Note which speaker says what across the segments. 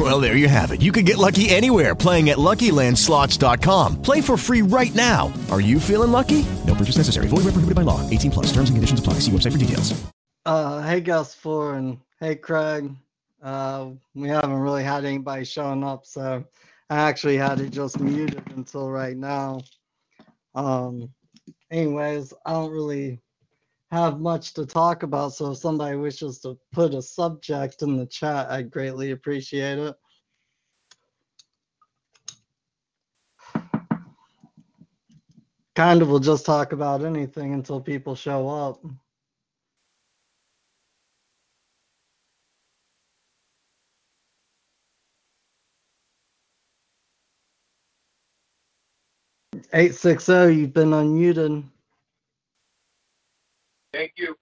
Speaker 1: Well, there you have it. You can get lucky anywhere playing at LuckyLandSlots.com. Play for free right now. Are you feeling lucky? No purchase necessary. Void where prohibited by law. 18 plus. Terms and conditions apply. See website for details.
Speaker 2: Uh, hey Gus Four and hey Craig. Uh, we haven't really had anybody showing up, so I actually had it just muted until right now. Um, anyways, I don't really have much to talk about, so if somebody wishes to put a subject in the chat, I'd greatly appreciate it. Kind of will just talk about anything until people show up. Eight six zero. You've been unmuted.
Speaker 3: Thank you.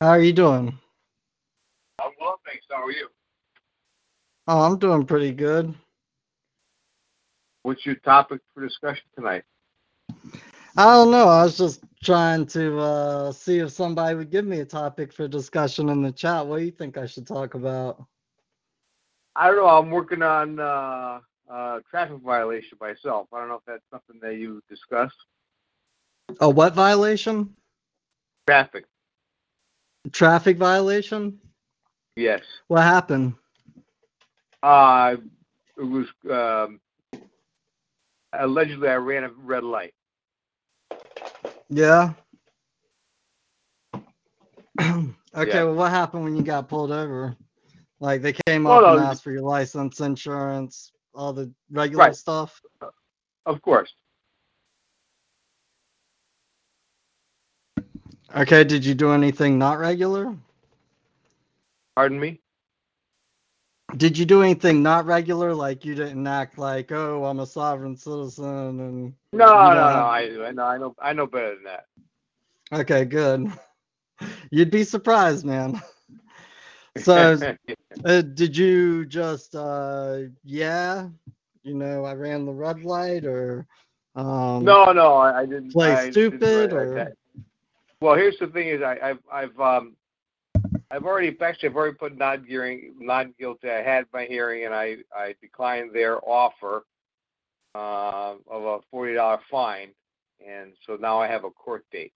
Speaker 2: How are you doing?
Speaker 3: I'm well, thanks. How are you?
Speaker 2: Oh, I'm doing pretty good.
Speaker 3: What's your topic for discussion tonight?
Speaker 2: I don't know. I was just trying to uh, see if somebody would give me a topic for discussion in the chat. What do you think I should talk about?
Speaker 3: I don't know. I'm working on uh, uh, traffic violation myself. I don't know if that's something that you discussed.
Speaker 2: A what violation?
Speaker 3: Traffic.
Speaker 2: Traffic violation?
Speaker 3: Yes.
Speaker 2: What happened?
Speaker 3: Uh, it was um, allegedly I ran a red light.
Speaker 2: Yeah. okay,
Speaker 3: Yeah.
Speaker 2: well, what happened when you got pulled over? Like they came
Speaker 3: Well,
Speaker 2: up and asked for your license, insurance, all the regular
Speaker 3: Right.
Speaker 2: stuff.
Speaker 3: Of course.
Speaker 2: Okay, did you do anything not regular?
Speaker 3: Pardon me.
Speaker 2: Did you do anything not regular? Like you didn't act like, oh, I'm a sovereign citizen, and
Speaker 3: No,
Speaker 2: You
Speaker 3: no, no. I, I know. I know. I know better than that.
Speaker 2: okay, good. You'd be surprised, man. So, uh, did you just, uh, yeah, you know, I ran the red light, or um,
Speaker 3: no, no, I, I didn't.
Speaker 2: play
Speaker 3: I didn't
Speaker 2: stupid,
Speaker 3: like
Speaker 2: or-.
Speaker 3: Well, here's the thing: is I, I've, I've, um, I've already actually, I've already put not hearing, not guilty. I had my hearing, and I, I declined their offer uh, of a forty dollar fine, and so now I have a court date.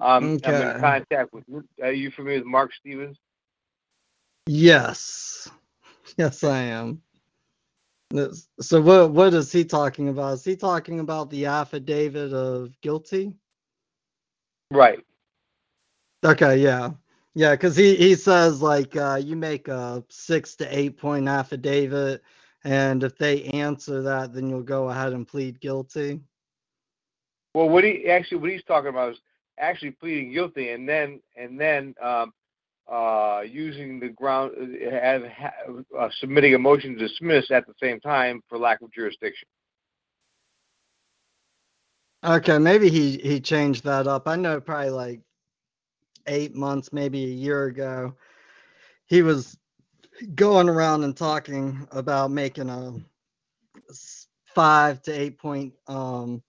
Speaker 3: Um, I'm
Speaker 2: Okay.
Speaker 3: in contact with. Are you familiar with Mark Stevens?
Speaker 2: yes, yes, I am. So, what what is he talking about? Is he talking about the affidavit of guilty?
Speaker 3: Right.
Speaker 2: Okay, yeah. Yeah, because he, he says like uh, you make a six to eight point affidavit, and if they answer that, then you'll go ahead and plead guilty.
Speaker 3: Well, what he actually what he's talking about is actually pleading guilty and then and then um, uh, using the ground uh, ha- uh, submitting a motion to dismiss at the same time for lack of jurisdiction.
Speaker 2: Okay, maybe he he changed that up. I know probably like eight months, maybe a year ago, he was going around and talking about making a five to eight point um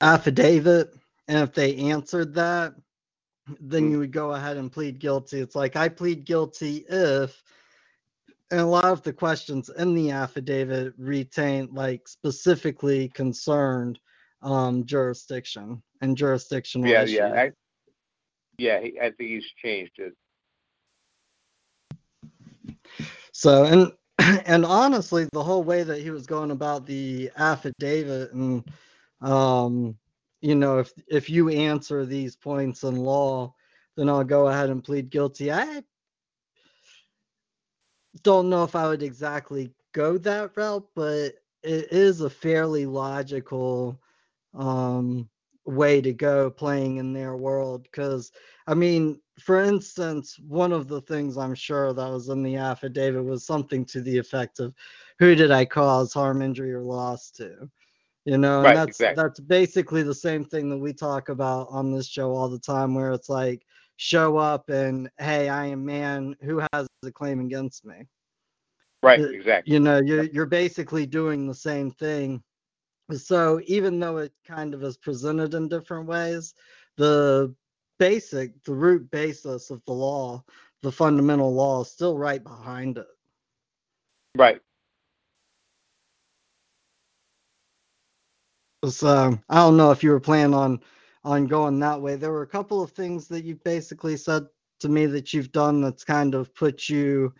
Speaker 2: affidavit, and if they answered that, then
Speaker 3: Mm.
Speaker 2: you would go ahead and plead guilty. It's like I plead guilty if and a lot of the questions in the affidavit retain like specifically concerned um jurisdiction and jurisdictional
Speaker 3: Yeah,
Speaker 2: issues.
Speaker 3: yeah, I, yeah. He, I think he's changed it.
Speaker 2: So and and honestly, the whole way that he was going about the affidavit and um you know if if you answer these points in law, then I'll go ahead and plead guilty. I don't know if I would exactly go that route, but it is a fairly logical um way to go playing in their world because I mean, for instance, one of the things I'm sure that was in the affidavit was something to the effect of who did I cause harm, injury, or loss to? You know,
Speaker 3: Right,
Speaker 2: and that's
Speaker 3: exactly.
Speaker 2: that's basically the same thing that we talk about on this show all the time, where it's like show up and hey, I am man. Who has a claim against me?
Speaker 3: Right, exactly.
Speaker 2: you know you're you're basically doing the same thing so even though it kind of is presented in different ways the basic the root basis of the law the fundamental law is still right behind it
Speaker 3: Right.
Speaker 2: So uh, i don't know if you were planning on on going that way. There were a couple of things that you basically said to me that you've done that's kind of put you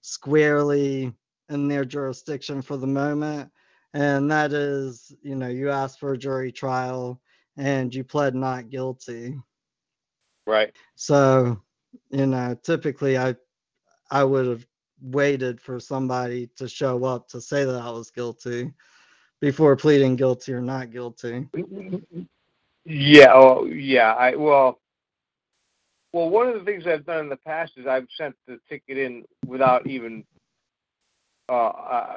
Speaker 2: squarely in their jurisdiction for the moment and that is you know you asked for a jury trial and you pled not guilty.
Speaker 3: Right.
Speaker 2: so you know typically i i would have waited for somebody to show up to say that i was guilty before pleading guilty or not guilty
Speaker 3: Yeah. Oh, yeah. I well. Well, one of the things I've done in the past is I've sent the ticket in without even uh, uh,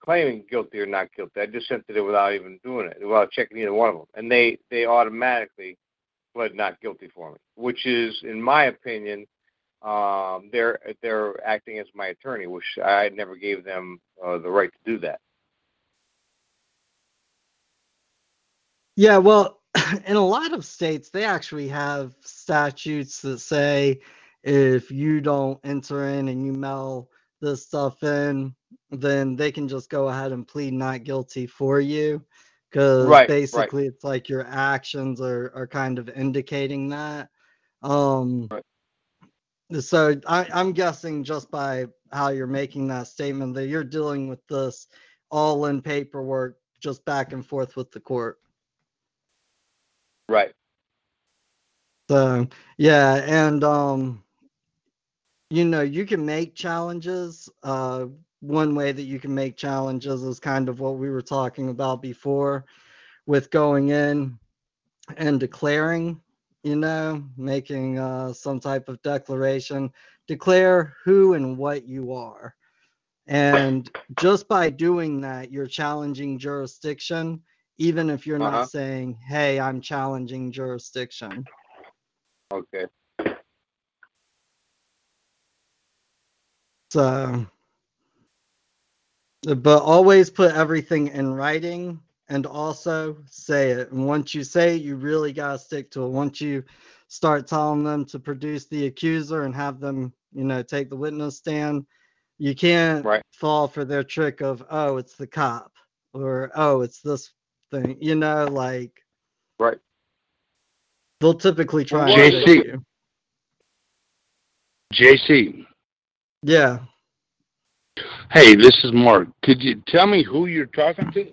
Speaker 3: claiming guilty or not guilty. I just sent it in without even doing it, without checking either one of them, and they they automatically pled not guilty for me, which is, in my opinion, um, they're they're acting as my attorney, which I never gave them uh, the right to do that.
Speaker 2: Yeah, well, in a lot of states, they actually have statutes that say if you don't enter in and you mail this stuff in, then they can just go ahead and plead not guilty for you. Because
Speaker 3: Right, right.
Speaker 2: basically, it's like your actions are, are kind of indicating that. Um,
Speaker 3: Right.
Speaker 2: So I, I'm guessing just by how you're making that statement that you're dealing with this all in paperwork, just back and forth with the court.
Speaker 3: Right.
Speaker 2: So yeah, and um, you know, you can make challenges. Uh, one way that you can make challenges is kind of what we were talking about before, with going in and declaring. You know, making uh, some type of declaration, declare who and what you are, and just by doing that, you're challenging jurisdiction, even if you're
Speaker 3: Uh-huh.
Speaker 2: not saying, "Hey, I'm challenging jurisdiction."
Speaker 3: Okay.
Speaker 2: So, but always put everything in writing and also say it. And once you say it, you really got to stick to it. Once you start telling them to produce the accuser and have them, you know, take the witness stand, you can't
Speaker 3: Right.
Speaker 2: fall for their trick of, oh, it's the cop or, oh, it's this thing, you know, like
Speaker 3: Right.
Speaker 2: they'll typically try
Speaker 4: JC. JC,
Speaker 2: Yeah.
Speaker 4: hey, this is Mark. Could you tell me who you're talking to?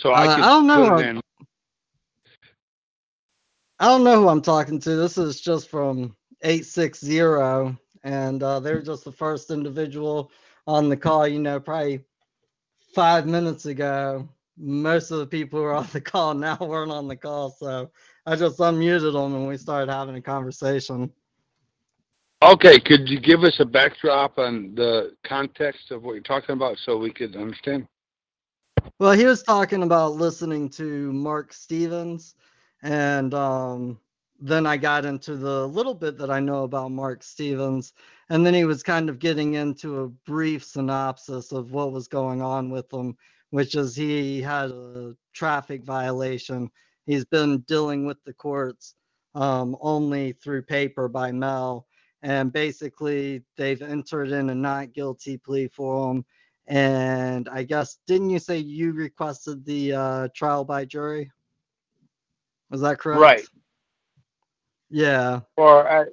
Speaker 4: So I
Speaker 2: Uh,
Speaker 4: can
Speaker 2: I don't know. I don't know who I'm talking to. This is just from 860, and uh, they're just the first individual on the call. You know, probably five minutes ago, most of the people who are on the call now weren't on the call. So I just unmuted them and we started having a conversation.
Speaker 4: Okay, could you give us a backdrop on the context of what you're talking about so we could understand?
Speaker 2: Well, he was talking about listening to Mark Stevens, and um, then I got into the little bit that I know about Mark Stevens, and then he was kind of getting into a brief synopsis of what was going on with him, which is he had a traffic violation. He's been dealing with the courts um, only through paper by mail, and basically they've entered in a not guilty plea for him and I guess didn't you say you requested the uh, trial by jury? Was that correct?
Speaker 3: Right.
Speaker 2: Yeah.
Speaker 3: Or I,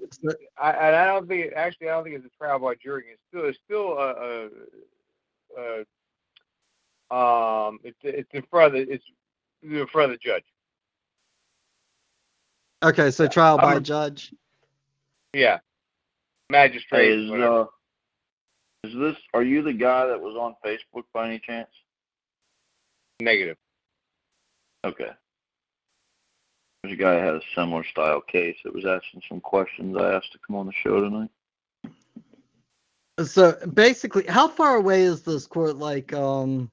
Speaker 3: I, I don't think actually I don't think it's a trial by jury. It's still it's still a, a, a um it's it's in front of the, it's in front of the judge.
Speaker 2: Okay, so trial by
Speaker 3: I'm-
Speaker 2: judge.
Speaker 3: Yeah, magistrate.
Speaker 5: Hey, is uh, is this? Are you the guy that was on Facebook by any chance?
Speaker 3: Negative.
Speaker 5: Okay. There's a guy that had a similar style case that was asking some questions. I asked to come on the show tonight.
Speaker 2: So basically, how far away is this court? Like, um,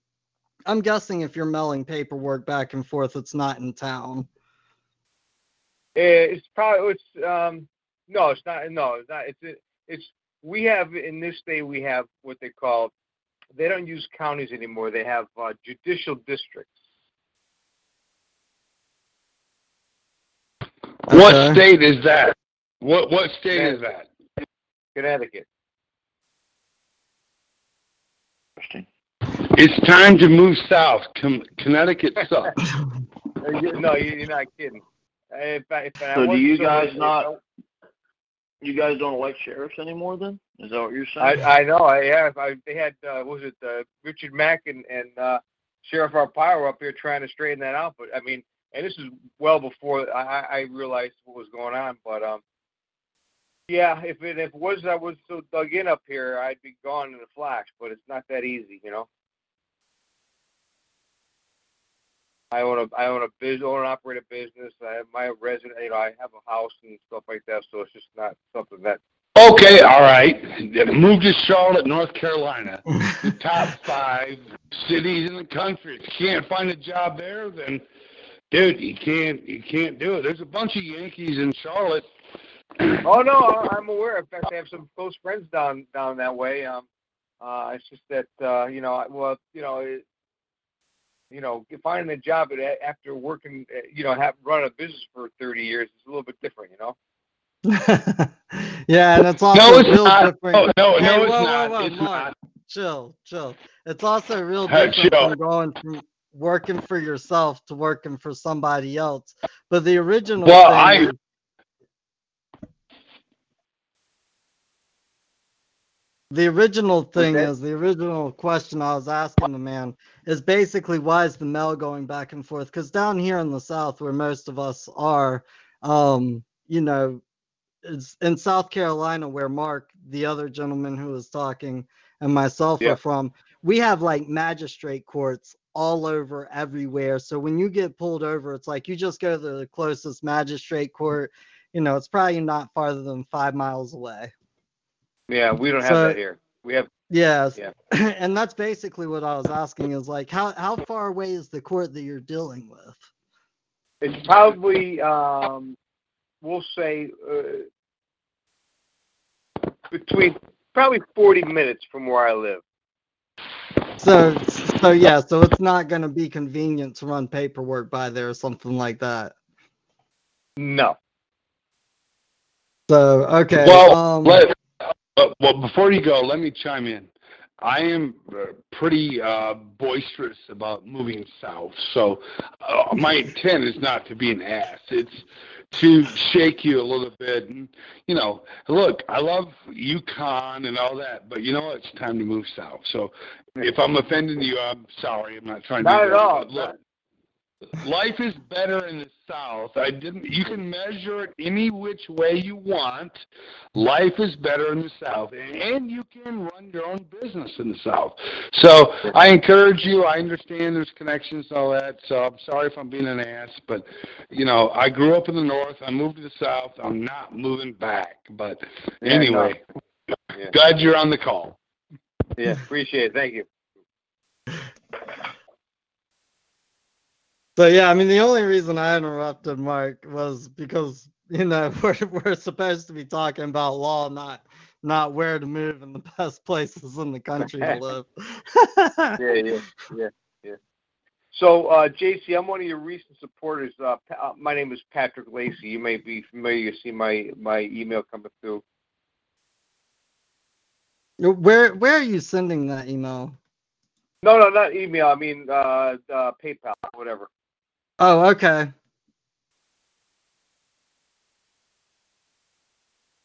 Speaker 2: I'm guessing if you're mailing paperwork back and forth, it's not in town.
Speaker 3: Eh, It's probably it's um no, it's not. No, it's not. It's it's we have in this state we have what they call they don't use counties anymore. They have uh, judicial districts.
Speaker 4: What state is that? What what state is that?
Speaker 3: Connecticut.
Speaker 5: Interesting.
Speaker 4: It's time to move south. Con- Connecticut sucks.
Speaker 3: No, you- you're not kidding. If I, if I
Speaker 5: So do you guys
Speaker 3: if
Speaker 5: not- You guys don't elect sheriffs anymore then? Is that what you're saying?
Speaker 3: I know. I have. I, they had uh, what was it uh, Richard Mack and and uh, Sheriff Arpaio were up here trying to straighten that out. But I mean, and this is well before I, I I realized what was going on. But um, yeah, if it if it was I was so dug in up here, I'd be gone in a flash. But it's not that easy, you know. I own a I own a business, own and operate a business. I have my resident, you know, I have a house and stuff like that. So it's just not something that
Speaker 4: Okay, all right. Move to Charlotte, North Carolina. The top five cities in the country. If you can't find a job there, then dude, you can't you can't do it. There's a bunch of Yankees in Charlotte.
Speaker 3: Oh no, I- I'm aware. In fact, I have some close friends down down that way. Um, uh, it's just that uh, you know, I- well, you know, it, you know, finding a job at, after working, uh, you know, have run a business for 30 years is a little bit different, you know.
Speaker 2: yeah, and it's also
Speaker 4: No, it's
Speaker 2: real
Speaker 4: not.
Speaker 2: different.
Speaker 4: Oh, no,
Speaker 2: Hey,
Speaker 4: no, it's
Speaker 2: whoa, whoa,
Speaker 4: not.
Speaker 2: whoa,
Speaker 4: It's
Speaker 2: Mark,
Speaker 4: not.
Speaker 2: Chill, chill. It's also real
Speaker 4: Hey,
Speaker 2: different
Speaker 4: chill.
Speaker 2: from going from working for yourself to working for somebody else. But the original
Speaker 4: Well,
Speaker 2: thing
Speaker 4: I.
Speaker 2: the original thing
Speaker 3: Okay.
Speaker 2: is the original question I was asking the man is basically why is the mail going back and forth? Because down here in the South, where most of us are, um, you know, it's in South Carolina, where Mark, the other gentleman who was talking, and myself
Speaker 3: Yeah.
Speaker 2: are from, we have like magistrate courts all over everywhere. So when you get pulled over, it's like you just go to the closest magistrate court. You know, it's probably not farther than five miles away.
Speaker 3: Yeah, we don't have
Speaker 2: So-
Speaker 3: that here. We have
Speaker 2: Yes.
Speaker 3: Yeah.
Speaker 2: and that's basically what I was asking is like how how far away is the court that you're dealing with?
Speaker 3: it's probably um, we'll say uh, between probably 40 minutes from where I live.
Speaker 2: So so yeah, so it's not going to be convenient to run paperwork by there or something like that.
Speaker 3: No.
Speaker 2: So okay.
Speaker 4: Well,
Speaker 2: um,
Speaker 4: let, uh, well, before you go, let me chime in. I am uh, pretty uh, boisterous about moving south, so uh, my intent is not to be an ass. It's to shake you a little bit. And, you know, look, I love UConn and all that, but you know what? It's time to move south. So if I'm offending you, I'm sorry. I'm not trying to.
Speaker 3: Not at all.
Speaker 4: Look, life is better in the south. I didn't you can measure it any which way you want. Life is better in the south. And you can run your own business in the south. So i encourage you. I understand there's connections and all that. So i'm sorry if i'm being an ass but you know i grew up in the north. I moved to the south. I'm not moving back. But
Speaker 3: Yeah,
Speaker 4: anyway
Speaker 3: Yeah.
Speaker 4: glad you're on the call.
Speaker 3: Yeah, appreciate it. Thank you.
Speaker 2: So yeah, I mean the only reason I interrupted Mark was because you know we're we're supposed to be talking about law, not not where to move and the best places in the country to live.
Speaker 3: Yeah, yeah, yeah, yeah. So, uh, JC, I'm one of your recent supporters. Uh, Pa- uh, my name is Patrick Lacey. You may be familiar. You see my my email coming through.
Speaker 2: where where are you sending that email?
Speaker 3: No, no, not email. I mean, uh, uh, PayPal, whatever.
Speaker 2: Oh, okay.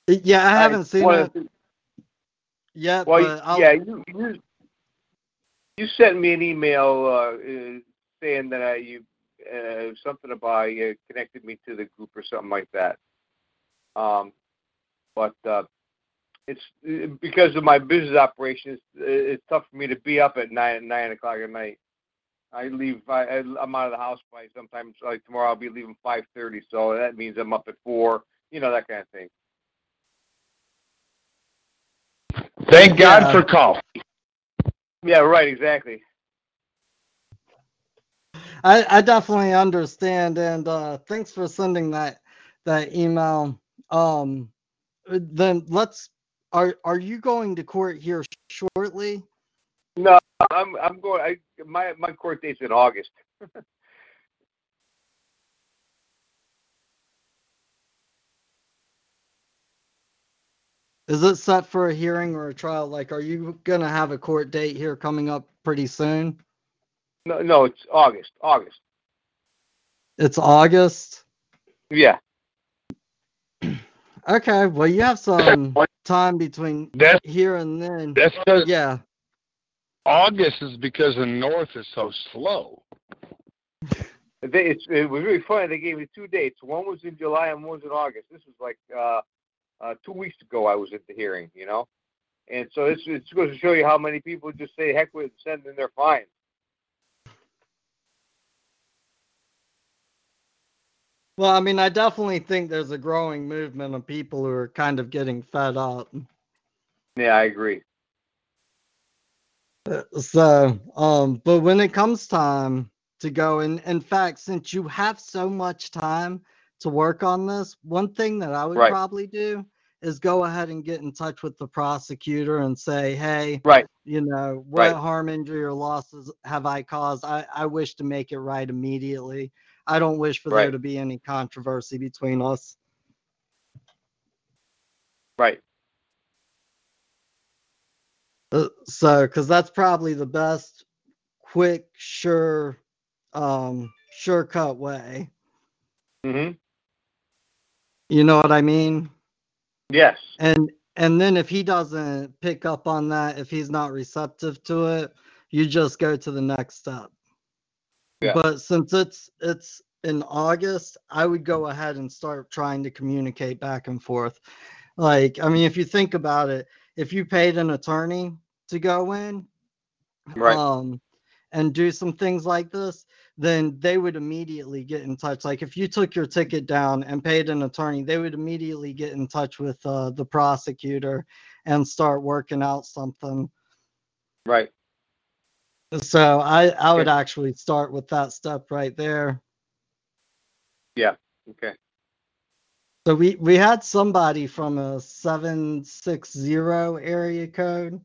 Speaker 2: Yeah, I haven't seen it yet,
Speaker 3: Well, yeah, you, you you sent me an email uh, uh, saying that I, you uh, something about you connected me to the group or something like that. Um, but uh, it's uh, because of my business operations. uh, It's tough for me to be up at nine nine o'clock at night. I leave. I, I I'm out of the house by sometimes like tomorrow. I'll be leaving five thirty, so that means I'm up at four. You know that kind of thing.
Speaker 4: thank god
Speaker 2: Yeah.
Speaker 4: for coffee
Speaker 3: Yeah, right. Exactly.
Speaker 2: I, I definitely understand, and uh, thanks for sending that that email. Um, then let's. Are are you going to court here shortly?
Speaker 3: No, I'm I'm going. I my my court date's in August.
Speaker 2: Is it set for a hearing or a trial? Like, are you gonna have a court date here coming up pretty soon?
Speaker 3: No, no, it's August. August.
Speaker 2: It's August.
Speaker 3: Yeah.
Speaker 2: Okay, well, you have some time between
Speaker 4: That's
Speaker 2: here and then.
Speaker 4: that's
Speaker 2: Yeah,
Speaker 4: August is because the north is so slow.
Speaker 3: They, it's, it was really funny. They gave me two dates. One was in July and one was in August. This was like uh, uh, two weeks ago. I was at the hearing, you know, and so it's it's going to show you how many people just say heck with sending their fines.
Speaker 2: well, I mean, I definitely think there's a growing movement of people who are kind of getting fed up.
Speaker 3: Yeah, I agree.
Speaker 2: So, um, but when it comes time to go, and in fact, since you have so much time to work on this, one thing that I would
Speaker 3: Right.
Speaker 2: probably do is go ahead and get in touch with the prosecutor and say, hey,
Speaker 3: Right.
Speaker 2: you know, what
Speaker 3: Right.
Speaker 2: harm, injury, or losses have I caused? I, I wish to make it right immediately. I don't wish for there to be any controversy between us.
Speaker 3: Right.
Speaker 2: Uh, so, because that's probably the best, quick, sure, um, sure cut way.
Speaker 3: hmm
Speaker 2: You know what I mean?
Speaker 3: Yes.
Speaker 2: And and then if he doesn't pick up on that, if he's not receptive to it, you just go to the next step.
Speaker 3: Yeah.
Speaker 2: But since it's it's in August, I would go ahead and start trying to communicate back and forth. Like, I mean, if you think about it, if you paid an attorney to go in,
Speaker 3: Right.
Speaker 2: um, and do some things like this, then they would immediately get in touch. Like if you took your ticket down and paid an attorney, they would immediately get in touch with uh, the prosecutor and start working out something.
Speaker 3: Right.
Speaker 2: So I I would actually start with that step right there. Yeah.
Speaker 3: Okay.
Speaker 2: So we we had somebody from a 760 area code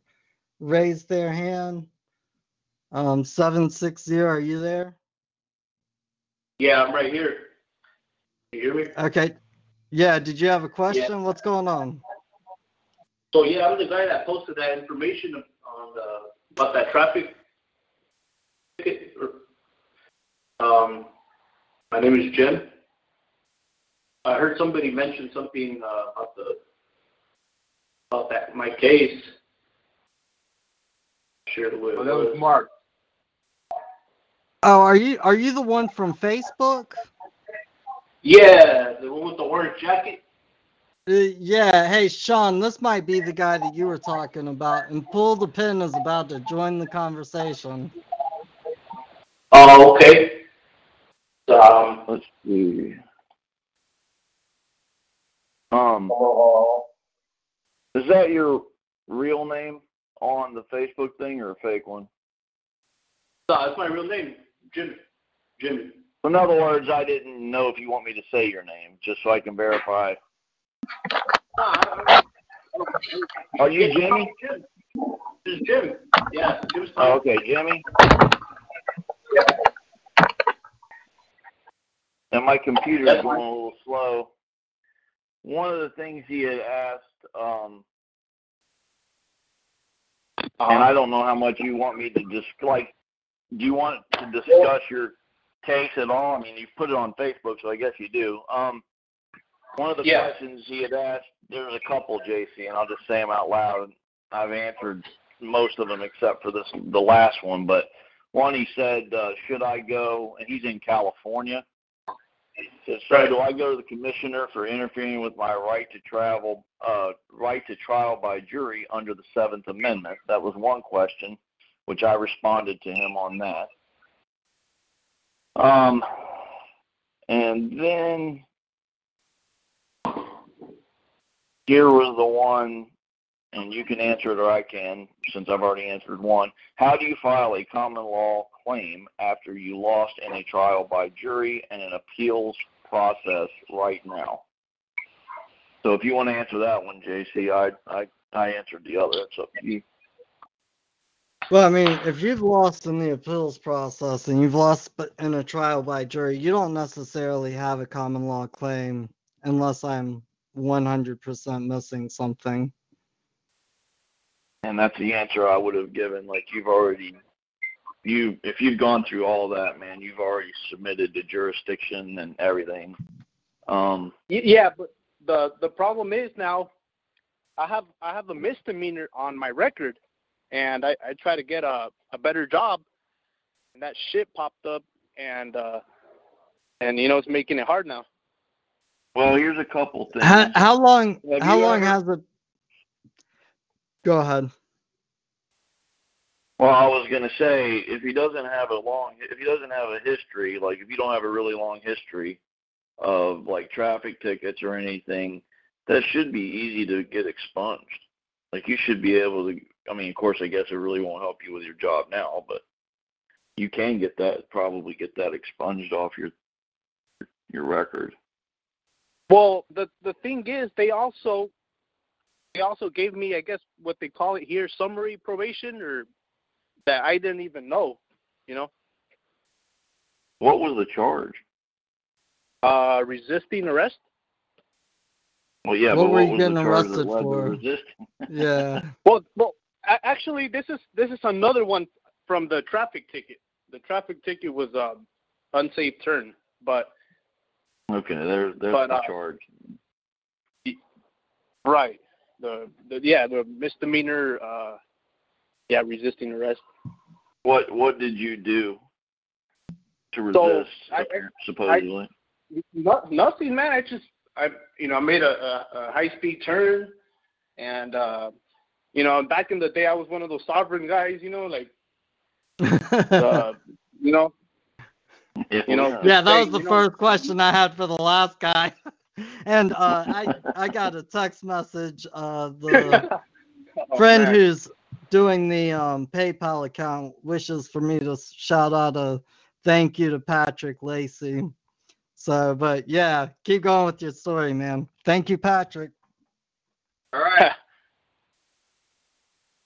Speaker 2: raise their hand. Um 760, are you there?
Speaker 6: Yeah, I'm right here. You hear me?
Speaker 2: Okay. Yeah, did you have a question? What's going on?
Speaker 6: So yeah, I'm the guy that posted that information on the, about that traffic. Um, my name is Jim. I heard somebody mention something uh, about the about that my case. Shared with.
Speaker 3: Well, that was Mark.
Speaker 2: Oh, are you are you the one from Facebook?
Speaker 6: Yeah, the one with the orange jacket.
Speaker 2: Uh, yeah, hey Sean, this might be the guy that you were talking about, and Pull the Pin is about to join the conversation.
Speaker 6: Oh, okay. Um,
Speaker 5: Let's see. Um, is that your real name on the Facebook thing or a fake one?
Speaker 6: no, that's my real name, Jimmy. Jimmy.
Speaker 5: In other words, I didn't know if you want me to say your name, just so I can verify. Are you Jimmy?
Speaker 6: This is Jim. Yeah, Jim's
Speaker 5: Oh, okay, Jimmy. Yeah. And my computer's going a little slow. One of the things he had asked, um, and I don't know how much you want me to just like. Do you want to discuss your case at all? I mean, you put it on Facebook, so I guess you do. Um, one of the
Speaker 6: Yeah.
Speaker 5: questions he had asked, there was a couple, JC, and I'll just say them out loud. I've answered most of them except for this, the last one. But one, he said, uh, "Should I go?" And he's in California. "So do I go to the commissioner for interfering with my right to travel, uh, right to trial by jury under the Seventh Amendment?" That was one question, which I responded to him on that. Um, and then here was the one, and you can answer it or I can, since I've already answered one. How do you file a common law claim after you lost in a trial by jury and an appeals process right now? So if you want to answer that one, JC, I I I answered the other. It's up to you.
Speaker 2: Well, I mean, if you've lost in the appeals process and you've lost in a trial by jury, you don't necessarily have a common law claim unless I'm 100% missing something.
Speaker 5: And that's the answer I would have given. Like you've already, you if you've gone through all that, man, you've already submitted the jurisdiction and everything. Um,
Speaker 7: Yeah, but the the problem is now, I have I have a misdemeanor on my record, and I I try to get a a better job, and that shit popped up, and uh, and you know it's making it hard now.
Speaker 5: well, here's a couple things.
Speaker 2: How, how long?
Speaker 5: Have
Speaker 2: how long
Speaker 5: ever-
Speaker 2: has it? Go ahead.
Speaker 5: Well, I was gonna say if he doesn't have a long, if he doesn't have a history, like if you don't have a really long history of like traffic tickets or anything, that should be easy to get expunged. Like you should be able to. I mean, of course, I guess it really won't help you with your job now, but you can get that probably get that expunged off your your record.
Speaker 7: Well, the the thing is, they also they also gave me, I guess, what they call it here, summary probation, or that I didn't even know. You know,
Speaker 5: What was the charge?
Speaker 7: uh, resisting arrest.
Speaker 5: Well, yeah,
Speaker 2: What
Speaker 5: but
Speaker 2: were
Speaker 5: what
Speaker 2: you
Speaker 5: was
Speaker 2: getting
Speaker 5: the charge
Speaker 2: arrested
Speaker 5: that
Speaker 2: for?
Speaker 5: resisting?
Speaker 2: Yeah.
Speaker 7: Well, well, actually, this is this is another one from the traffic ticket. The traffic ticket was um, unsafe turn, but
Speaker 5: Okay, there, there's
Speaker 7: But,
Speaker 5: the
Speaker 7: uh,
Speaker 5: charge.
Speaker 7: right, the, the yeah the misdemeanor, uh, yeah, resisting arrest.
Speaker 5: What what did you do to resist?
Speaker 7: I- I-
Speaker 5: supposedly.
Speaker 7: No, nothing, man. I just I you know I made a, a, a high speed turn, and uh, you know back in the day I was one of those sovereign guys, you know, like uh, you know you know
Speaker 2: yeah, that was the
Speaker 7: you know,
Speaker 2: first question I had for the last guy. And uh, I I got a text message. Uh, the
Speaker 7: Oh,
Speaker 2: friend
Speaker 7: man.
Speaker 2: who's doing the um, PayPal account wishes for me to shout out a thank you to Patrick Lacey. So, but yeah, keep going with your story, man. Thank you, Patrick.
Speaker 7: All right.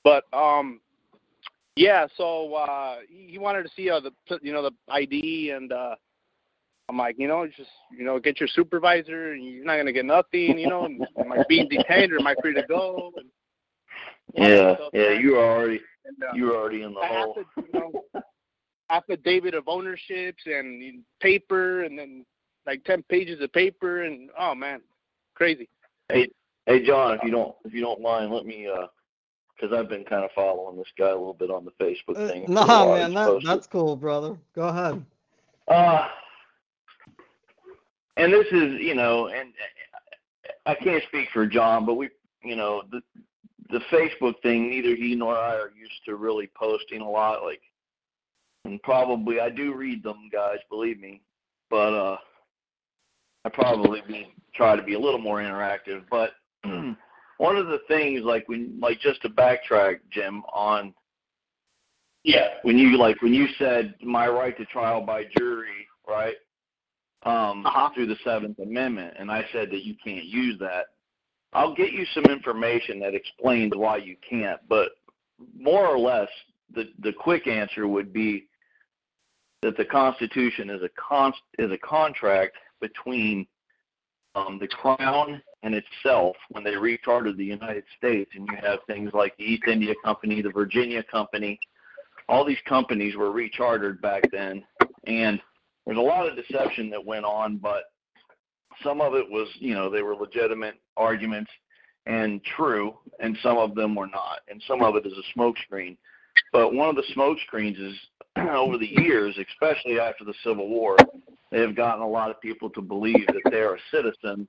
Speaker 7: but um, yeah. So uh, he wanted to see uh, the you know the ID, and uh, I'm like, you know, just you know, get your supervisor, and you're not gonna get nothing. You know, am I being detained or am I free to go? And,
Speaker 5: Yeah, yeah, you were already
Speaker 7: and, uh,
Speaker 5: you were already in the
Speaker 7: I
Speaker 5: hole.
Speaker 7: to, you know, affidavit of ownerships and paper, and then like ten pages of paper, and oh man, crazy.
Speaker 5: Hey, hey, John, if you don't if you don't mind, let me uh, because I've been kind of following this guy a little bit on the Facebook
Speaker 2: Uh,
Speaker 5: thing.
Speaker 2: no,
Speaker 5: for a while.
Speaker 2: man,
Speaker 5: He's
Speaker 2: that, that's cool, brother. Go ahead.
Speaker 5: Uh, and this is, you know, and I can't speak for John, but we, you know, the the Facebook thing. Neither he nor I are used to really posting a lot. Like, and probably I do read them, guys. Believe me, but uh, I probably be try to be a little more interactive. But one of the things, like when, like just to backtrack, Jim, on
Speaker 6: Yeah.
Speaker 5: when you like when you said my right to trial by jury, right? Um,
Speaker 7: Uh-huh.
Speaker 5: through the Seventh Amendment, and I said that you can't use that. I'll get you some information that explains why you can't, but more or less, the the quick answer would be that the Constitution is a con is a contract between um, the Crown and itself when they rechartered the United States, and you have things like the East India Company, the Virginia Company, all these companies were rechartered back then, and there's a lot of deception that went on, but some of it was, you know, they were legitimate arguments and true, and some of them were not, and some of it is a smokescreen. But one of the smokescreens is over the years, especially after the Civil War, they have gotten a lot of people to believe that they're a citizen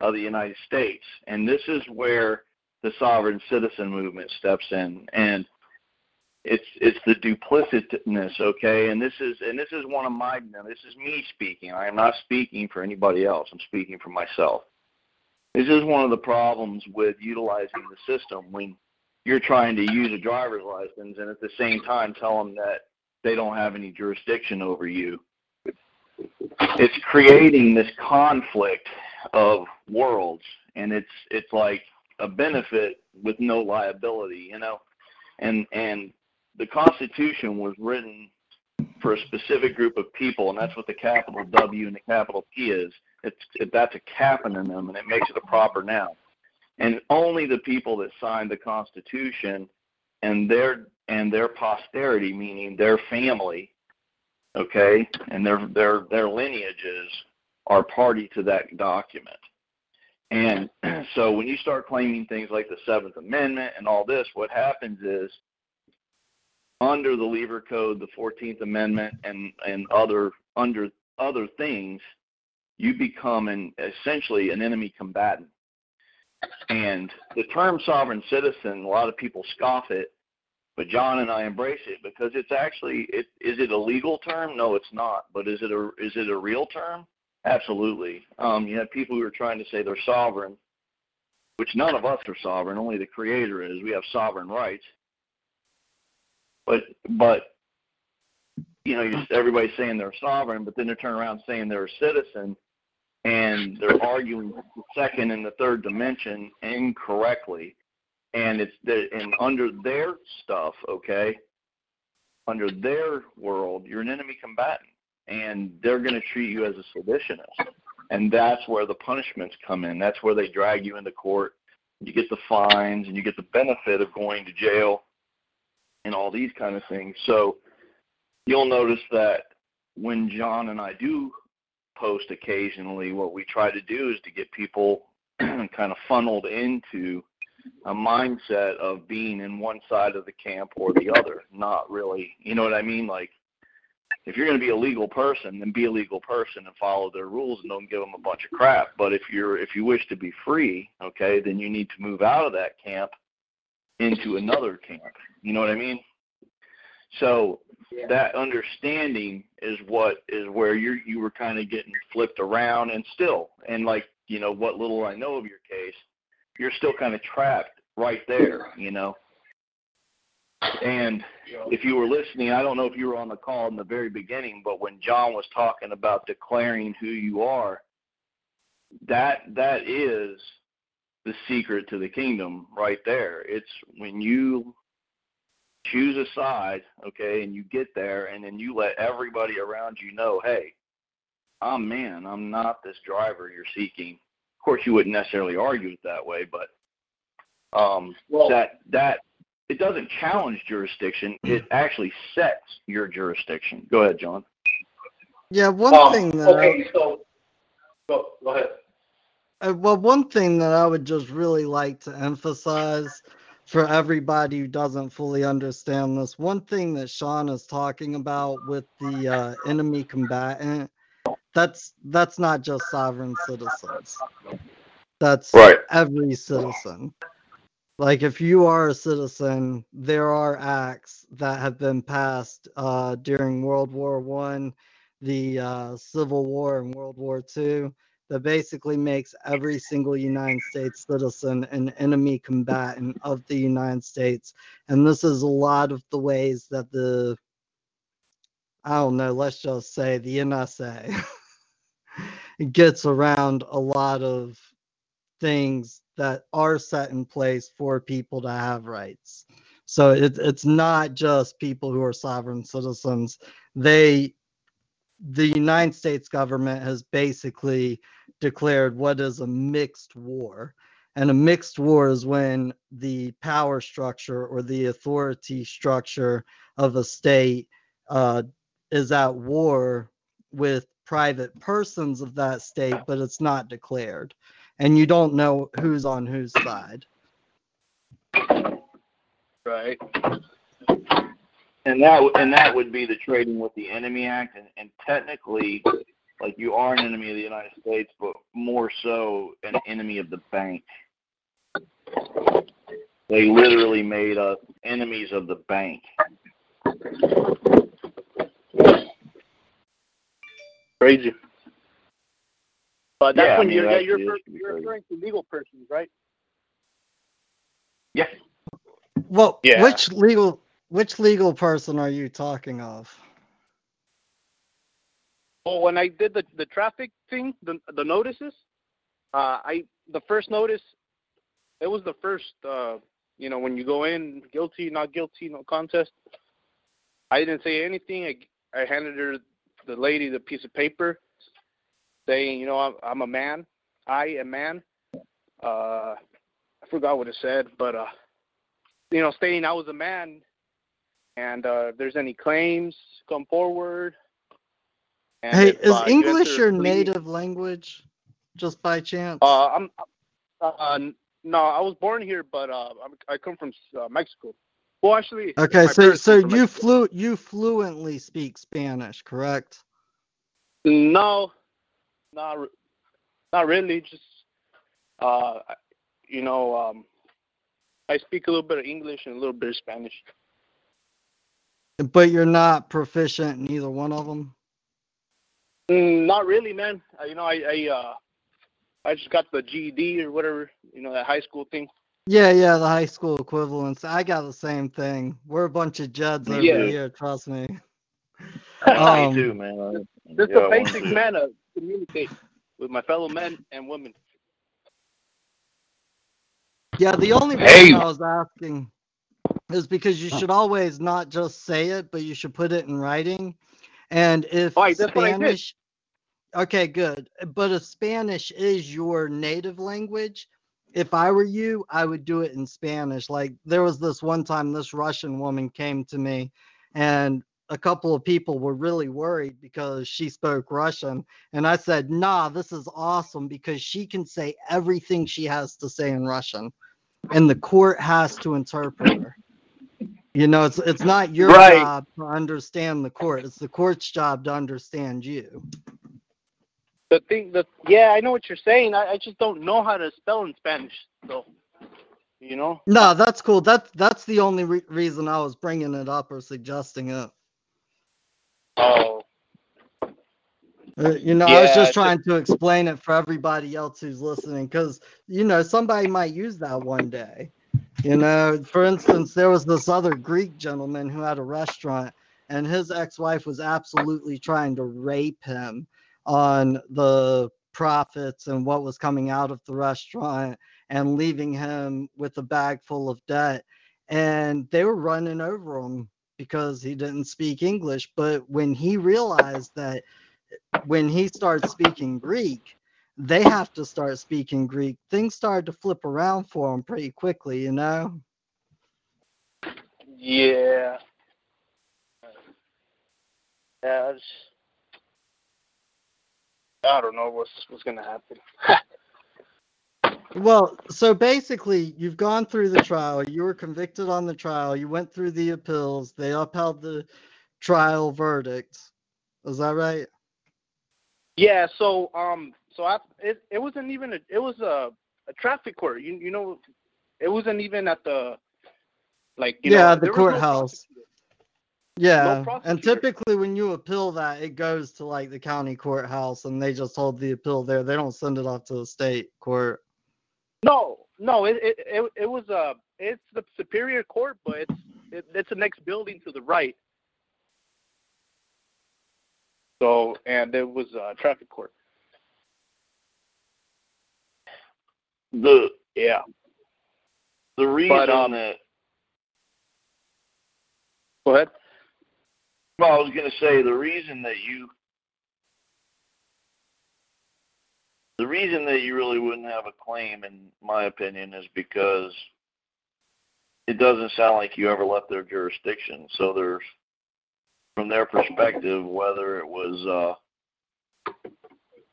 Speaker 5: of the United States, and this is where the sovereign citizen movement steps in, and it's it's the duplicitousness, okay? And this is and this is one of my now, this is me speaking. I am not speaking for anybody else. I'm speaking for myself. This is one of the problems with utilizing the system when you're trying to use a driver's license and at the same time tell them that they don't have any jurisdiction over you. It's creating this conflict of worlds, and it's it's like a benefit with no liability, you know. And and the Constitution was written for a specific group of people, and that's what the capital W and the capital P is. It's it, that's a caponym, and it makes it a proper noun. And only the people that signed the Constitution and their and their posterity, meaning their family, okay, and their their their lineages are party to that document. And so when you start claiming things like the Seventh Amendment and all this, what happens is under the Lieber Code, the Fourteenth Amendment, and and other under other things, you become an essentially an enemy combatant. And the term sovereign citizen, a lot of people scoff it, but John and I embrace it because it's actually it is it a legal term? No, it's not. But is it a is it a real term? Absolutely. Um, you have people who are trying to say they're sovereign, which none of us are sovereign. Only the Creator is. We have sovereign rights. But but you know, everybody's saying they're sovereign, but then they turn around saying they're a citizen, and they're arguing the second and the third dimension incorrectly. And it's the and under their stuff, okay, under their world, you're an enemy combatant, and they're going to treat you as a seditionist, and that's where the punishments come in. That's where they drag you into court. You get the fines, and you get the benefit of going to jail and all these kind of things. So you'll notice that when John and I do post occasionally, what we try to do is to get people kind of funneled into a mindset of being in one side of the camp or the other, not really, you know what I mean? Like, if you're going to be a legal person, then be a legal person and follow their rules and don't give them a bunch of crap. But if you're if you wish to be free, okay, then you need to move out of that camp into another camp. You know what I mean? So that understanding is what is where you you were kind of getting flipped around and still and like you know what little I know of your case, you're still kind of trapped right there, you know. And if you were listening, I don't know if you were on the call in the very beginning, but when John was talking about declaring who you are, that that is the secret to the kingdom right there. It's when you choose a side, okay, and you get there and then you let everybody around you know, hey, I'm man, I'm not this driver you're seeking. Of course you wouldn't necessarily argue it that way, but um well, that that it doesn't challenge jurisdiction, it actually sets your jurisdiction. Go ahead, John.
Speaker 2: Yeah, one
Speaker 6: um,
Speaker 2: thing that
Speaker 6: okay, I, so go, go ahead.
Speaker 2: Uh, well, one thing that I would just really like to emphasize for everybody who doesn't fully understand this, one thing that Sean is talking about with the uh, enemy combatant, that's that's not just sovereign citizens. That's
Speaker 5: right.
Speaker 2: every citizen. Like if you are a citizen, there are acts that have been passed uh, during World War One, the uh, Civil War, and World War Two that basically makes every single United States citizen an enemy combatant of the United States. And this is a lot of the ways that the, I don't know, let's just say the NSA gets around a lot of things that are set in place for people to have rights. So it, it's not just people who are sovereign citizens. They the United States government has basically declared what is a mixed war. And a mixed war is when the power structure or the authority structure of a state uh, is at war with private persons of that state, but it's not declared. And you don't know who's on whose side.
Speaker 7: Right
Speaker 5: and that and that would be the Trading with the Enemy Act, and, and technically, like you are an enemy of the United States, but more so an enemy of the bank. They literally made us enemies of the bank.
Speaker 7: Crazy. But that's
Speaker 5: yeah,
Speaker 7: when
Speaker 5: I mean,
Speaker 7: you're, yeah, you're,
Speaker 5: you're
Speaker 7: referring to legal persons, right?
Speaker 5: Yeah.
Speaker 2: Well,
Speaker 7: Yeah.
Speaker 2: which legal which legal person are you talking of?
Speaker 7: Well, when I did the the traffic thing, the the notices, uh, I the first notice, it was the first, uh, you know, when you go in, guilty, not guilty, no contest. I didn't say anything. I I handed her the lady the piece of paper, saying, you know, I'm I'm a man. I am man. Uh, I forgot what it said, but uh, you know, stating I was a man, and uh, if there's any claims, come forward. And
Speaker 2: hey,
Speaker 7: if,
Speaker 2: is
Speaker 7: uh,
Speaker 2: English your native language? Just by chance?
Speaker 7: Uh, I'm. Uh, no, I was born here, but uh, I'm, I come from uh, Mexico. Well, actually.
Speaker 2: okay, so so you flu you fluently speak Spanish, correct?
Speaker 7: No, not not really. Just uh, you know, um, I speak a little bit of English and a little bit of Spanish.
Speaker 2: But you're not proficient in either one of them.
Speaker 7: Mm, not really, man. Uh, you know, I I uh, I just got the GED or whatever. You know, that high school thing.
Speaker 2: Yeah, yeah, the high school equivalents. I got the same thing. We're a bunch of Jeds over
Speaker 7: Yeah.
Speaker 2: here, trust me.
Speaker 5: Me
Speaker 2: Um,
Speaker 5: too, man.
Speaker 7: Just
Speaker 5: Yeah,
Speaker 7: the basic
Speaker 5: too.
Speaker 7: manner to communicate with my fellow men and women.
Speaker 2: Yeah, the only
Speaker 4: Hey.
Speaker 2: reason I was asking is because you should always not just say it, but you should put it in writing. And if
Speaker 7: Right.
Speaker 2: Spanish, okay, good. But if Spanish is your native language, if I were you, I would do it in Spanish. Like there was this one time this Russian woman came to me, and a couple of people were really worried because she spoke Russian. And I said, nah, this is awesome because she can say everything she has to say in Russian. And the court has to interpret her. You know, it's it's not your
Speaker 7: Right.
Speaker 2: job to understand the court. It's the court's job to understand you.
Speaker 7: The thing, the yeah, I know what you're saying. I, I just don't know how to spell in Spanish, though. You know.
Speaker 2: No, that's cool. That that's the only re- reason I was bringing it up or suggesting it.
Speaker 7: Oh.
Speaker 2: Uh, You know, I was just
Speaker 7: it's
Speaker 2: trying to explain it for everybody else who's listening because, you know, somebody might use that one day. You know, for instance, there was this other Greek gentleman who had a restaurant and his ex wife was absolutely trying to rape him on the profits and what was coming out of the restaurant and leaving him with a bag full of debt. And they were running over him because he didn't speak English. But when he realized that when he starts speaking Greek, they have to start speaking Greek. Things started to flip around for them pretty quickly, you know?
Speaker 7: Yeah. Yeah. It's, I don't know what's what's gonna happen.
Speaker 2: Well, so basically, you've gone through the trial. You were convicted on the trial. You went through the appeals. They upheld the trial verdict. Is that right?
Speaker 7: Yeah. So um. So I it it wasn't even a it was a a traffic court. You you know, it wasn't even at the like you
Speaker 2: yeah,
Speaker 7: know,
Speaker 2: the
Speaker 7: no
Speaker 2: courthouse.
Speaker 7: prosecutor.
Speaker 2: Yeah, and typically when you appeal that, it goes to like the county courthouse, and they just hold the appeal there. They don't send it off to the state court.
Speaker 7: No, no, it it it, it was a it's the Superior Court, but it's it, it's the next building to the right. So and it was uh traffic court.
Speaker 5: The
Speaker 7: Yeah.
Speaker 5: the reason
Speaker 7: um,
Speaker 5: that
Speaker 7: Go ahead.
Speaker 5: well, I was gonna say the reason that you the reason that you really wouldn't have a claim, in my opinion, is because it doesn't sound like you ever left their jurisdiction. So there's, from their perspective, whether it was uh,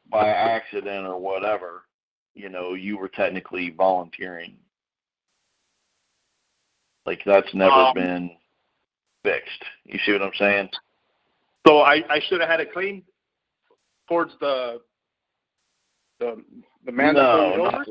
Speaker 5: by accident or whatever, you know, you were technically volunteering. Like that's never
Speaker 7: Um,
Speaker 5: been fixed. You see what I'm saying?
Speaker 7: So I I should have had it clean towards the the the man that
Speaker 5: no,
Speaker 7: over.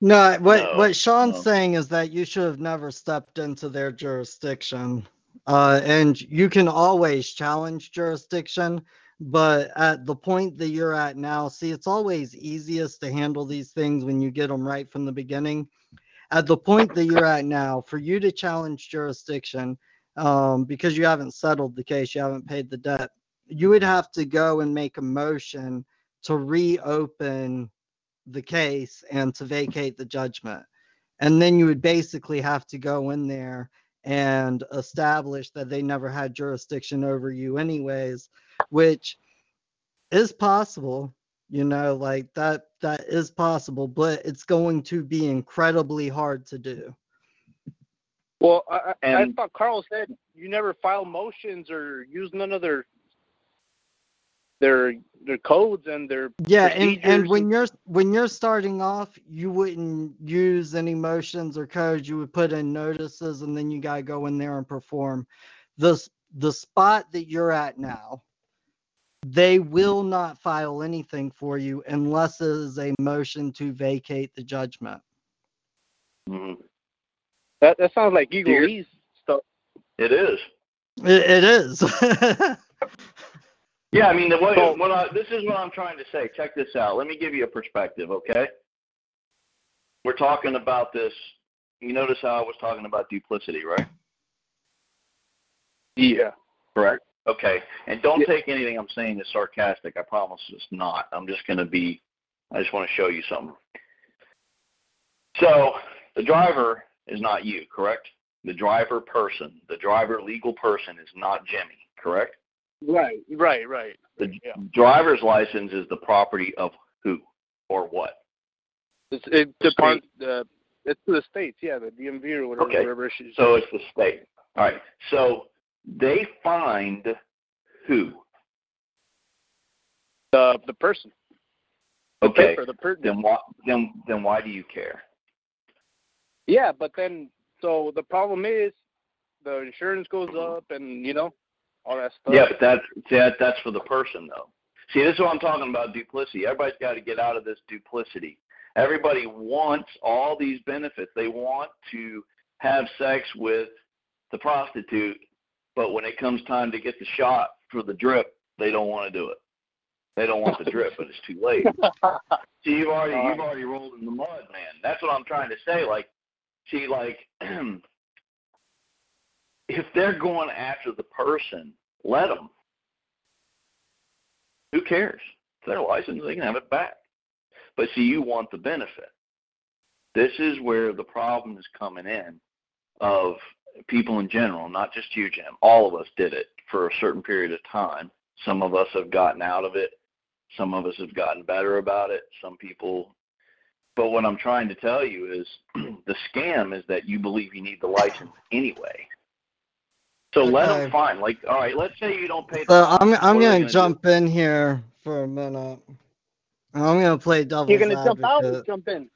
Speaker 2: No, what
Speaker 5: No,
Speaker 2: what Sean's
Speaker 5: no.
Speaker 2: saying is that you should have never stepped into their jurisdiction, uh, and you can always challenge jurisdiction. But at the point that you're at now, see, it's always easiest to handle these things when you get them right from the beginning. At the point that you're at now, for you to challenge jurisdiction, um, because you haven't settled the case, you haven't paid the debt, you would have to go and make a motion to reopen the case and to vacate the judgment. And then you would basically have to go in there and establish that they never had jurisdiction over you, anyways, which is possible. You know, like that, that is possible, but it's going to be incredibly hard to do.
Speaker 7: Well, I, I, I
Speaker 5: And-
Speaker 7: thought Karl said you never file motions or use none of their their their codes and their
Speaker 2: Yeah, and, and when you're when you're starting off, you wouldn't use any motions or codes. You would put in notices, and then you gotta go in there and perform. The the spot that you're at now, they will not file anything for you unless it is a motion to vacate the judgment.
Speaker 5: Mhm.
Speaker 7: that that sounds like Eagle
Speaker 5: Dear-
Speaker 7: stuff.
Speaker 5: It is.
Speaker 2: It, it is.
Speaker 5: Yeah, I mean, the way,
Speaker 7: So-
Speaker 5: what I, this is what I'm trying to say. Check this out. Let me give you a perspective, okay? We're talking about this. You notice how I was talking about duplicity, right?
Speaker 7: Yeah.
Speaker 5: Correct. Okay. And don't take anything I'm saying as sarcastic. I promise it's not. I'm just going to be, I just want to show you something. So the driver is not you, correct? The driver person, the driver legal person is not Jimmy, correct?
Speaker 7: Right. Right. Right.
Speaker 5: The
Speaker 7: Yeah.
Speaker 5: driver's license is the property of who or what?
Speaker 7: It's it
Speaker 5: The
Speaker 7: depends. Uh, it's the states. Yeah, the DMV or whatever.
Speaker 5: Okay.
Speaker 7: Whatever.
Speaker 5: So it's the state. All right. So they find who?
Speaker 7: the the person. The
Speaker 5: Okay.
Speaker 7: paper, the per-
Speaker 5: Then why then then why do you care?
Speaker 7: Yeah, but then so the problem is the insurance goes up and you know all that stuff.
Speaker 5: Yeah, but that's that that's for the person though. See, this is what I'm talking about duplicity. Everybody's got to get out of this duplicity. Everybody wants all these benefits. They want to have sex with the prostitute, but when it comes time to get the shot for the drip, they don't want to do it. They don't want the drip, but it's too late. See, you've already you've already rolled in the mud, man. That's what I'm trying to say. Like, see, like, if they're going after the person, let them. Who cares? It's their license; they can have it back. But see, you want the benefit. This is where the problem is coming in, of people in general, not just you, Jim. All of us did it for a certain period of time. Some of us have gotten out of it. Some of us have gotten better about it. Some people. But what I'm trying to tell you is the scam is that you believe you need the license anyway. So let them find. Like, all right, let's say you don't pay.
Speaker 2: So I'm I'm
Speaker 5: What are they
Speaker 2: gonna
Speaker 5: gonna do?
Speaker 2: jump in here for a minute. I'm gonna play devil's
Speaker 7: You're gonna jump out or jump in?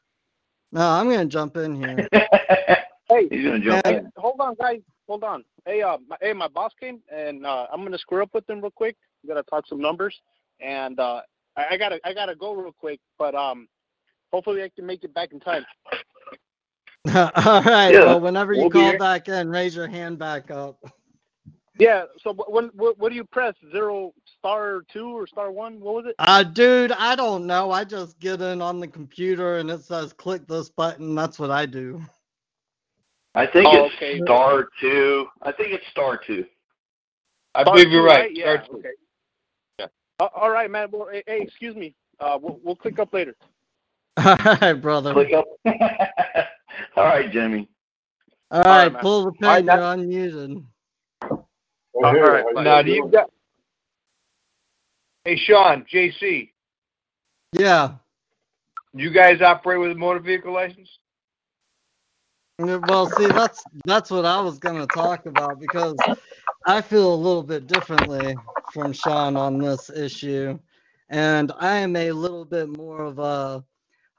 Speaker 2: No, I'm gonna jump in here.
Speaker 7: Hey,
Speaker 5: He's gonna jump
Speaker 7: hey,
Speaker 5: in.
Speaker 7: hold on, guys. Hold on. Hey, uh, my, hey, my boss came, and uh, I'm gonna square up with him real quick. We gotta talk some numbers, and uh, I, I gotta, I gotta go real quick. But um, hopefully I can make it back in time.
Speaker 2: All right.
Speaker 5: Yeah,
Speaker 2: well, whenever you
Speaker 5: we'll
Speaker 2: call back in, raise your hand back up.
Speaker 7: Yeah. So when, what, what do you press? Zero star two or star one? What was it?
Speaker 2: Uh, dude, I don't know. I just get in on the computer and it says click this button. That's what I do.
Speaker 5: I think
Speaker 7: Oh,
Speaker 5: it's
Speaker 7: okay.
Speaker 5: star two. I think it's star two.
Speaker 3: I
Speaker 7: Star
Speaker 3: believe you're
Speaker 7: two,
Speaker 3: right.
Speaker 7: Yeah.
Speaker 3: Start-
Speaker 7: Okay.
Speaker 3: Yeah.
Speaker 7: Uh, all right, man. Well, hey, hey, excuse me. Uh, we'll, we'll click up later.
Speaker 2: All right, brother.
Speaker 5: Click up. All right, Jimmy.
Speaker 2: All right,
Speaker 7: man.
Speaker 2: pull the pin.
Speaker 7: All right,
Speaker 2: you're
Speaker 7: that-
Speaker 2: unmuted.
Speaker 7: All right.
Speaker 3: Now, do you got? Hey, Sean, JC,
Speaker 2: Yeah.
Speaker 3: you guys operate with a motor vehicle license?
Speaker 2: Well, see, that's that's what I was gonna talk about because I feel a little bit differently from Sean on this issue, and I am a little bit more of a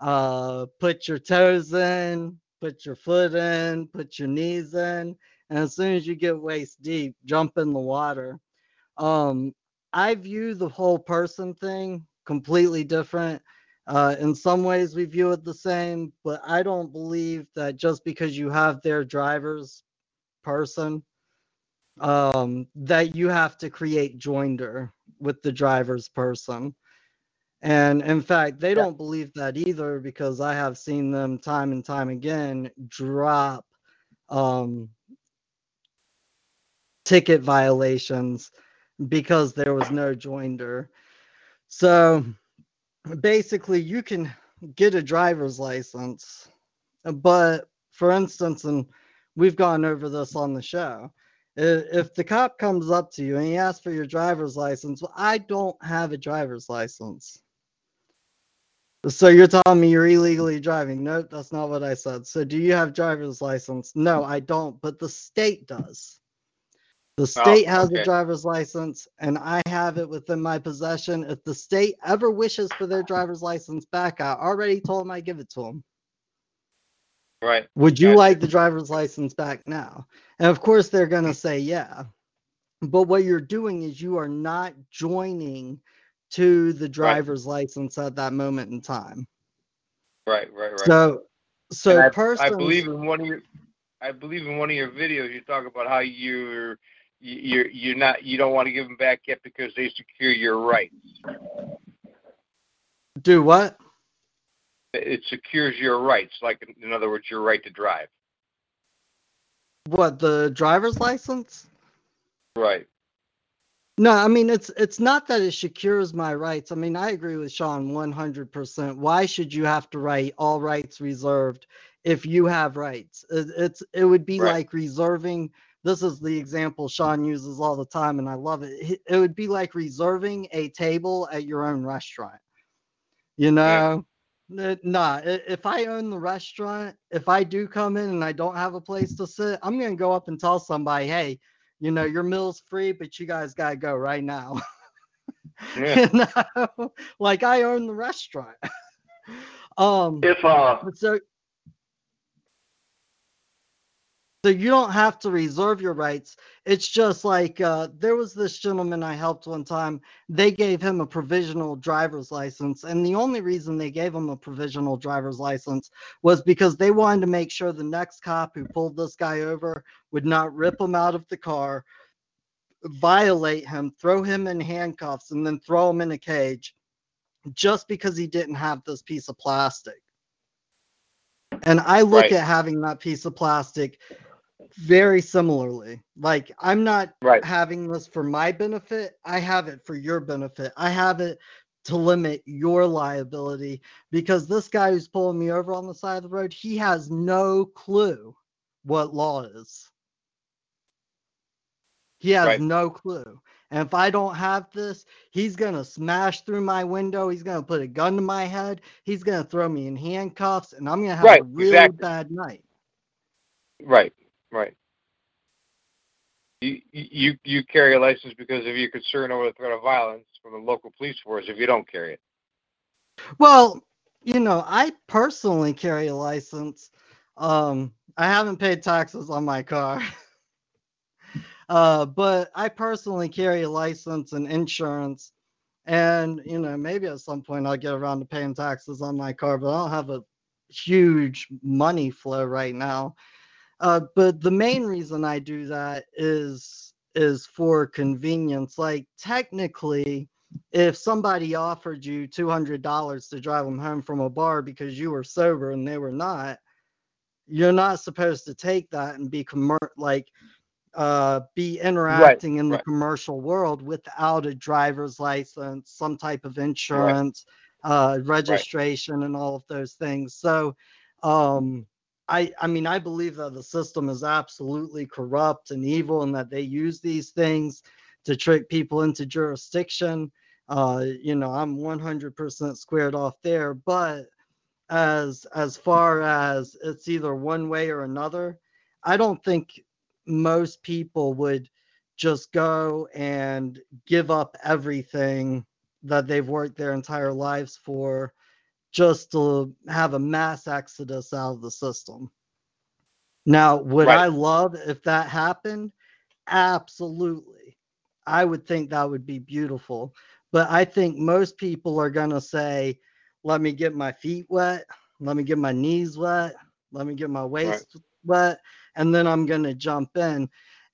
Speaker 2: uh, put your toes in, put your foot in, put your knees in, and as soon as you get waist deep, jump in the water. Um, I view the whole person thing completely different. Uh, in some ways, we view it the same, but I don't believe that just because you have their driver's person, um, that you have to create joinder with the driver's person. And in fact, they don't believe that either because I have seen them time and time again drop um, ticket violations because there was no joinder. So basically, you can get a driver's license, uh, but for instance, and we've gone over this on the show. If the cop comes up to you and he asks for your driver's license, well, I don't have a driver's license. So you're telling me you're illegally driving? Nope, that's not what I said. So do you have driver's license? No, I don't, but the state does. The
Speaker 3: Oh,
Speaker 2: state has
Speaker 3: okay.
Speaker 2: a driver's license and I have it within my possession. If the state ever wishes for their driver's license back, I already told them I give it to them.
Speaker 3: Right.
Speaker 2: Would you
Speaker 3: Gotcha.
Speaker 2: like the driver's license back now? And of course, they're going to mm-hmm. say yeah. But what you're doing is you are not joining to the driver's license at that moment in time.
Speaker 3: Right. Right. Right.
Speaker 2: So, so
Speaker 3: I, I believe in one of your, I believe in one of your videos you talk about how you're, you're, you're not, you don't want to give them back yet because they secure your rights.
Speaker 2: do what?
Speaker 3: It secures your rights, like in other words, your right to drive.
Speaker 2: What the driver's license?
Speaker 3: Right.
Speaker 2: No, I mean it's it's not that it secures my rights. I mean I agree with Sean 100%. Why should you have to write all rights reserved if you have rights? It, it's it would be
Speaker 3: Right.
Speaker 2: like reserving. This is the example Sean uses all the time, and I love it. It- would be like reserving a table at your own restaurant. You know, N- nah. If I own the restaurant, if I do come in and I don't have a place to sit, I'm gonna go up and tell somebody, hey, you know, your meal's free, but you guys gotta go right now.
Speaker 3: Yeah.
Speaker 2: you know, like I own the restaurant. um,
Speaker 5: If uh,
Speaker 2: so so you don't have to reserve your rights. It's just like uh, there was this gentleman I helped one time. They gave him a provisional driver's license, and the only reason they gave him a provisional driver's license was because they wanted to make sure the next cop who pulled this guy over would not rip him out of the car, violate him, throw him in handcuffs, and then throw him in a cage just because he didn't have this piece of plastic. And I look
Speaker 3: Right.
Speaker 2: at having that piece of plastic very similarly. Like, I'm not
Speaker 3: Right.
Speaker 2: having this for my benefit, I have it for your benefit. I have it to limit your liability because this guy who's pulling me over on the side of the road, he has no clue what law is. He has
Speaker 3: Right.
Speaker 2: no clue. And if I don't have this, he's going to smash through my window. He's going to put a gun to my head. He's going to throw me in handcuffs, and I'm going to have
Speaker 3: Right,
Speaker 2: a really
Speaker 3: exactly.
Speaker 2: bad night.
Speaker 3: Right. Right. You, you you carry a license because of your concern over the threat of violence from the local police force. If you don't carry it,
Speaker 2: Well, you know, I personally carry a license. Um, I haven't paid taxes on my car. uh, but I personally carry a license and insurance. And, you know, maybe at some point I'll get around to paying taxes on my car, but I don't have a huge money flow right now. Uh, but the main reason I do that is is for convenience. Like technically, if somebody offered you two hundred dollars to drive them home from a bar because you were sober and they were not, you're not supposed to take that and be commer- like uh, be interacting in the
Speaker 3: right.
Speaker 2: commercial world without a driver's license, some type of insurance, uh, registration, and all of those things. So, um, I I mean I believe that the system is absolutely corrupt and evil, and that they use these things to trick people into jurisdiction. Uh, you know, I'm 100% squared off there, but as as far as it's either one way or another, I don't think most people would just go and give up everything that they've worked their entire lives for just to have a mass exodus out of the system. Now, would
Speaker 3: Right.
Speaker 2: I love if that happened? Absolutely. I would think that would be beautiful. But I think most people are going to say, let me get my feet wet, let me get my knees wet, let me get my waist wet, and then I'm going to jump in.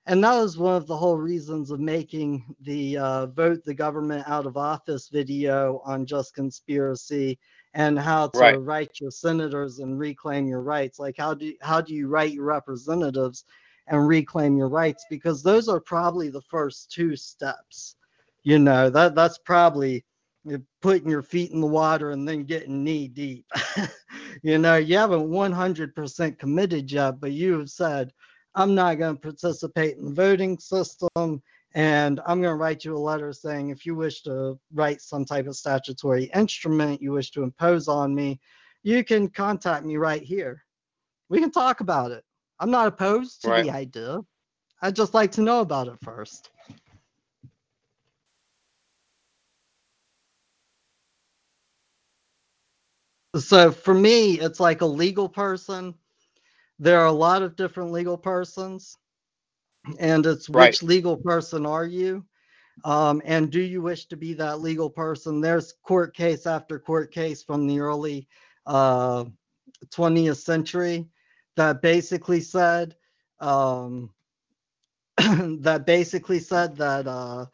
Speaker 2: And that was one of the whole reasons of making the uh, vote the government out of office video on just conspiracy and how to
Speaker 3: Right.
Speaker 2: write your senators and reclaim your rights. Like how do how do you write your representatives and reclaim your rights because those are probably the first two steps. You know, that that's probably eh, putting your feet in the water and then getting knee deep. you know, you haven't 100% committed yet, but you have said, I'm not going to participate in the voting system. And I'm going to write you a letter saying if you wish to write some type of statutory instrument you wish to impose on me, you can contact me right here. We can talk about it. I'm not opposed to
Speaker 3: Right.
Speaker 2: the idea. I'd just like to know about it first. So for me, it's like a legal person. There are a lot of different legal persons, and it's
Speaker 3: Right.
Speaker 2: which legal person are you? Um, and do you wish to be that legal person? There's court case after court case from the early uh, 20th century that basically said um, that basically said that uh,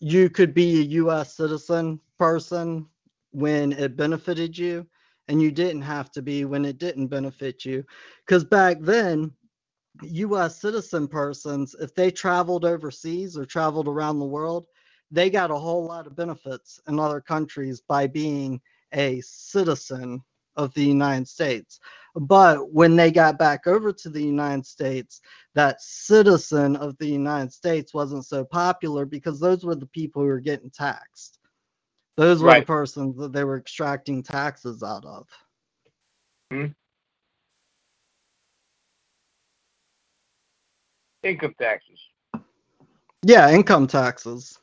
Speaker 2: you could be a U.S. citizen person when it benefited you, and you didn't have to be when it didn't benefit you. Because back then, U.S. citizen persons, if they traveled overseas or traveled around the world, they got a whole lot of benefits in other countries by being a citizen of the United States. But when they got back over to the United States, that citizen of the United States wasn't so popular because those were the people who were getting taxed. Those were
Speaker 3: Right.
Speaker 2: the persons that they were extracting taxes out of. Mm-hmm.
Speaker 3: Income taxes.
Speaker 2: Yeah, income taxes.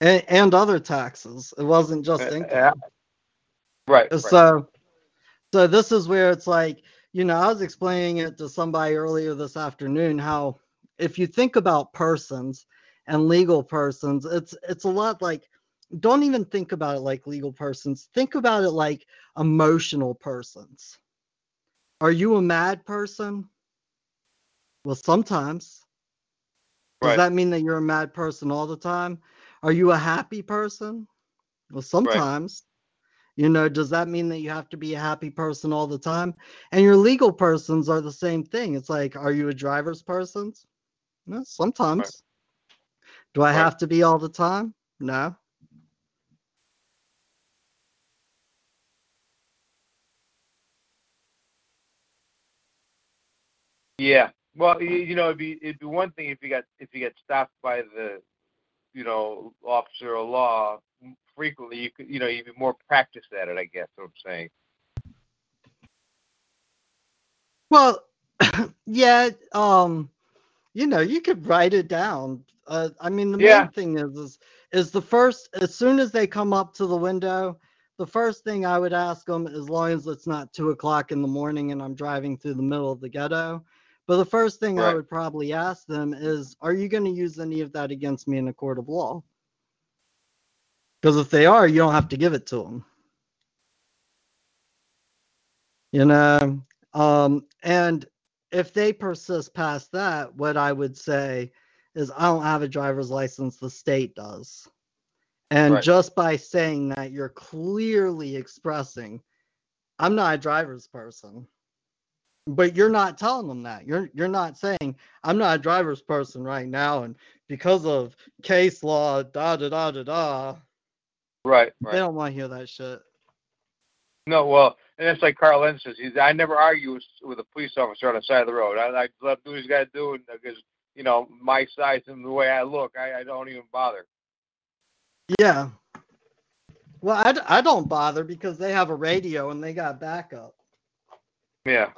Speaker 2: And, and other taxes. It wasn't just
Speaker 3: Uh,
Speaker 2: income.
Speaker 3: yeah. Right. right.
Speaker 2: So, so this is where it's like, you know, I was explaining it to somebody earlier this afternoon how if you think about persons and legal persons, it's it's a lot like don't even think about it like legal persons. Think about it like emotional persons. Are you a mad person? Well, sometimes. Does
Speaker 3: Right.
Speaker 2: that mean that you're a mad person all the time? Are you a happy person? Well, sometimes. You know, does that mean that you have to be a happy person all the time? And your legal persons are the same thing. It's like, are you a driver's person? No, sometimes. Do I
Speaker 3: Right.
Speaker 2: have to be all the time? No.
Speaker 3: Yeah. Well, you, you know, it'd be it'd be one thing if you got if you get stopped by the, you know, officer of law frequently. You could, you know, you'd be more practiced at it. I guess what I'm saying.
Speaker 2: Well, yeah, um, you know, you could write it down. Uh, I mean, the
Speaker 3: Yeah.
Speaker 2: main thing is, is is the first as soon as they come up to the window, the first thing I would ask them, as long as it's not two o'clock in the morning and I'm driving through the middle of the ghetto, but the first thing I would probably ask them is, are you going to use any of that against me in a court of law? Because if they are, you don't have to give it to them. You know, um, and if they persist past that, what I would say is I don't have a driver's license, the state does. And
Speaker 3: Right.
Speaker 2: just by saying that, you're clearly expressing, I'm not a driver's person. But you're not telling them that. You're you're not saying I'm not a driver's person right now, and because of case law, da da da da da.
Speaker 3: Right. right.
Speaker 2: They don't want to hear that shit.
Speaker 3: No. Well, and that's like Karl Lentz says. He's, I never argue with, with a police officer on the side of the road. I, I let do what he's got to do, and because you know my size and the way I look, I, I don't even bother.
Speaker 2: Yeah. Well, I, I don't bother because they have a radio and they got backup.
Speaker 3: Yeah.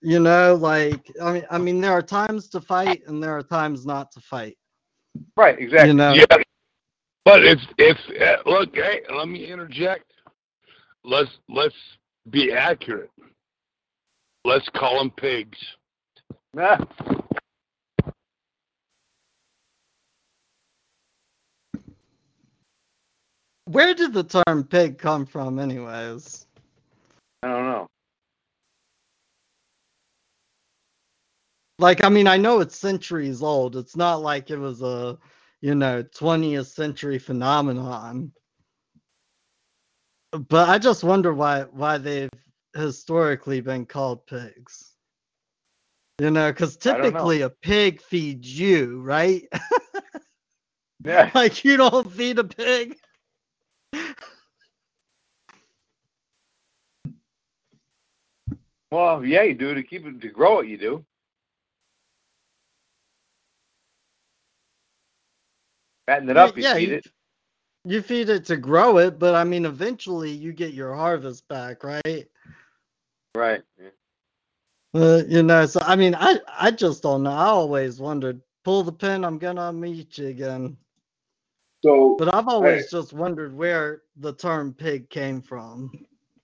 Speaker 2: You know, like I mean, I mean, there are times to fight and there are times not to fight.
Speaker 3: Right. Exactly.
Speaker 2: You know.
Speaker 4: Yeah. But if if uh, look, hey, let me interject. Let's let's be accurate. Let's call them pigs.
Speaker 3: Nah.
Speaker 2: Where did the term pig come from, anyways?
Speaker 3: I don't know.
Speaker 2: Like, I mean, I know it's centuries old. It's not like it was a, you know, 20th century phenomenon. But I just wonder why why they've historically been called pigs. You know, because
Speaker 3: don't know.
Speaker 2: typically a pig feeds you, right?
Speaker 3: Yeah.
Speaker 2: like you don't feed a pig.
Speaker 3: Well, yeah, you do to keep it to grow it. You do. Fatten it up, you
Speaker 2: yeah,
Speaker 3: feed
Speaker 2: you,
Speaker 3: it.
Speaker 2: you feed it to grow it, but I mean, eventually you get your harvest back, right?
Speaker 3: Right. Yeah.
Speaker 2: Uh, you know, so I mean, I I just don't know. I always wondered, pull the pin, I'm gonna meet you again.
Speaker 8: So
Speaker 2: But I've always just wondered where the term pig came from.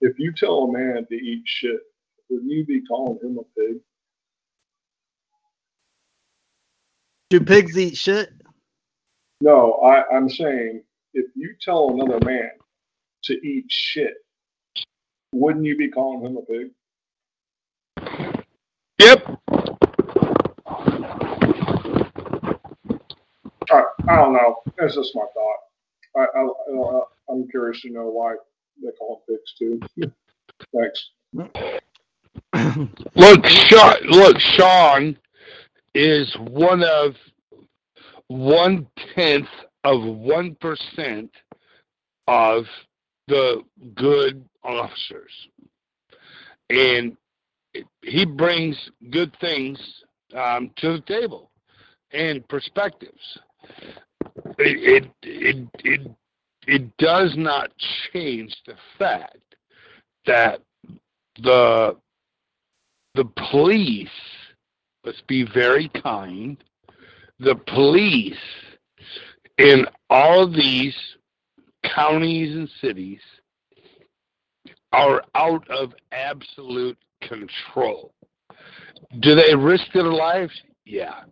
Speaker 8: if you tell a man to eat shit, would you be calling him a pig?
Speaker 2: Do pigs eat shit?
Speaker 8: No, I, I'm saying if you tell another man to eat shit, wouldn't you be calling him a pig?
Speaker 4: Yep.
Speaker 8: I, I don't know. That's just my thought. I, I, I, I'm curious to know why they call them pigs too. Thanks.
Speaker 4: Look, Sean, look, Sean is one of one tenth of one percent of the good officers, and he brings good things um, to the table and perspectives. It, it it it it does not change the fact that the the police let's be very kind the police in all of these counties and cities are out of absolute control. Do they risk their lives? Yeah.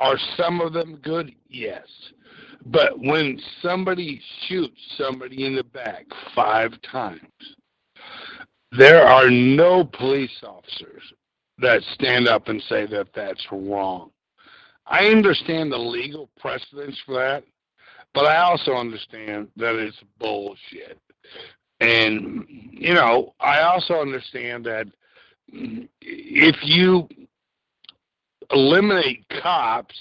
Speaker 4: Are some of them good? Yes. But when somebody shoots somebody in the back five times there are no police officers that stand up and say that that's wrong. I understand the legal precedence for that, but I also understand that it's bullshit. And, you know, I also understand that if you eliminate cops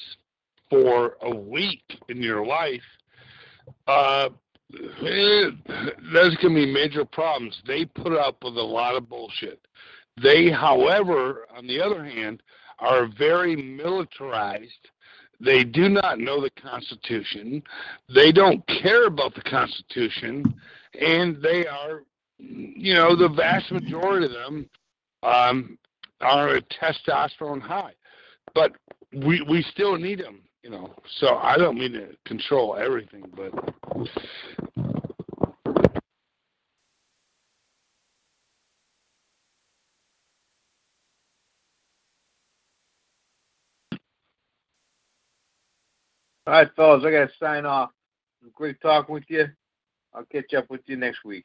Speaker 4: for a week in your life, uh, there's going to be major problems. They put up with a lot of bullshit. They, however, on the other hand, are very militarized. They do not know the Constitution. They don't care about the Constitution. And they are, you know, the vast majority of them um, are testosterone high. But we, we still need them, you know. So I don't mean to control everything, but
Speaker 3: All right, fellas, I gotta sign off. Great talking with you. I'll catch up with you next week.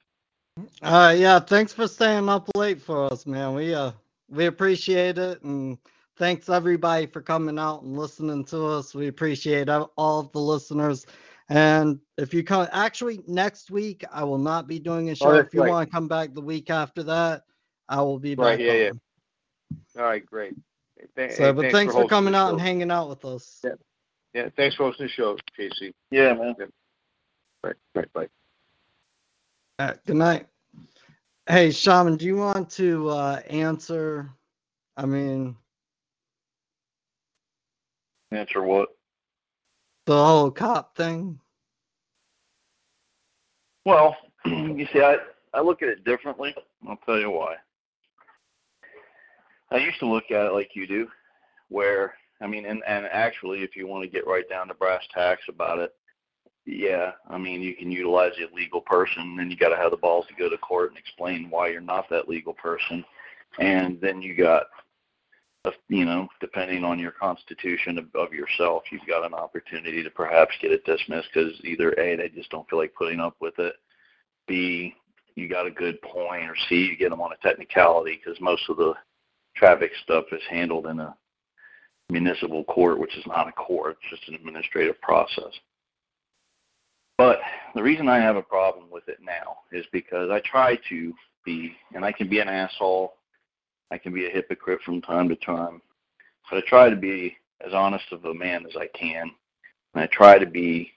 Speaker 2: Uh, yeah, thanks for staying up late for us, man. We uh we appreciate it, and thanks everybody for coming out and listening to us. We appreciate all of the listeners. And if you come, actually next week I will not be doing a show.
Speaker 3: Oh,
Speaker 2: if you
Speaker 3: right.
Speaker 2: want to come back the week after that, I will be
Speaker 3: Right,
Speaker 2: back.
Speaker 3: yeah, yeah.
Speaker 2: on.
Speaker 3: All right, great. Th-
Speaker 2: So,
Speaker 3: hey,
Speaker 2: but thanks for
Speaker 3: hosting
Speaker 2: coming out
Speaker 3: show.
Speaker 2: and hanging out with us.
Speaker 3: Yeah. Yeah, thanks for hosting the show, Casey.
Speaker 5: Yeah, man.
Speaker 3: Right, right, bye.
Speaker 2: All right, good night. Hey, Shaman, do you want to uh, answer? I mean,
Speaker 5: Answer what?
Speaker 2: the whole cop thing.
Speaker 5: Well, you see, I, I look at it differently. I'll tell you why. I used to look at it like you do, where, I mean, and, and actually, if you want to get right down to brass tacks about it, yeah, I mean, you can utilize a legal person, and you got to have the balls to go to court and explain why you're not that legal person. And then you got, a- you know, depending on your constitution of, of yourself, you've got an opportunity to perhaps get it dismissed because either A, they just don't feel like putting up with it, B, you got a good point, or C, you get them on a technicality because most of the traffic stuff is handled in a municipal court, which is not a court, it's just an administrative process. But the reason I have a problem with it now is because I try to be, and I can be an asshole, I can be a hypocrite from time to time, but I try to be as honest of a man as I can, and I try to be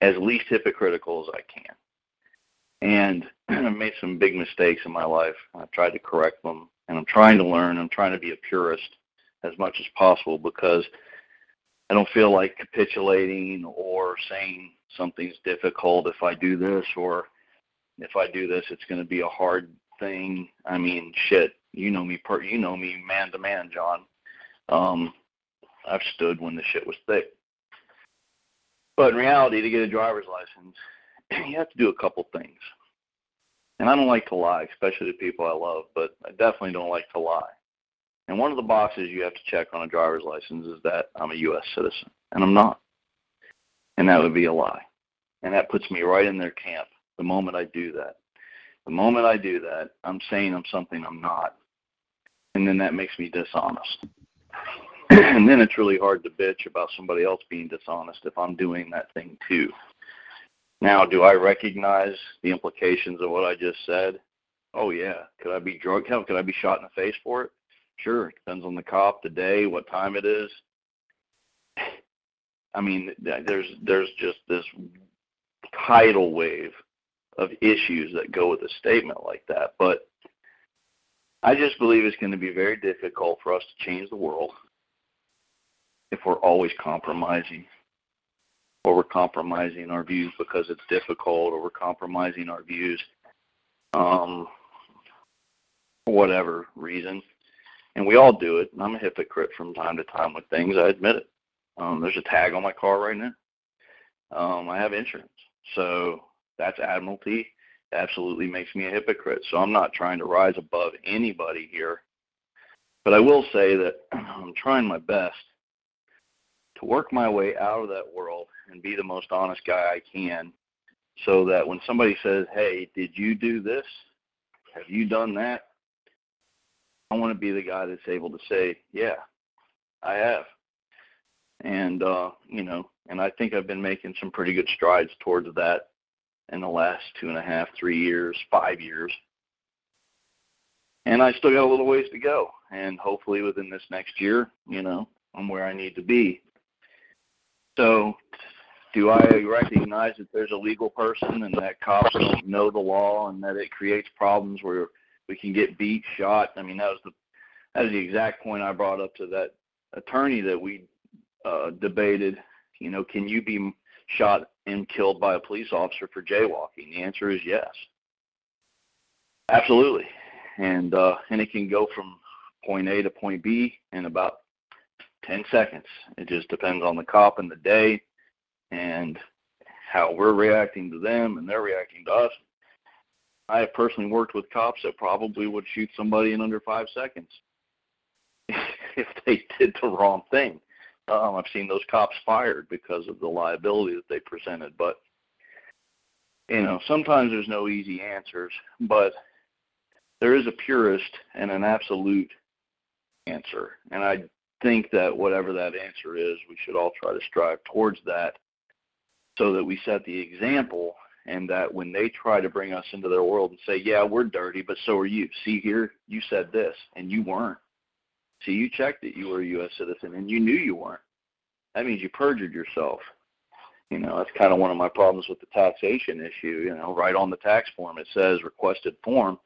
Speaker 5: as least hypocritical as I can. And I've made some big mistakes in my life. I've tried to correct them, and I'm trying to learn. I'm trying to be a purist as much as possible because I don't feel like capitulating or saying something's difficult if I do this or if I do this it's going to be a hard thing. I mean, shit, you know me per you know me man to man, John. Um I've stood when the shit was thick. But in reality, to get a driver's license, you have to do a couple things. And I don't like to lie, especially to people I love, but I definitely don't like to lie. And one of the boxes you have to check on a driver's license is that I'm a U.S. citizen, and I'm not. And that would be a lie. And that puts me right in their camp the moment I do that. The moment I do that, I'm saying I'm something I'm not. And then that makes me dishonest. and then it's really hard to bitch about somebody else being dishonest if I'm doing that thing too. Now, do I recognize the implications of what I just said? Oh yeah. Could I be drug? Hell, could I be shot in the face for it? Sure. Depends on the cop, the day, what time it is. I mean, there's there's just this tidal wave of issues that go with a statement like that. But I just believe it's going to be very difficult for us to change the world if we're always compromising or we're compromising our views because it's difficult or we're compromising our views um whatever reason. And we all do it and i'm a hypocrite from time to time with things i admit it. Um there's a tag on my car right now. Um i have insurance so that's admiralty. Absolutely makes me a hypocrite so i'm not trying to rise above anybody here. But i will say that i'm trying my best to work my way out of that world and be the most honest guy I can so that when somebody says, Hey, did you do this? Have you done that? I want to be the guy that's able to say, Yeah, I have. And, uh, you know, and I think I've been making some pretty good strides towards that in the last two and a half, three years, five years. And I still got a little ways to go. And hopefully within this next year, you know, I'm where I need to be. So, do I recognize that there's a legal person and that cops don't know the law and that it creates problems where we can get beat, shot? I mean, that was the that was the exact point I brought up to that attorney that we uh, debated. You know, can you be shot and killed by a police officer for jaywalking? The answer is yes. Absolutely. And uh, and it can go from point A to point B in about 10 seconds. It just depends on the cop and the day and how we're reacting to them and they're reacting to us. I have personally worked with cops that probably would shoot somebody in under five seconds if they did the wrong thing. Um, I've seen those cops fired because of the liability that they presented. But, you know, sometimes there's no easy answers, but there is a purist and an absolute answer. And I think that whatever that answer is, we should all try to strive towards that so that we set the example and that when they try to bring us into their world and say, yeah, we're dirty, but so are you. See here, you said this and you weren't. See, you checked that You were a U.S. citizen and you knew you weren't. That means you perjured yourself. You know, that's kind of one of my problems with the taxation issue. You know, right on the tax form, it says requested form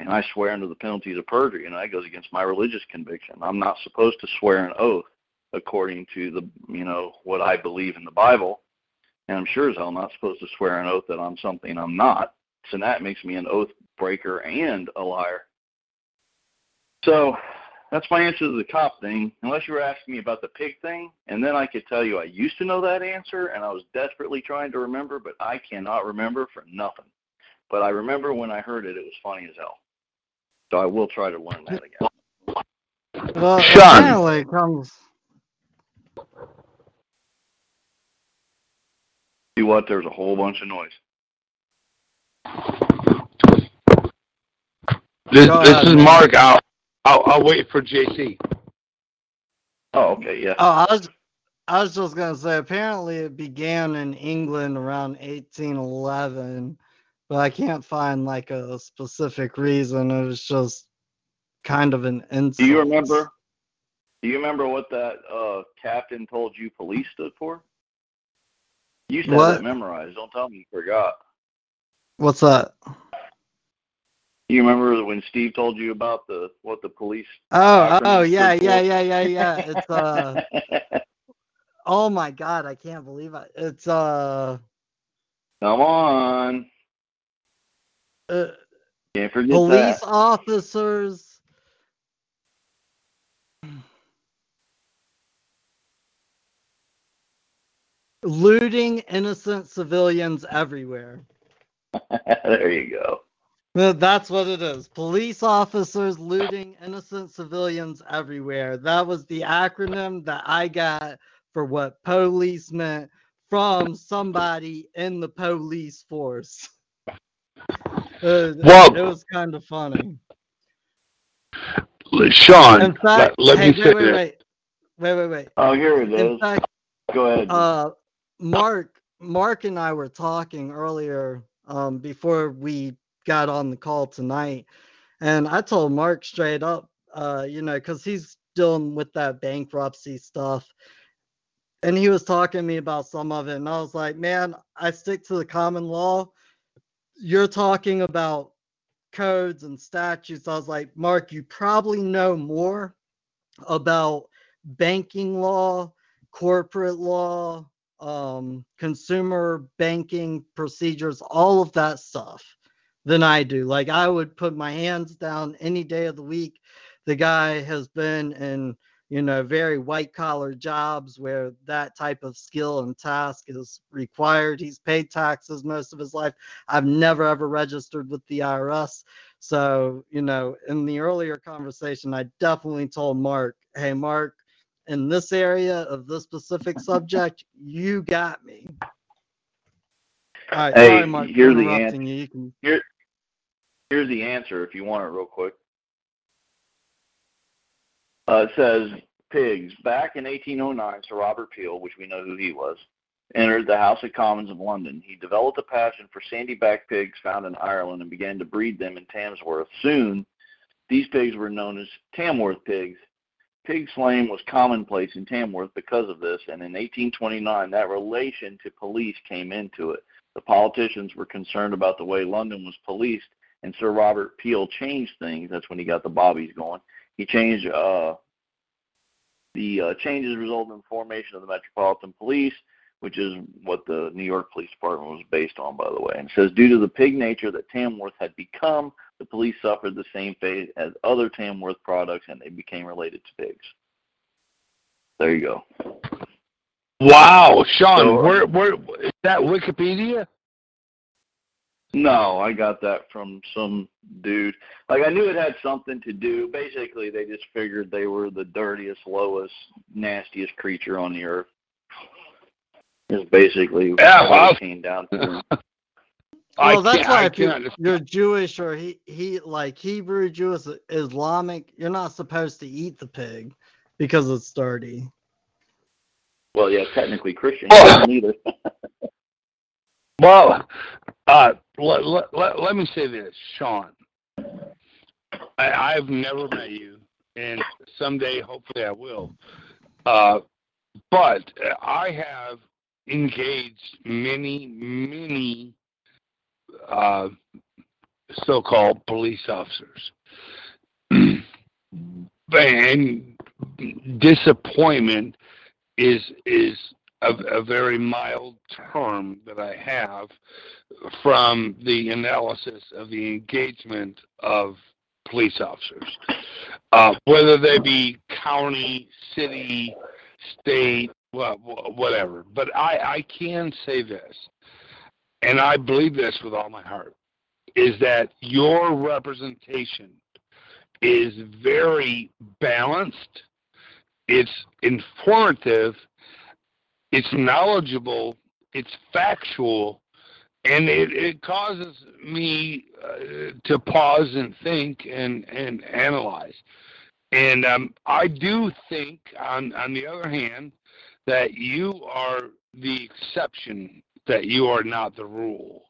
Speaker 5: and I swear under the penalties of perjury, and that goes against my religious conviction. I'm not supposed to swear an oath according to the, you know, what I believe in the Bible, and I'm sure as hell not supposed to swear an oath that I'm something I'm not. So that makes me an oath breaker and a liar. So that's my answer to the cop thing. Unless you were asking me about the pig thing, and then I could tell you I used to know that answer, and I was desperately trying to remember, but I cannot remember for nothing. But I remember when I heard it, it was funny as hell. So I will try to learn that again.
Speaker 2: Well,
Speaker 4: Sean.
Speaker 2: apparently comes.
Speaker 5: See what? There's a whole bunch of noise.
Speaker 4: This,
Speaker 2: Go
Speaker 4: this
Speaker 2: ahead,
Speaker 4: is
Speaker 2: man.
Speaker 4: Mark. I'll, I'll, I'll wait for JC.
Speaker 5: Oh, okay, yeah.
Speaker 2: Oh, I was, I was just gonna say. Apparently, it began in England around 1811, but I can't find like a specific reason. It was just kind of an insult.
Speaker 5: Do you remember? Do you remember what that uh, captain told you police stood for? You have
Speaker 2: What?
Speaker 5: that memorized. Don't tell me you forgot.
Speaker 2: What's that?
Speaker 5: You remember when Steve told you about the what the police?
Speaker 2: Oh, oh, yeah, yeah, yeah, yeah, yeah. It's uh, oh my God, I can't believe it. It's uh,
Speaker 5: Come on,
Speaker 2: uh police
Speaker 5: that.
Speaker 2: officers. Looting innocent civilians everywhere.
Speaker 5: there you go.
Speaker 2: That's what it is. Police officers looting innocent civilians everywhere. That was the acronym that I got for what police meant from somebody in the police force. Uh,
Speaker 4: Well-
Speaker 2: it was kind of funny.
Speaker 4: Sean,
Speaker 2: In fact,
Speaker 4: let, let
Speaker 2: hey,
Speaker 4: me say
Speaker 2: wait, wait,
Speaker 4: this.
Speaker 2: wait, wait, wait, wait.
Speaker 5: Oh, here it
Speaker 2: In fact,
Speaker 5: Go ahead.
Speaker 2: uh, Mark, Mark and I were talking earlier um, before we got on the call tonight, and I told Mark straight up, uh, you know, because he's dealing with that bankruptcy stuff, and he was talking to me about some of it, and I was like, man, I stick to the common law. You're talking about codes and statutes. I was like, Mark, you probably know more about banking law, corporate law, um, consumer banking procedures, all of that stuff than I do. Like I would put my hands down any day of the week. The guy has been in, you know, very white collar jobs where that type of skill and task is required. He's paid taxes most of his life. I've never ever registered with the IRS. So, you know, in the earlier conversation, I definitely told Mark, hey, Mark, in this area of this specific subject, you got me. All right,
Speaker 5: Hey,
Speaker 2: sorry, Mark, for
Speaker 5: here's the
Speaker 2: interrupting
Speaker 5: answer.
Speaker 2: you. You can
Speaker 5: Here, here's the answer if you want it real quick. Uh, it says pigs. Back in 1809, Sir Robert Peel, which we know who he was, entered the House of Commons of London. He developed a passion for sandy-back pigs found in Ireland and began to breed them in Tamworth. Soon, these pigs were known as Tamworth pigs. Pig slaying was commonplace in Tamworth because of this, and in 1829, that relation to police came into it. The politicians were concerned about the way London was policed, and Sir Robert Peel changed things. That's when he got the bobbies going. He changed uh, the uh, changes resulted in the formation of the Metropolitan Police, which is what the New York Police Department was based on, by the way. And it says due to the pig nature that Tamworth had become, the police suffered the same fate as other Tamworth products, and they became related to pigs. There you go.
Speaker 4: Wow, Sean,
Speaker 5: So-
Speaker 4: where where is that Wikipedia?
Speaker 5: No, I got that from some dude. Like I knew it had something to do. Basically, they just figured they were the dirtiest, lowest, nastiest creature on the earth. Is basically
Speaker 4: Yeah,
Speaker 5: what
Speaker 4: well-
Speaker 5: it came down to.
Speaker 4: I
Speaker 2: well, that's
Speaker 4: can't-
Speaker 2: why if you're, you're Jewish or he, he like Hebrew, Jewish, Islamic, you're not supposed to eat the pig because it's dirty.
Speaker 5: Well, yeah, technically Christian. Neither.
Speaker 4: Well, uh, let, let, let, me say this, Sean. I, I've never met you, and someday, hopefully, I will. Uh, but I have engaged many, many uh, so-called police officers, and disappointment is is a, a very mild term that I have from the analysis of the engagement of police officers, uh, whether they be county, city, state, wha- whatever. But I, I can say this, and I believe this with all my heart, is that your representation is very balanced, it's informative, it's knowledgeable, it's factual, and it, it causes me uh, to pause and think and, and analyze. And um, I do think, on, on the other hand, that you are the exception, that you are not the rule.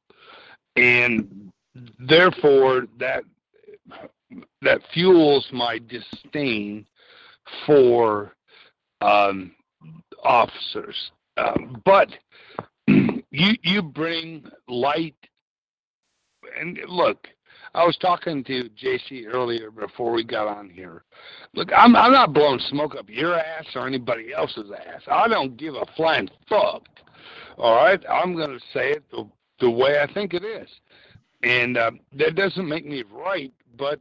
Speaker 4: And therefore, that that fuels my disdain for um, officers. Um, but you you bring light and look. I was talking to JC earlier before we got on here. Look, I'm I'm not blowing smoke up your ass or anybody else's ass. I don't give a flying fuck. All right, I'm gonna say it the the way I think it is, and uh, that doesn't make me right, but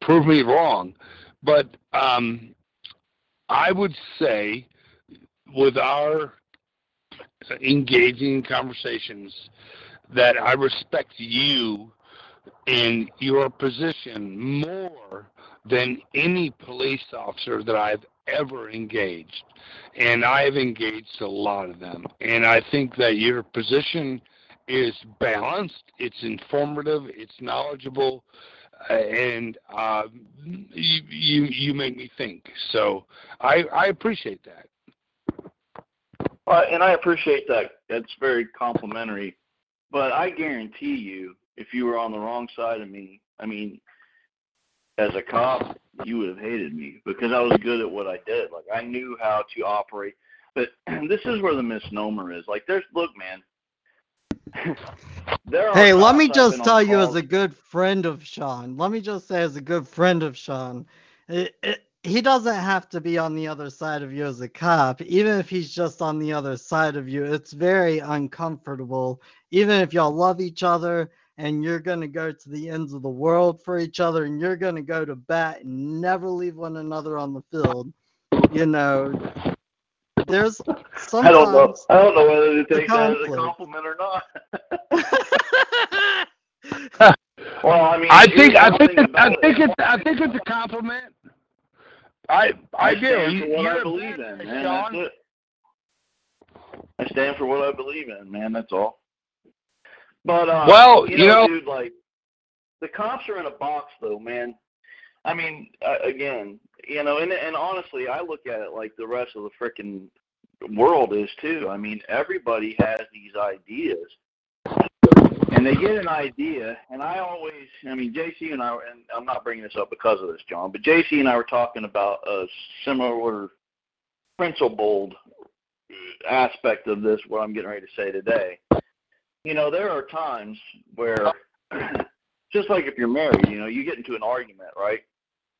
Speaker 4: prove me wrong. But um, I would say, with our engaging conversations, that I respect you in your position more than any police officer that I've ever engaged. And I've engaged a lot of them. And I think that your position is balanced, it's informative, it's knowledgeable, uh, and uh, you, you you make me think. So I I appreciate that.
Speaker 5: Uh, and I appreciate that. That's very complimentary. But I guarantee you, if you were on the wrong side of me, I mean, as a cop, you would have hated me because I was good at what I did. Like I knew how to operate. But this is where the misnomer is. Like there's look, man. there
Speaker 2: Hey, let me just tell you as a good friend of Sean. Let me just say as a good friend of Sean, it, it, he doesn't have to be on the other side of you as a cop. Even if he's just on the other side of you, it's very uncomfortable. Even if y'all love each other and you're going to go to the ends of the world for each other and you're going to go to bat and never leave one another on the field, you know, there's sometimes
Speaker 5: I don't know. I don't know whether to take that as a compliment or not. well, I mean,
Speaker 4: I think I think it, I think it's I think it's a compliment. I I,
Speaker 5: I
Speaker 4: do.
Speaker 5: stand
Speaker 4: You-
Speaker 5: for what
Speaker 4: you're
Speaker 5: I
Speaker 4: a
Speaker 5: believe in, man.
Speaker 4: Sean.
Speaker 5: That's it. I stand for what I believe in, man. That's all. But uh,
Speaker 4: Well,
Speaker 5: you
Speaker 4: you
Speaker 5: know,
Speaker 4: know-
Speaker 5: dude, like the cops are in a box, though, man. I mean, uh, again, you know, and and honestly, I look at it like the rest of the freaking world is too. I mean, everybody has these ideas, and they get an idea, and I always, I mean, JC and I, and I'm not bringing this up because of this, John, but JC and I were talking about a similar principled aspect of this, what I'm getting ready to say today. You know, there are times where, just like if you're married, you know, you get into an argument, right?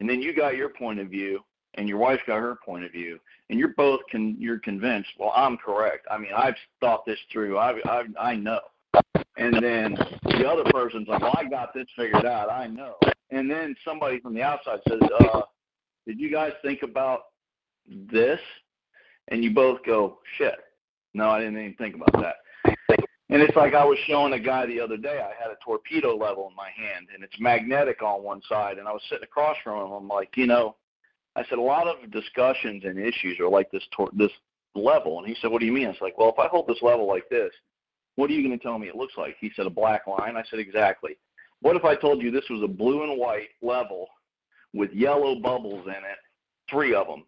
Speaker 5: And then you got your point of view, and your wife's got her point of view, and you're both can you're convinced. Well, I'm correct. I mean, I've thought this through. I I I know. And then the other person's like, well, I got this figured out. I know. And then somebody from the outside says, uh, did you guys think about this? And you both go, shit. No, I didn't even think about that. And it's like I was showing a guy the other day. I had a torpedo level in my hand, and it's magnetic on one side. And I was sitting across from him. I'm like, you know, I said a lot of discussions and issues are like this tor- this level. And he said, what do you mean? It's like, well, if I hold this level like this, what are you going to tell me it looks like? He said, a black line. I said, exactly. What if I told you this was a blue and white level with yellow bubbles in it, three of them,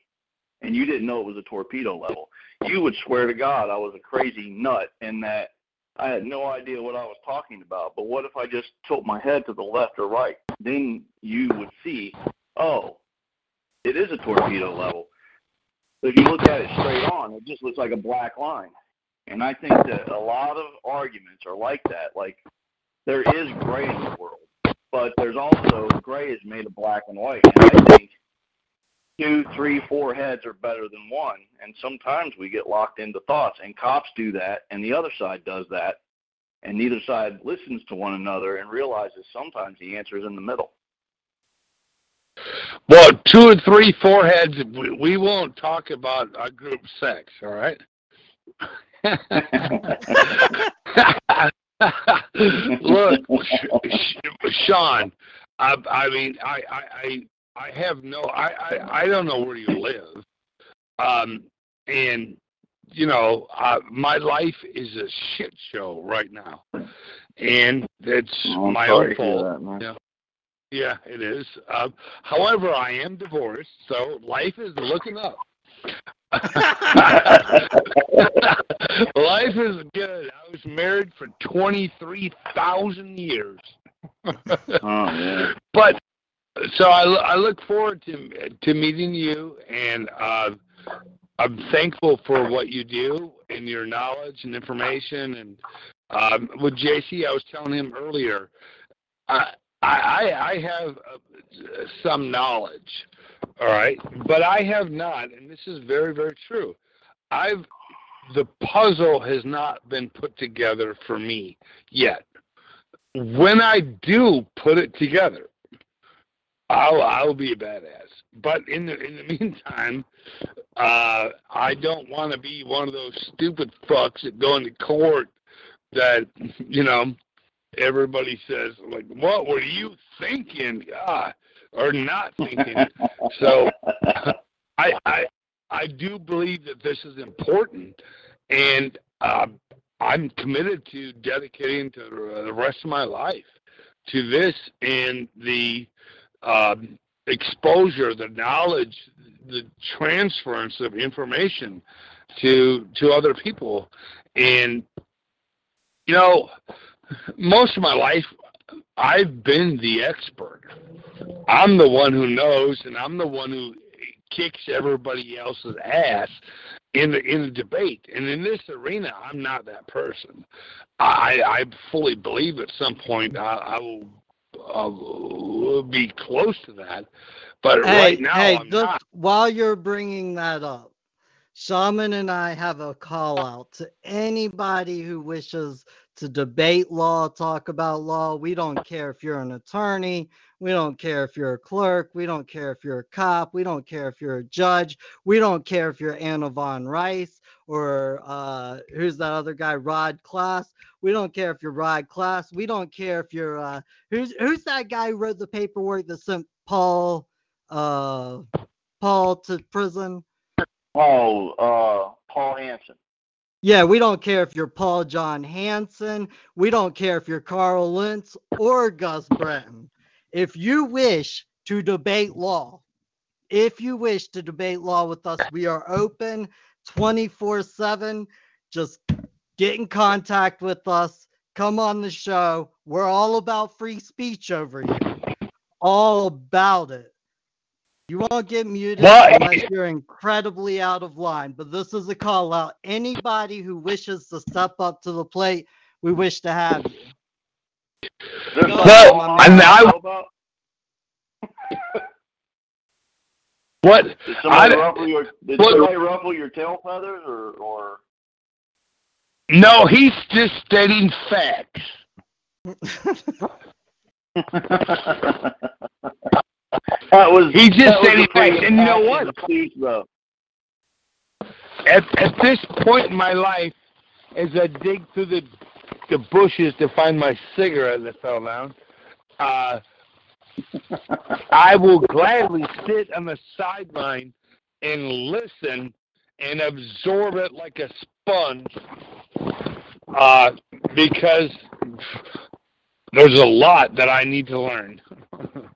Speaker 5: and you didn't know it was a torpedo level? You would swear to God I was a crazy nut and that I had no idea what I was talking about. But what if I just tilt my head to the left or right? Then you would see, oh, it is a torpedo level. But if you look at it straight on, it just looks like a black line. And I think that a lot of arguments are like that. Like there is gray in the world, but there's also gray is made of black and white. And I think two, three, four heads are better than one. And sometimes we get locked into thoughts, and cops do that, and the other side does that, and neither side listens to one another and realizes sometimes the answer is in the middle.
Speaker 4: Well, two or three foreheads. We, we won't talk about our group sex. All right. Look, Sean. I, I mean, I, I, I, have no. I, I, I don't know where you live. Um, and you know, uh, my life is a shit show right now, and it's
Speaker 5: Oh,
Speaker 4: my own fault. Yeah. Yeah, it is. Um, however, I am divorced, so life is looking up. life is good. I was married for 23,000 years.
Speaker 5: Oh, yeah.
Speaker 4: But so I, I look forward to to meeting you, and uh, I'm thankful for what you do and your knowledge and information. And um, with JC, I was telling him earlier, I I, I have uh, some knowledge, all right, but I have not, and this is very very true. I've the puzzle has not been put together for me yet. When I do put it together, I'll I'll be a badass. But in the in the meantime, uh, I don't want to be one of those stupid fucks that go into court that you know everybody says like, "What were you thinking?" God, or not thinking. so I I I do believe that this is important, and uh, I'm committed to dedicating to the rest of my life to this and the um, exposure, the knowledge, the transference of information to to other people. And you know, most of my life, I've been the expert. I'm the one who knows, and I'm the one who kicks everybody else's ass in the in the debate. And in this arena, I'm not that person. I I fully believe at some point I, I will uh, be close to that. But
Speaker 2: hey,
Speaker 4: right now,
Speaker 2: hey,
Speaker 4: I'm
Speaker 2: just
Speaker 4: not.
Speaker 2: while you're bringing that up, Shaman and I have a call out to anybody who wishes to debate law, talk about law. We don't care if you're an attorney. We don't care if you're a clerk. We don't care if you're a cop. We don't care if you're a judge. We don't care if you're Anna Von Reitz or uh, who's that other guy, Rod Class. We don't care if you're Rod Class. We don't care if you're uh, who's who's that guy who wrote the paperwork that sent Paul uh, Paul to prison.
Speaker 5: Oh, uh, Paul Hansen.
Speaker 2: Yeah, we don't care if you're Paul John Hansen. We don't care if you're Karl Lentz or Gus Breton. If you wish to debate law, if you wish to debate law with us, we are open 24 7. Just get in contact with us. Come on the show. We're all about free speech over here. All about it. You won't get muted
Speaker 4: Well,
Speaker 2: unless you're incredibly out of line. But this is a call out. Anybody who wishes to step up to the plate, we wish to have you.
Speaker 5: There's
Speaker 2: Go
Speaker 5: something
Speaker 2: ahead,
Speaker 5: going
Speaker 2: my
Speaker 5: on
Speaker 2: man.
Speaker 4: and
Speaker 5: I
Speaker 4: I-
Speaker 5: don't know about?
Speaker 4: What?
Speaker 5: Did somebody
Speaker 4: I-
Speaker 5: ruffle your did
Speaker 4: what-
Speaker 5: somebody ruffle your tail feathers or or
Speaker 4: No, he's just stating facts.
Speaker 5: that was
Speaker 4: He just said he and you know what?
Speaker 5: Speech, though.
Speaker 4: At at this point in my life, as I dig through the the bushes to find my cigarette that fell down, uh, I will gladly sit on the sideline and listen and absorb it like a sponge, uh, because there's a lot that I need to learn.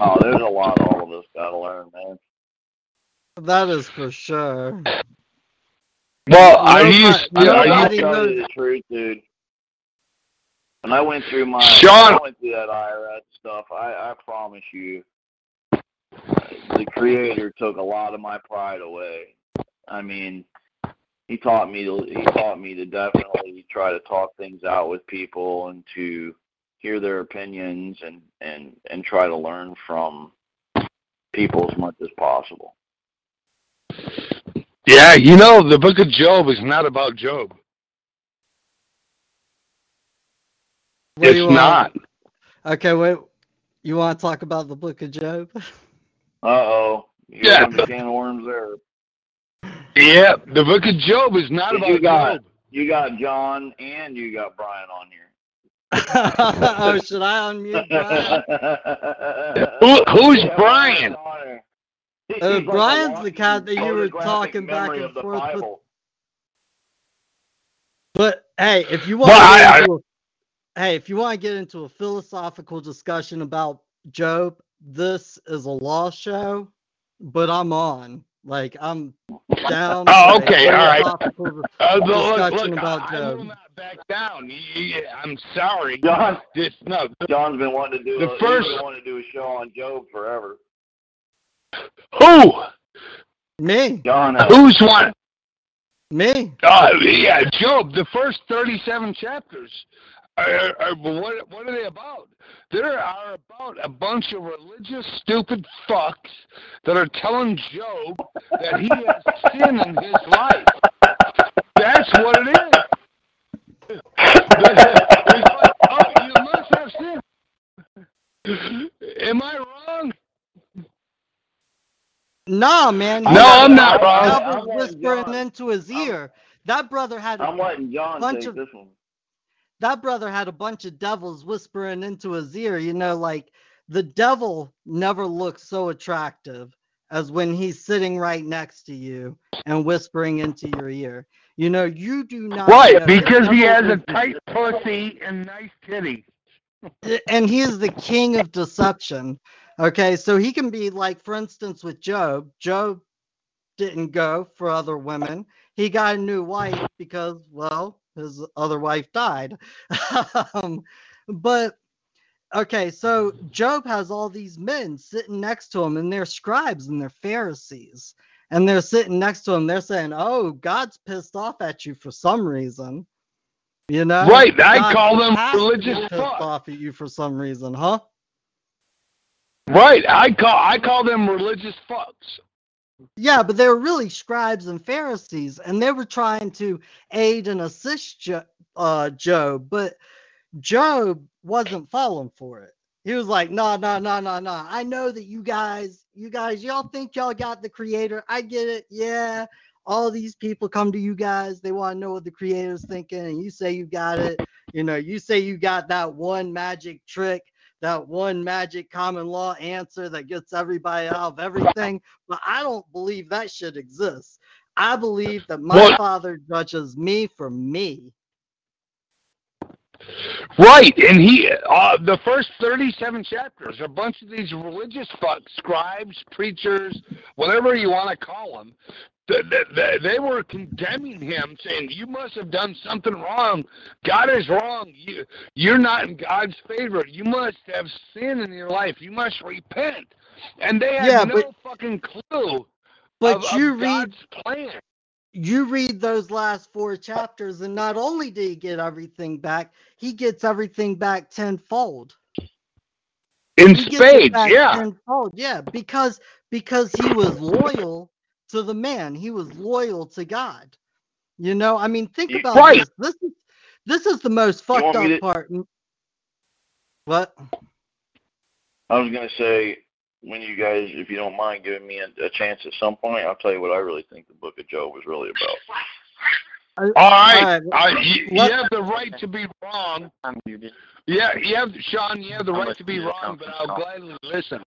Speaker 5: Oh, there's a lot all of us gotta learn, man.
Speaker 2: That is for sure.
Speaker 4: Well, I used
Speaker 5: I,
Speaker 4: I
Speaker 5: I'll
Speaker 4: used
Speaker 5: tell you the truth, dude. When I went through my
Speaker 4: Sean-
Speaker 5: I went through that IRS stuff, I, I promise you, the creator took a lot of my pride away. I mean, he taught me to he taught me to definitely try to talk things out with people and to hear their opinions and and and try to learn from people as much as possible.
Speaker 4: Yeah, you know, the book of Job is not about Job.
Speaker 2: What
Speaker 4: it's
Speaker 2: you want-
Speaker 4: not.
Speaker 2: Okay, wait. You want to talk about the Book of Job?
Speaker 5: Uh oh,
Speaker 4: Yeah.
Speaker 5: opened a can of worms there.
Speaker 4: Yeah, the book of Job is not about
Speaker 5: You
Speaker 4: about
Speaker 5: got-
Speaker 4: Job.
Speaker 5: You got John and you got Brian on here.
Speaker 2: Oh, should I unmute Brian?
Speaker 4: Who, who's Brian?
Speaker 5: on there. He's
Speaker 2: Uh, Brian's the
Speaker 5: walking
Speaker 2: cat that you were talking back and forth with. But hey, if you want
Speaker 4: Well,
Speaker 2: to
Speaker 4: I-
Speaker 2: get
Speaker 4: I-
Speaker 2: into a, hey, if you want to get into a philosophical discussion about Job, this is a law show, but I'm on. Like I'm down.
Speaker 4: Oh, okay, all right.
Speaker 2: philosophical
Speaker 4: Uh, look, look,
Speaker 2: about
Speaker 4: I, I will not back down. You- you- I'm sorry.
Speaker 5: John,
Speaker 4: This, no,
Speaker 5: John's been wanting to do.
Speaker 4: The
Speaker 5: a,
Speaker 4: first-
Speaker 5: he's been wanting to do a show on Job forever.
Speaker 4: who?
Speaker 2: Me,
Speaker 5: John, uh,
Speaker 4: Who's one?
Speaker 2: me.
Speaker 4: Uh, yeah, Job. The first 37 chapters. Are, are, what, what are they about? They are about a bunch of religious, stupid fucks that are telling Job that he has sin in his life. That's what it is. It's like, oh, you must have sin. Am I wrong?
Speaker 2: Nah, man.
Speaker 4: No,
Speaker 2: he had
Speaker 4: I'm not wrong.
Speaker 5: I'm letting
Speaker 2: whispering into his
Speaker 5: I'm-
Speaker 2: ear. That brother had
Speaker 5: I'm
Speaker 2: a bunch of
Speaker 5: this one.
Speaker 2: That brother had a bunch of devils whispering into his ear. You know, like the devil never looks so attractive as when he's sitting right next to you and whispering into your ear. You know, you do not
Speaker 4: Right.
Speaker 2: The
Speaker 4: because he has a tight pussy and nice titties.
Speaker 2: Eh, and he is the king of deception. Okay, so he can be like, for instance, with Job. Job didn't go for other women. He got a new wife because, well, his other wife died. um, but okay, so Job has all these men sitting next to him, and they're scribes and they're Pharisees, and they're sitting next to him. They're saying, "Oh, God's pissed off at you for some reason." You know,
Speaker 4: Right, I
Speaker 2: God
Speaker 4: call them
Speaker 2: has to be
Speaker 4: religious
Speaker 2: pissed
Speaker 4: fuck.
Speaker 2: off at you for some reason, huh?
Speaker 4: Right, I call I call them religious fucks.
Speaker 2: Yeah, but they were really scribes and Pharisees, and they were trying to aid and assist jo- uh, Job, but Job wasn't falling for it. He was like, "No, no, no, no, no. I know that you guys, you guys, y'all think y'all got the Creator. I get it. Yeah, all these people come to you guys. They want to know what the Creator's thinking, and you say you got it. You know, you say you got that one magic trick." That one magic common law answer that gets everybody out of everything but I don't believe that shit exists. I believe that my father judges me for me.
Speaker 4: Right, and he uh, the first thirty-seven chapters, a bunch of these religious fucks, scribes, preachers, whatever you want to call them, th- th- th- they were condemning him, saying, "You must have done something wrong. God is wrong. You you're not in God's favor. You must have sin in your life. You must repent." And they had
Speaker 2: Yeah,
Speaker 4: no
Speaker 2: but-
Speaker 4: fucking clue
Speaker 2: But
Speaker 4: of,
Speaker 2: you
Speaker 4: of
Speaker 2: read
Speaker 4: God's plan.
Speaker 2: you read those last four chapters, and not only did he get everything back, he gets everything back tenfold.
Speaker 4: In
Speaker 2: He
Speaker 4: spades, yeah.
Speaker 2: tenfold, yeah, because because he was loyal to the man. He was loyal to God. You know, I mean, think
Speaker 5: You-
Speaker 2: about
Speaker 4: Right.
Speaker 2: this. This is this is the most fucked up
Speaker 5: to-
Speaker 2: part. What?
Speaker 5: I was gonna say when you guys, if you don't mind giving me a, a chance at some point, I'll tell you what I really think the Book of Job was really about.
Speaker 4: All right,
Speaker 2: All right,
Speaker 4: uh, you, you have the right to be wrong.
Speaker 5: I'm muted.
Speaker 4: Yeah, you have Sean. You have the right to be
Speaker 5: you do the
Speaker 4: wrong, but I'll gladly listen.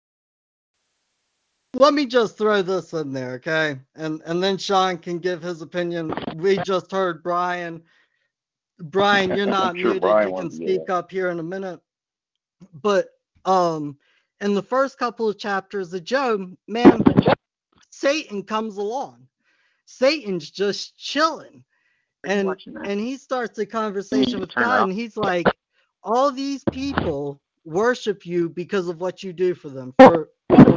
Speaker 2: Let me just throw this in there, okay? And and then Sean can give his opinion. We just heard Brian. Brian, you're not
Speaker 5: sure
Speaker 2: muted.
Speaker 5: Brian
Speaker 2: you can
Speaker 5: wants to
Speaker 2: speak up here in a minute. But um in the first couple of chapters of Job, man, Satan comes along. Satan's just chilling. And and he starts a conversation with God
Speaker 5: off?
Speaker 2: and he's like, all these people worship you because of what you do for them, for, for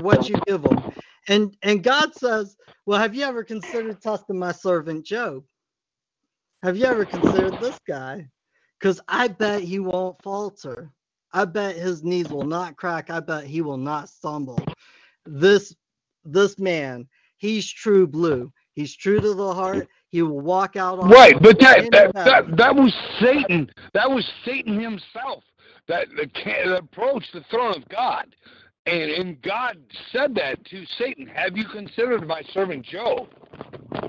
Speaker 2: what you give them. And and God says, Well, have you ever considered testing my servant Job? Have you ever considered this guy? Because I bet he won't falter. I bet his knees will not crack. I bet he will not stumble. This this man, he's true blue. He's true to the heart. He will walk out on
Speaker 4: Right, but that that, that that was Satan. That was Satan himself that, that, that approached the throne of God, and and God said that to Satan. Have you considered my servant Job?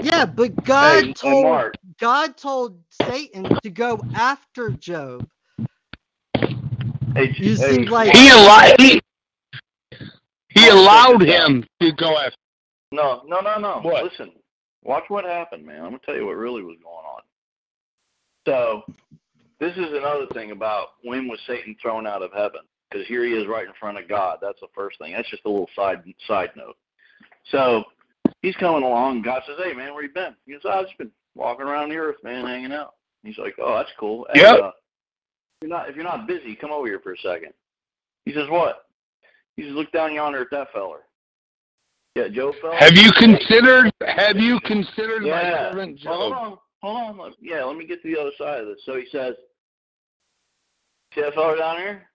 Speaker 2: Yeah, but God
Speaker 5: Hey, hey,
Speaker 2: told
Speaker 5: Mark.
Speaker 2: God told Satan to go after Job.
Speaker 5: Hey,
Speaker 2: You
Speaker 5: hey,
Speaker 2: seem like
Speaker 4: He allowed he, he allowed him to go after.
Speaker 5: No, no, no, no.
Speaker 4: What?
Speaker 5: Listen, watch what happened, man. I'm gonna tell you what really was going on. So, this is another thing about when was Satan thrown out of heaven? Because here he is right in front of God. That's the first thing. That's just a little side side note. So, he's coming along. God says, "Hey, man, where you been?" He goes, oh, "I've just been walking around the earth, man, hanging out." He's like, "Oh, that's cool." Hey,
Speaker 4: Yep.
Speaker 5: uh, if you're not if you're not busy, come over here for a second. He says, "What?" He says, "Look down yonder at that feller." Yeah, Joe fella.
Speaker 4: Have you considered? Have you considered my
Speaker 5: Yeah.
Speaker 4: servant
Speaker 5: Well, hold on, hold on. Yeah, let me get to the other side of this. So he says, "See that fella down there?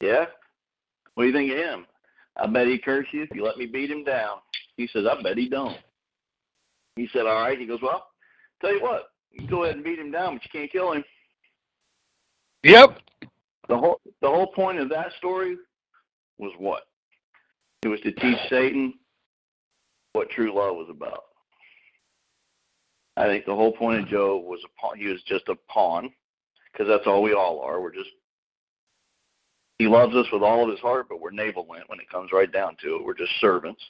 Speaker 5: Yeah. What do you think of him? I bet he curse you if you let me beat him down." He says, "I bet he don't." He said, "All right." He goes, "Well, tell you what, you go ahead and beat him down, but you can't kill him."
Speaker 4: Yep.
Speaker 5: The whole the whole point of that story was what? It was to teach Satan what true love was about. I think the whole point of Job was a pawn. He was just a pawn, because that's all we all are. We're just. He loves us with all of his heart, but we're navelment when it comes right down to it. We're just servants.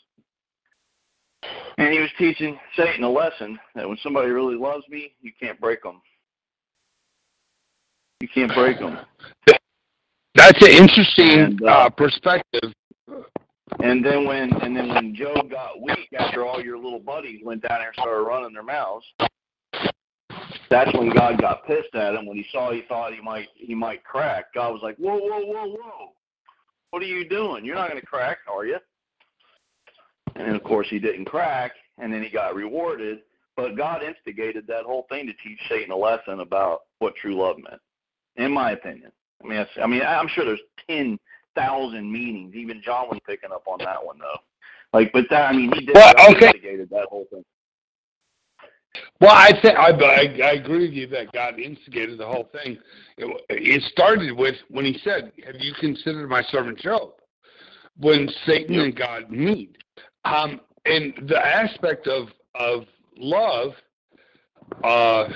Speaker 5: And he was teaching Satan a lesson that when somebody really loves me, you can't break them. You can't break them.
Speaker 4: That's an interesting
Speaker 5: And, uh,
Speaker 4: uh, perspective.
Speaker 5: And then when and then when Job got weak after all your little buddies went down there and started running their mouths, that's when God got pissed at him when he saw he thought he might he might crack. God was like, Whoa, whoa, whoa, whoa. What are you doing? You're not gonna crack, are you? And then of course he didn't crack and then he got rewarded. But God instigated that whole thing to teach Satan a lesson about what true love meant, in my opinion. I mean, that's, I mean, I'm sure there's ten thousand meanings. Even John was picking up on that one, though. Like, but that, I mean, he did
Speaker 4: Well, okay.
Speaker 5: instigated that whole thing.
Speaker 4: Well, I think I, I agree with you that God instigated the whole thing. It, it started with when He said, "Have you considered my servant Job?" When Satan and God meet, um, and the aspect of of love, uh,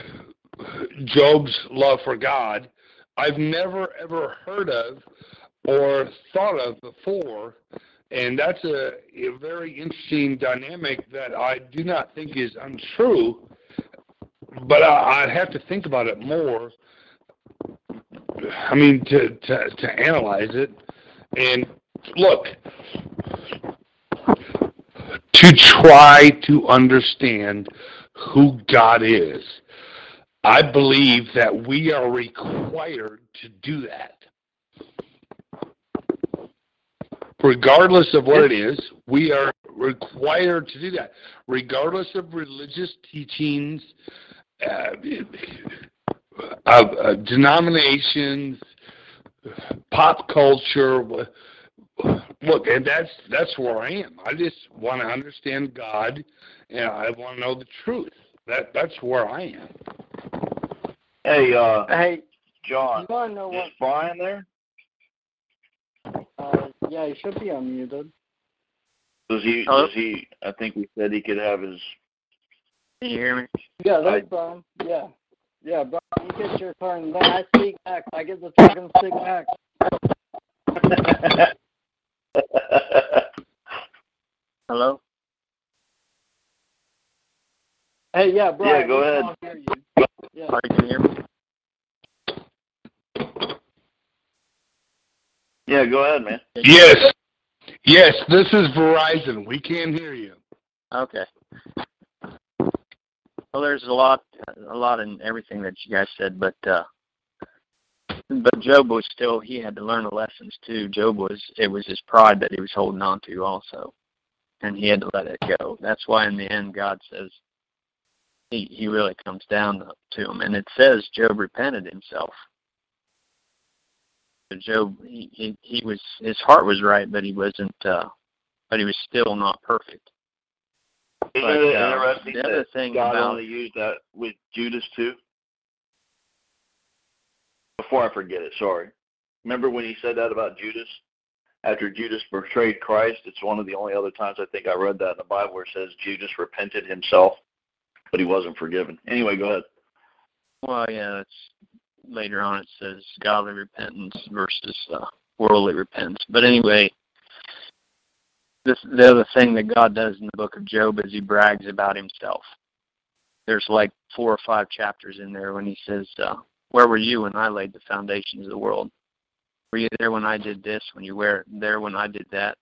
Speaker 4: Job's love for God, I've never ever heard of or thought of before. And that's a, a very interesting dynamic that I do not think is untrue, but I, I'd have to think about it more. I mean, to, to, to analyze it. And look, to try to understand who God is, I believe that we are required to do that. Regardless of what it is, we are required to do that, regardless of religious teachings, uh, of uh, denominations, pop culture. Look, and that's that's where I am. I just want to understand God, and I want to know the truth. That that's where I am.
Speaker 5: Hey, uh,
Speaker 2: Hey,
Speaker 5: John,
Speaker 2: you wanna know
Speaker 5: is
Speaker 2: what?
Speaker 5: Brian there?
Speaker 2: Yeah, he should be unmuted.
Speaker 5: Does he?
Speaker 2: Hello?
Speaker 5: Does he? I think we said he could have his.
Speaker 9: Can you hear me?
Speaker 2: Yeah, that's Brian. Yeah. Yeah, Brian, you get your turn. Then I speak next. I get the second speak next.
Speaker 9: Hello?
Speaker 2: Hey, yeah, Brian.
Speaker 5: Yeah, go ahead.
Speaker 2: can't hear you. Yeah.
Speaker 9: Oh, you hear me?
Speaker 5: Yeah, go ahead, man.
Speaker 4: Yes, yes. This is Verizon. We can't hear you.
Speaker 9: Okay. Well, there's a lot, a lot in everything that you guys said, but uh, but Job was still he had to learn the lessons too. Job was it was his pride that he was holding on to also, and he had to let it go. That's why in the end God says he he really comes down to him, and it says Job repented himself. Job he, he he was his heart was right, but he wasn't. uh But he was still not perfect.
Speaker 5: Isn't
Speaker 9: But,
Speaker 5: it
Speaker 9: uh,
Speaker 5: interesting
Speaker 9: the other
Speaker 5: that
Speaker 9: thing
Speaker 5: God
Speaker 9: about-
Speaker 5: only used that with Judas too? Before I forget it, sorry. Remember when he said that about Judas? After Judas betrayed Christ, it's one of the only other times I think I read that in the Bible where it says Judas repented himself, but he wasn't forgiven. Anyway, go ahead.
Speaker 9: Well, yeah, it's later on. It says godly repentance versus uh, worldly repentance. But anyway, this the other thing that God does in the book of Job is He brags about Himself. There's like four or five chapters in there when He says, uh, "Where were you when I laid the foundations of the world? Were you there when I did this? When you were there when I did that?"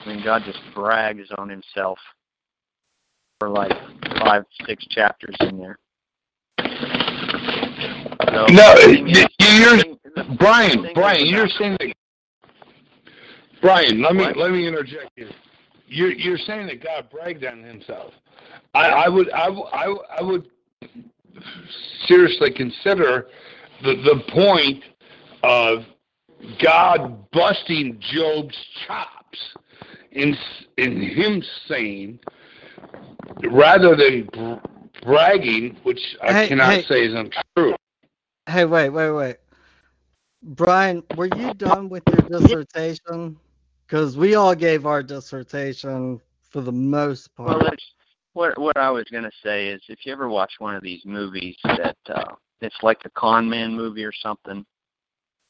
Speaker 9: I mean, God just brags on himself for like five, six chapters in there. So,
Speaker 4: No,
Speaker 9: the thing is-
Speaker 4: y- you're
Speaker 9: the thing- the
Speaker 4: Brian. Brian, you're saying that. Brian, let me let me interject you. You're you're saying that God bragged on Himself. I, I would I, w- I, w- I would seriously consider the the point of God busting Job's chops in in him saying rather than bragging, which I
Speaker 2: Hey,
Speaker 4: cannot
Speaker 2: hey.
Speaker 4: say is untrue.
Speaker 2: Hey, wait, wait, wait. Brian, were you done with your dissertation? Because we all gave our dissertation for the most part.
Speaker 9: Well, what what I was gonna say is, if you ever watch one of these movies that uh, it's like a con man movie or something,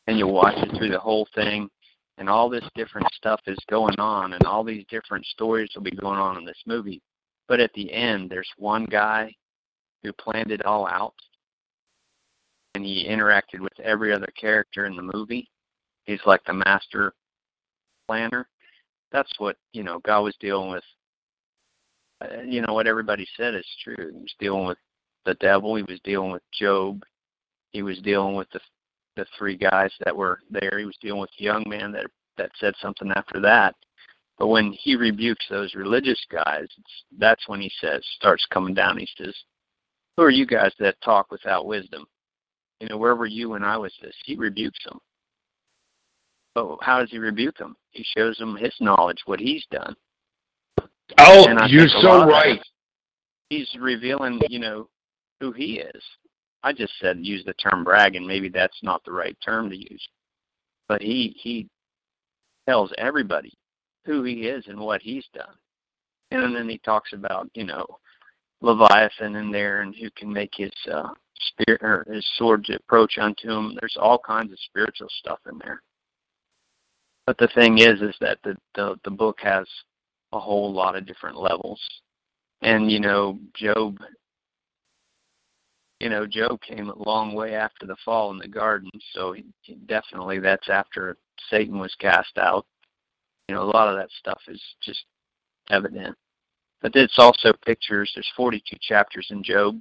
Speaker 9: and you watch it through the whole thing, and all this different stuff is going on, and all these different stories will be going on in this movie, but at the end, there's one guy who planned it all out, and he interacted with every other character in the movie. He's like the master planner. That's what you know God was dealing with uh, you know what everybody said is true. He was dealing with the devil. He was dealing with Job. He was dealing with the the three guys that were there. He was dealing with the young man that that said something after that. But when he rebukes those religious guys, that's when he says starts coming down. He says, "Who are you guys that talk without wisdom? You know, where were you when I was this?" He rebukes them. But how does he rebuke them? He shows them his knowledge, what he's done.
Speaker 4: Oh, you're so
Speaker 9: that
Speaker 4: right.
Speaker 9: He's revealing, you know, who he is. I just said use the term brag, and maybe that's not the right term to use. But he he tells everybody who he is and what he's done, and then he talks about you know Leviathan in there and who can make his uh, spirit or his sword to approach unto him. There's all kinds of spiritual stuff in there. But the thing is, is that the the, the book has a whole lot of different levels. And you know, Job you know, Job came a long way after the fall in the garden, so he, he definitely that's after Satan was cast out. You know, a lot of that stuff is just evident. But it's also pictures. There's 42 chapters in Job.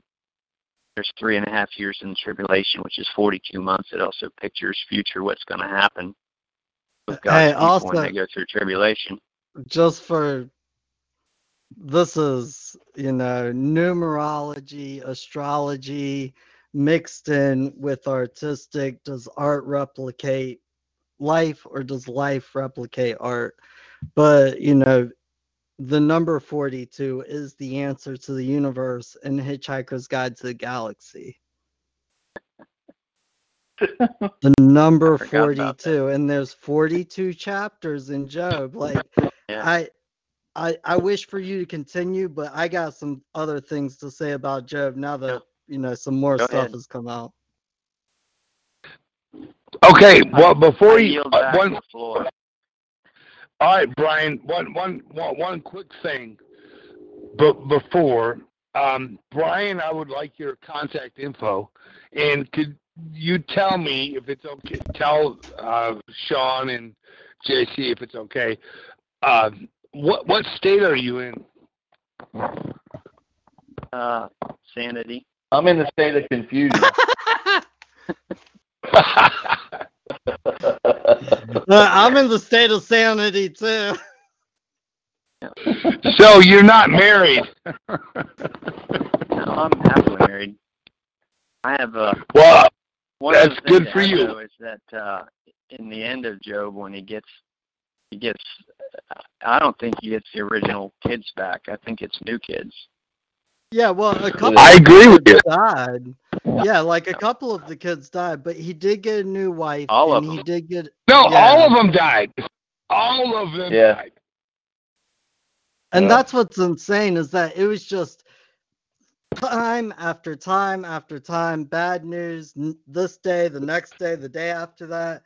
Speaker 9: There's three and a half years in tribulation, which is 42 months. It also pictures future what's going to happen with God's
Speaker 2: Hey,
Speaker 9: people
Speaker 2: also-
Speaker 9: when they go through tribulation.
Speaker 2: just for this is you know numerology astrology mixed in with artistic does art replicate life or does life replicate art but you know the number 42 is the answer to the universe in hitchhiker's guide to the galaxy the number
Speaker 9: I forgot about
Speaker 2: 42 and there's 42 chapters in job like
Speaker 9: Yeah.
Speaker 2: I, I I wish for you to continue, but I got some other things to say about Job now that you know some more
Speaker 9: Go
Speaker 2: stuff
Speaker 9: ahead.
Speaker 2: has come out.
Speaker 4: Okay, well before
Speaker 9: I
Speaker 4: you uh, one
Speaker 9: floor.
Speaker 4: All right, Brian. One, one, one, one quick thing. But before, um, Brian, I would like your contact info, and could you tell me if it's okay? Tell uh, Sean and JC if it's okay. Uh, what what state are you in?
Speaker 9: Uh, sanity.
Speaker 5: I'm in the state of confusion.
Speaker 2: Uh, I'm in the state of sanity too.
Speaker 4: so you're not married.
Speaker 9: No, I'm happily married. I have a
Speaker 4: well,
Speaker 9: one
Speaker 4: that's good
Speaker 9: things
Speaker 4: for
Speaker 9: I
Speaker 4: you.
Speaker 9: know is that uh, in the end of Job, when he gets he gets, I don't think he gets the original kids back. I think it's new kids.
Speaker 2: Yeah, well, a couple.
Speaker 4: I
Speaker 2: of
Speaker 4: agree with you.
Speaker 2: Died. Yeah, like a couple of the kids died, but he did get a new wife.
Speaker 9: All of
Speaker 2: and he did get.
Speaker 4: No,
Speaker 2: Yeah.
Speaker 4: all of them died. All of them
Speaker 5: Yeah.
Speaker 4: died.
Speaker 2: And
Speaker 5: Yeah.
Speaker 2: that's what's insane is that it was just time after time after time, bad news. This day, the next day, the day after that.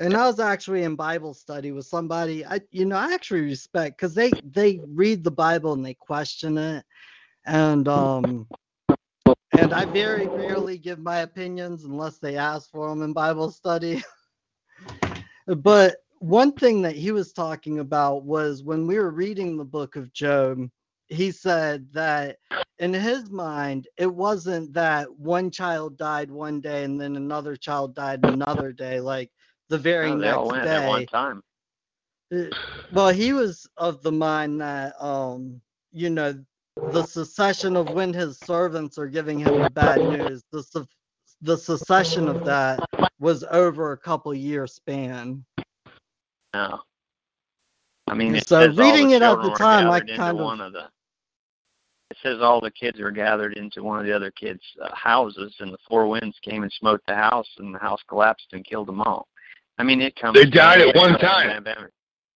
Speaker 2: And I was actually in Bible study with somebody I, you know, I actually respect because they they read the Bible and they question it, and um, and I very rarely give my opinions unless they ask for them in Bible study. but one thing that he was talking about was when we were reading the book of Job, he said that in his mind, it wasn't that one child died one day and then another child died another day, like the very
Speaker 9: No,
Speaker 2: next
Speaker 9: went at one
Speaker 2: day.
Speaker 9: time.
Speaker 2: Uh, Well, he was of the mind that, um, you know, the succession of when his servants are giving him the bad news, the su- the succession of that was over a couple year span.
Speaker 9: No. I mean, it
Speaker 2: So
Speaker 9: says all
Speaker 2: reading
Speaker 9: the
Speaker 2: it at
Speaker 9: children
Speaker 2: the
Speaker 9: were
Speaker 2: time, I
Speaker 9: gathered into
Speaker 2: kind of-
Speaker 9: one of the. It says all the kids were gathered into one of the other kids' uh, houses, and the four winds came and smote the house, and the house collapsed and killed them all. I mean, it comes.
Speaker 4: They died at
Speaker 9: bam,
Speaker 4: one
Speaker 9: bam,
Speaker 4: time.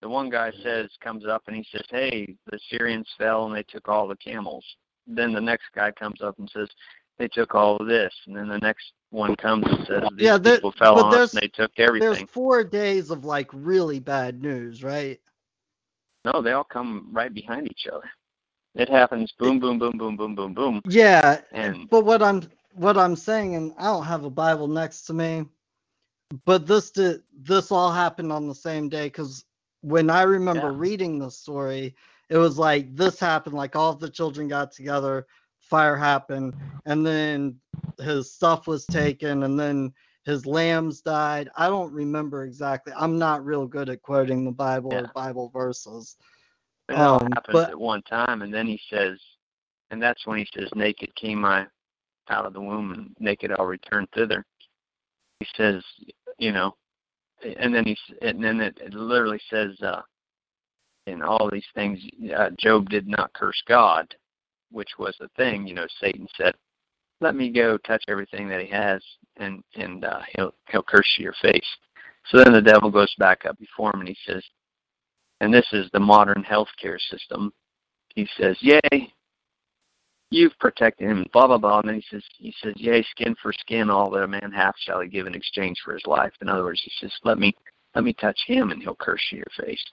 Speaker 9: The one guy says, comes up and he says, "Hey, the Syrians fell and they took all the camels." Then the next guy comes up and says, "They took all of this," and then the next one comes and says, "These
Speaker 2: Yeah, there-
Speaker 9: people fell on us and they took everything."
Speaker 2: There's four days of like really bad news, right?
Speaker 9: No, they all come right behind each other. It happens boom, boom, boom, boom, boom, boom, boom.
Speaker 2: Yeah,
Speaker 9: And
Speaker 2: but what I'm what I'm saying, and I don't have a Bible next to me, but this did this all happened on the same day because when I remember reading the story, it was like this happened, like all the children got together, fire happened, and then his stuff was taken, and then his lambs died. I don't remember exactly. I'm not real good at quoting the Bible or Bible verses.
Speaker 9: it all
Speaker 2: Um,
Speaker 9: happens
Speaker 2: but
Speaker 9: at one time, and then he says, and that's when he says, "Naked came I out of the womb, and naked I'll return thither." He says, you know, and then he's, and then it, it literally says, uh, in all these things, uh, Job did not curse God, which was the thing. You know, Satan said, "Let me go touch everything that he has, and and uh, he'll he'll curse you your face." So then the devil goes back up before him, and he says, and this is the modern healthcare system. He says, "Yay, you've protected him." Blah blah blah. And then he says, "He says, yea, skin for skin, all that a man hath shall he give in exchange for his life." In other words, he says, "Let me let me touch him, and he'll curse you your face."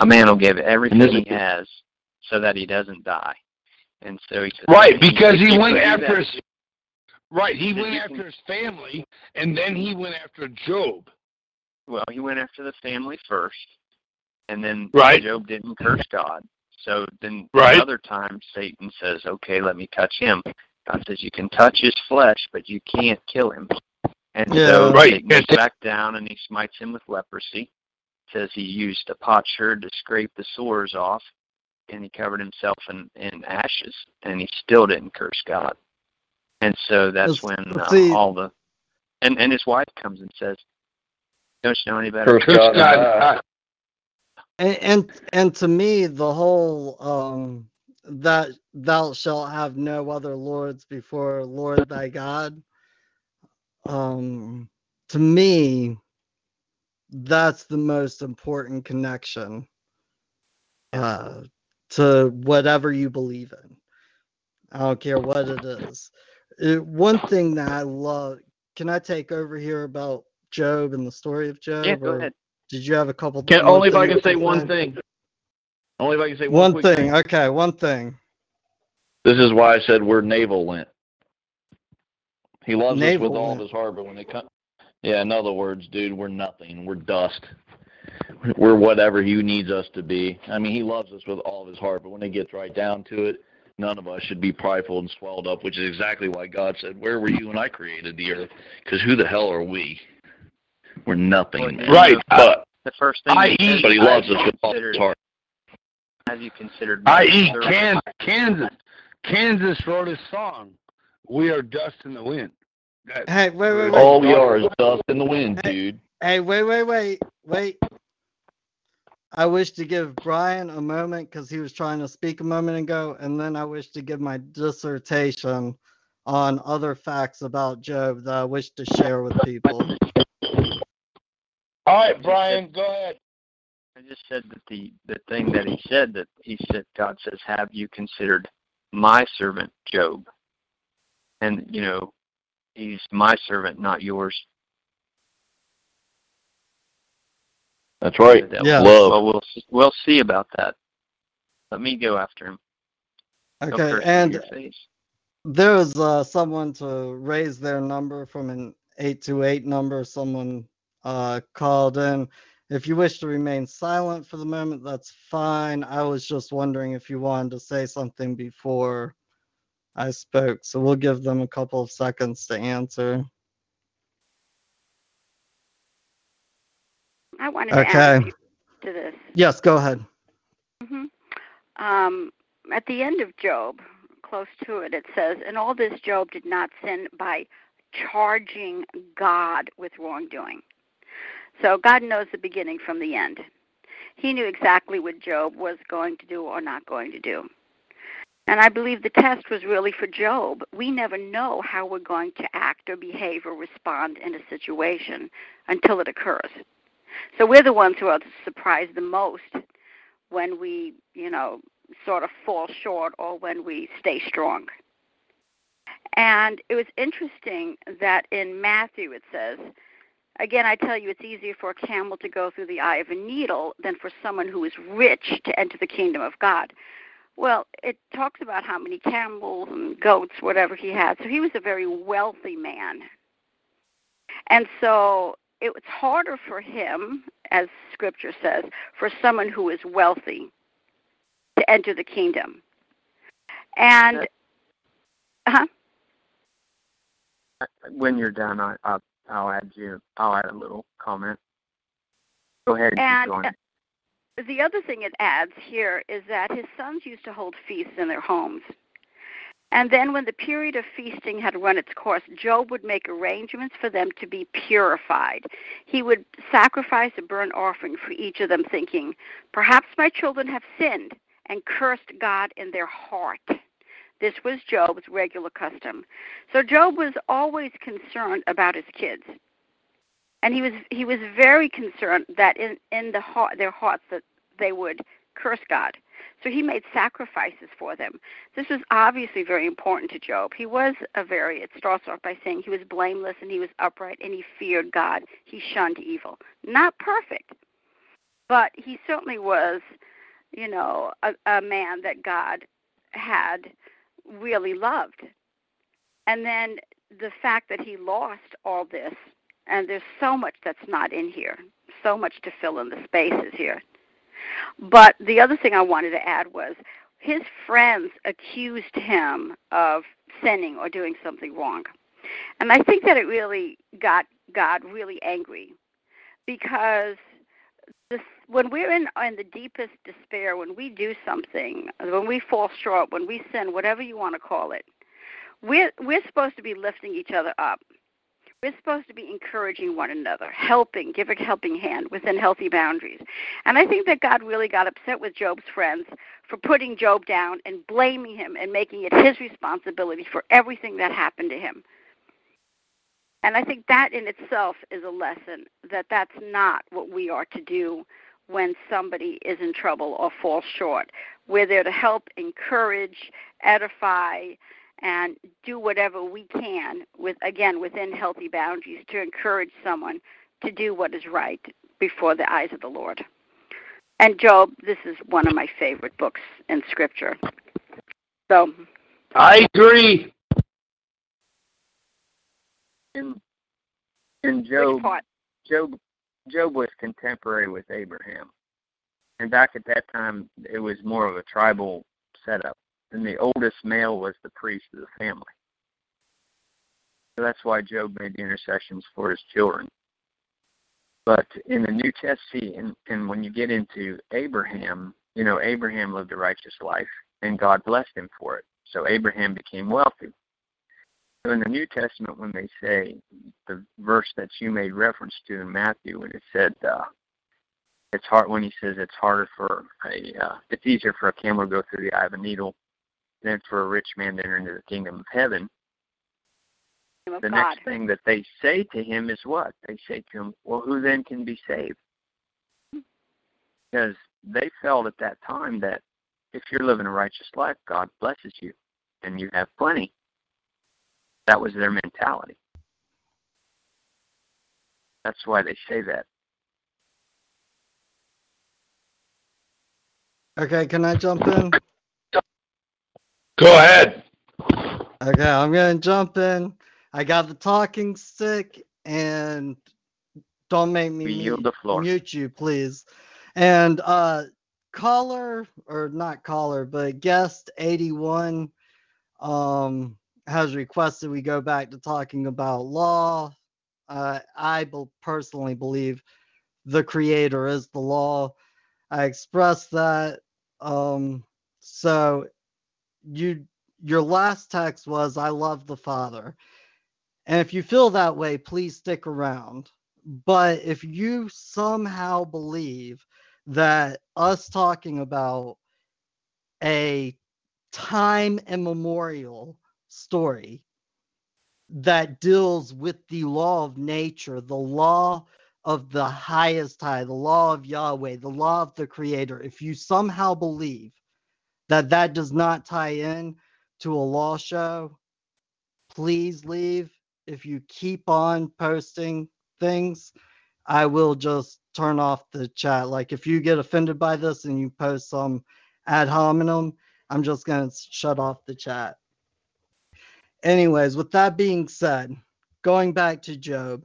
Speaker 9: A man will give everything he has so that he doesn't die. And so he says,
Speaker 4: Right, because he went after his. Right, he went after his family, and then he went after Job.
Speaker 9: Well, he went after the family first, and then
Speaker 4: Right.
Speaker 9: Job didn't curse God. So then
Speaker 4: Right.
Speaker 9: another time Satan says, "Okay, let me touch him." God says, "You can touch his flesh, but you can't kill him." And
Speaker 4: Yeah.
Speaker 9: so
Speaker 4: Right,
Speaker 9: Satan goes back down and he smites him with leprosy. Says he used a potsherd to scrape the sores off, and he covered himself in, in ashes, and he still didn't curse God. And so that's
Speaker 2: Let's-
Speaker 9: when
Speaker 2: let's
Speaker 9: uh, all the and and his wife comes and says, "Don't you know any better?"
Speaker 4: Curse God, uh,
Speaker 2: and and, and to me the whole um that thou shalt have no other lords before lord thy god um to me that's the most important connection uh to whatever you believe in i don't care what it is Uh, one thing that i love can i take over here about job and the story of job
Speaker 9: Yeah, go
Speaker 2: or
Speaker 9: ahead.
Speaker 2: Did you have a couple
Speaker 10: Can, only if I can say one thing. Only if I can say one,
Speaker 2: One
Speaker 10: quick
Speaker 2: thing. Okay, one thing.
Speaker 10: This is why I said we're navel lint. He loves us with all of his heart, but when it comes, yeah, in other words, dude, we're nothing. We're dust. We're whatever he needs us to be. I mean, he loves us with all of his heart, but when it gets right down to it, none of us should be prideful and swelled up, which is exactly why God said, "Where were you when I created the earth?" Because who the hell are we? We're nothing, man.
Speaker 4: Right.
Speaker 10: But
Speaker 9: The first thing
Speaker 4: I
Speaker 9: he
Speaker 4: eat-
Speaker 10: but he loves
Speaker 9: you
Speaker 10: us with all his heart.
Speaker 9: Have you considered?
Speaker 4: I.e.,
Speaker 9: third-
Speaker 4: Kansas, Kansas, Kansas wrote a song. We are dust in the wind. That-
Speaker 2: Hey, wait, wait, wait.
Speaker 10: All we are is dust in the wind, dude.
Speaker 2: Hey, wait, wait, wait, wait. I wish to give Brian a moment because he was trying to speak a moment ago, and then I wish to give my dissertation on other facts about Job that I wish to share with people.
Speaker 4: All right, Brian, go ahead.
Speaker 9: I just said that the the thing that he said that he said God says, "Have you considered my servant Job?" And you know, he's my servant, not yours.
Speaker 10: That's right.
Speaker 9: The devil.
Speaker 2: Yeah.
Speaker 10: Love.
Speaker 9: Well, we'll see- we'll see about that. Let me go after him.
Speaker 2: Okay,
Speaker 9: curse you to
Speaker 2: and
Speaker 9: your face.
Speaker 2: there was uh, someone to raise their number from an eight to eight number. Someone uh, called in If you wish to remain silent for the moment, that's fine. I was just wondering if you wanted to say something before I spoke. So we'll give them a couple of seconds to answer.
Speaker 11: I wanted to add to this.
Speaker 2: Yes, go ahead.
Speaker 11: hmm Um, at the end of Job, close to it, it says, And all this, Job did not sin by charging God with wrongdoing." So God knows the beginning from the end. He knew exactly what Job was going to do or not going to do. And I believe the test was really for Job. We never know how we're going to act or behave or respond in a situation until it occurs. So we're the ones who are surprised the most when we, you know, sort of fall short or when we stay strong. And it was interesting that in Matthew it says, again, I tell you, it's easier for a camel to go through the eye of a needle than for someone who is rich to enter the kingdom of God. Well, it talks about how many camels and goats, whatever he had. So he was a very wealthy man. And so it was harder for him, as scripture says, for someone who is wealthy to enter the kingdom. And, huh?
Speaker 9: When you're done, I, I'll, add you. I'll add a little comment. Go ahead.
Speaker 11: And
Speaker 9: keep uh,
Speaker 11: the other thing it adds here is that his sons used to hold feasts in their homes. And then, when the period of feasting had run its course, Job would make arrangements for them to be purified. He would sacrifice a burnt offering for each of them, thinking, Perhaps my children have sinned and cursed God in their heart. This was Job's regular custom. So Job was always concerned about his kids. And he was he was very concerned that in, in the heart their hearts that they would curse God. So he made sacrifices for them. This was obviously very important to Job. He was a very, it starts off by saying he was blameless and he was upright and he feared God. He shunned evil. Not perfect, but he certainly was, you know, a, a man that God had really loved. And then the fact that he lost all this, and there's so much that's not in here, so much to fill in the spaces here. But the other thing I wanted to add was his friends accused him of sinning or doing something wrong. And I think that it really got God really angry because when we're in, in the deepest despair, when we do something, when we fall short, when we sin, whatever you want to call it, we're, we're supposed to be lifting each other up. We're supposed to be encouraging one another, helping, give a helping hand within healthy boundaries. And I think that God really got upset with Job's friends for putting Job down and blaming him and making it his responsibility for everything that happened to him. And I think that in itself is a lesson that that's not what we are to do when somebody is in trouble or falls short. We're there to help, encourage, edify, and do whatever we can with again within healthy boundaries to encourage someone to do what is right before the eyes of the Lord. And Job, this is one of my favorite books in scripture. So
Speaker 4: I agree.
Speaker 9: In in Job, Job, Job was contemporary with Abraham, and back at that time, it was more of a tribal setup, and the oldest male was the priest of the family. So that's why Job made the intercessions for his children. But in the New Testament, and, and when you get into Abraham, you know, Abraham lived a righteous life, and God blessed him for it. So Abraham became wealthy. So in the New Testament, when they say the verse that you made reference to in Matthew, when it said uh, it's hard when he says it's harder for a uh, it's easier for a camel to go through the eye of a needle than for a rich man to enter into the kingdom of heaven.
Speaker 11: of
Speaker 9: The
Speaker 11: God.
Speaker 9: next thing that they say to him is what? They say to him, "Well, who then can be saved?" Because they felt at that time that if you're living a righteous life, God blesses you, and you have plenty. That was their mentality. That's why they say that.
Speaker 2: Okay, can I jump in?
Speaker 4: Go ahead.
Speaker 2: Okay, I'm gonna jump in. I got the talking stick, and Don't make me
Speaker 9: yield
Speaker 2: mute,
Speaker 9: the floor.
Speaker 2: mute you, please. And uh, caller or not caller, but guest 81 um, has requested we go back to talking about law. Uh, I be- personally believe the creator is the law. I expressed that. Um, so you your last text was I love the Father. And if you feel that way, please stick around. But if you somehow believe that us talking about a time immemorial story that deals with the law of nature, the law of the highest high, the law of Yahweh, the law of the creator, if you somehow believe that that does not tie in to a law show, please leave. If you keep on posting things, I will just turn off the chat. Like if you get offended by this and you post some ad hominem, I'm just going to shut off the chat. Anyways, with that being said, going back to Job.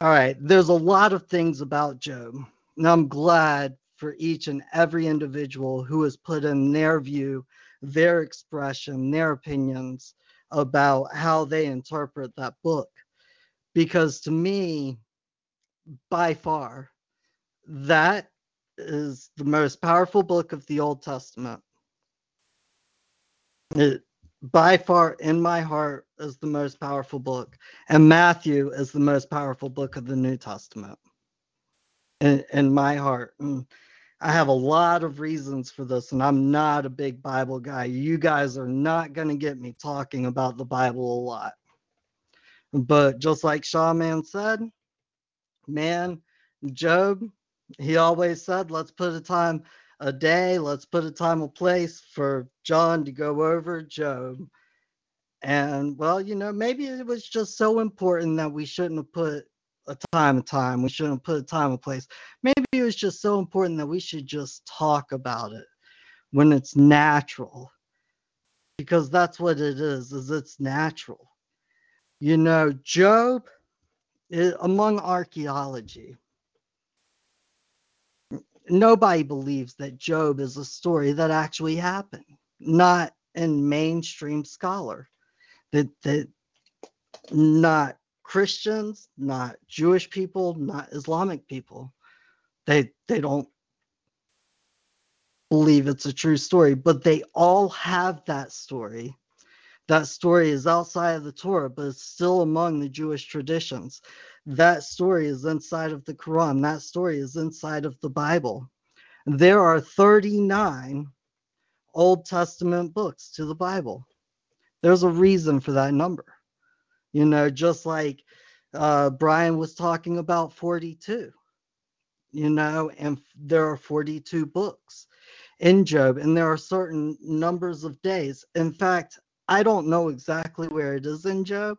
Speaker 2: All right, there's a lot of things about Job. And I'm glad for each and every individual who has put in their view, their expression, their opinions about how they interpret that book. Because to me, by far, that is the most powerful book of the Old Testament. It by far in my heart is the most powerful book and matthew is the most powerful book of the new testament. In, in my heart and i have a lot of reasons for this and i'm not a big bible guy. You guys are not going to get me talking about the bible a lot. But just like shawman said man job he always said let's put a time a day. Let's put a time and place for John to go over Job. And well, you know, maybe it was just so important that we shouldn't have put a time and time. We shouldn't have put a time and place. Maybe it was just so important that we should just talk about it when it's natural. Because that's what it is, is it's natural. You know, Job i- among archaeology, nobody believes that Job is a story that actually happened, not in mainstream scholar. That that not Christians, not Jewish people, not Islamic people. They they don't believe it's a true story, but they all have that story. That story is outside of the Torah, but it's still among the Jewish traditions. That story is inside of the Quran. That story is inside of the Bible. There are 39 Old Testament books to the Bible. There's a reason for that number. You know, just like uh, Brian was talking about 42, you know, and there are 42 books in Job, and there are certain numbers of days. In fact, I don't know exactly where it is in Job.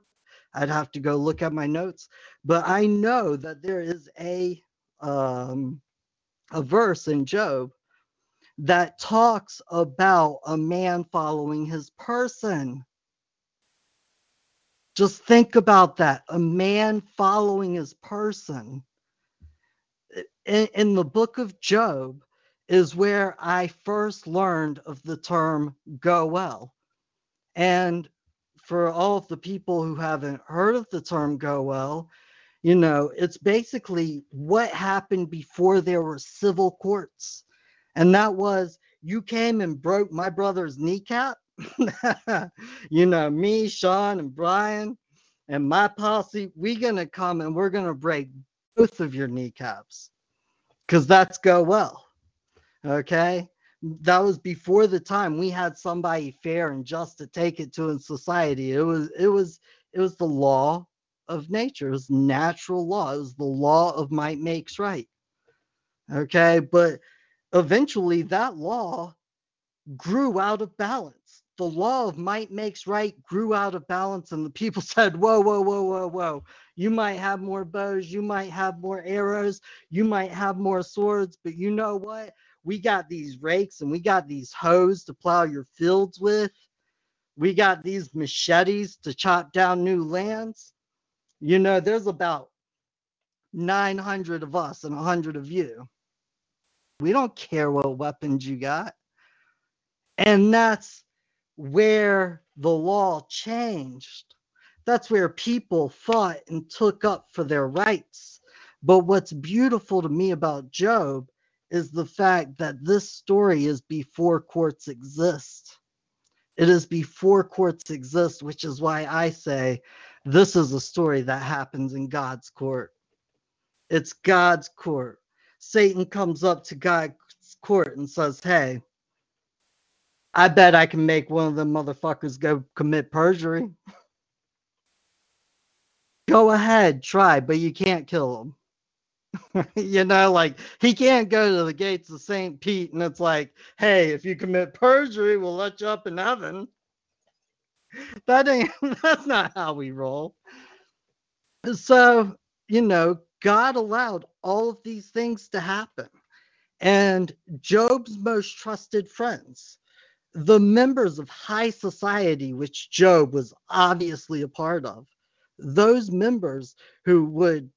Speaker 2: I'd have to go look at my notes, but I know that there is a um, a verse in Job that talks about a man following his person. Just think about that a man following his person. In, in the book of Job is where I first learned of the term go'el. And for all of the people who haven't heard of the term go'el, you know, it's basically what happened before there were civil courts. And that was you came and broke my brother's kneecap. you know, me, Sean, and Brian, and my posse, we're gonna come and we're gonna break both of your kneecaps. Cause that's go'el. Okay. That was before the time we had somebody fair and just to take it to in society. It was it was it was the law of nature. It was natural law. It was the law of might makes right. Okay, but eventually that law grew out of balance. The law of might makes right grew out of balance, and the people said, Whoa, whoa, whoa, whoa, whoa. You might have more bows, you might have more arrows, you might have more swords, but you know what? We got these rakes and we got these hoes to plow your fields with. We got these machetes to chop down new lands. You know, there's about 900 of us and 100 of you. We don't care what weapons you got. And that's where the law changed. That's where people fought and took up for their rights. But what's beautiful to me about Job is the fact that this story is before courts exist. It is before courts exist, which is why I say this is a story that happens in God's court. It's God's court. Satan comes up to God's court and says, Hey, I bet I can make one of them motherfuckers go commit perjury. go ahead, try, but you can't kill him. you know, like he can't go to the gates of St. Pete and it's like, hey, if you commit perjury, we'll let you up in heaven. That ain't that's not how we roll. So, you know, God allowed all of these things to happen. And Job's most trusted friends, the members of high society, which Job was obviously a part of, those members who would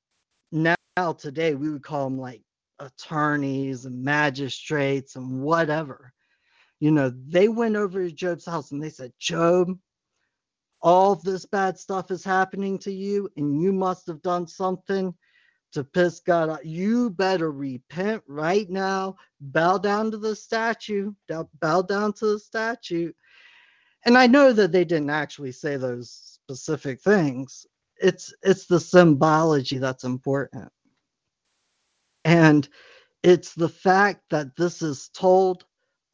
Speaker 2: now today we would call them like attorneys and magistrates and whatever. You know, they went over to Job's house and they said, Job, all this bad stuff is happening to you, and you must have done something to piss God off. You better repent right now. Bow down to the statue. Bow down to the statue. And I know that they didn't actually say those specific things. It's it's the symbology that's important. And it's the fact that this is told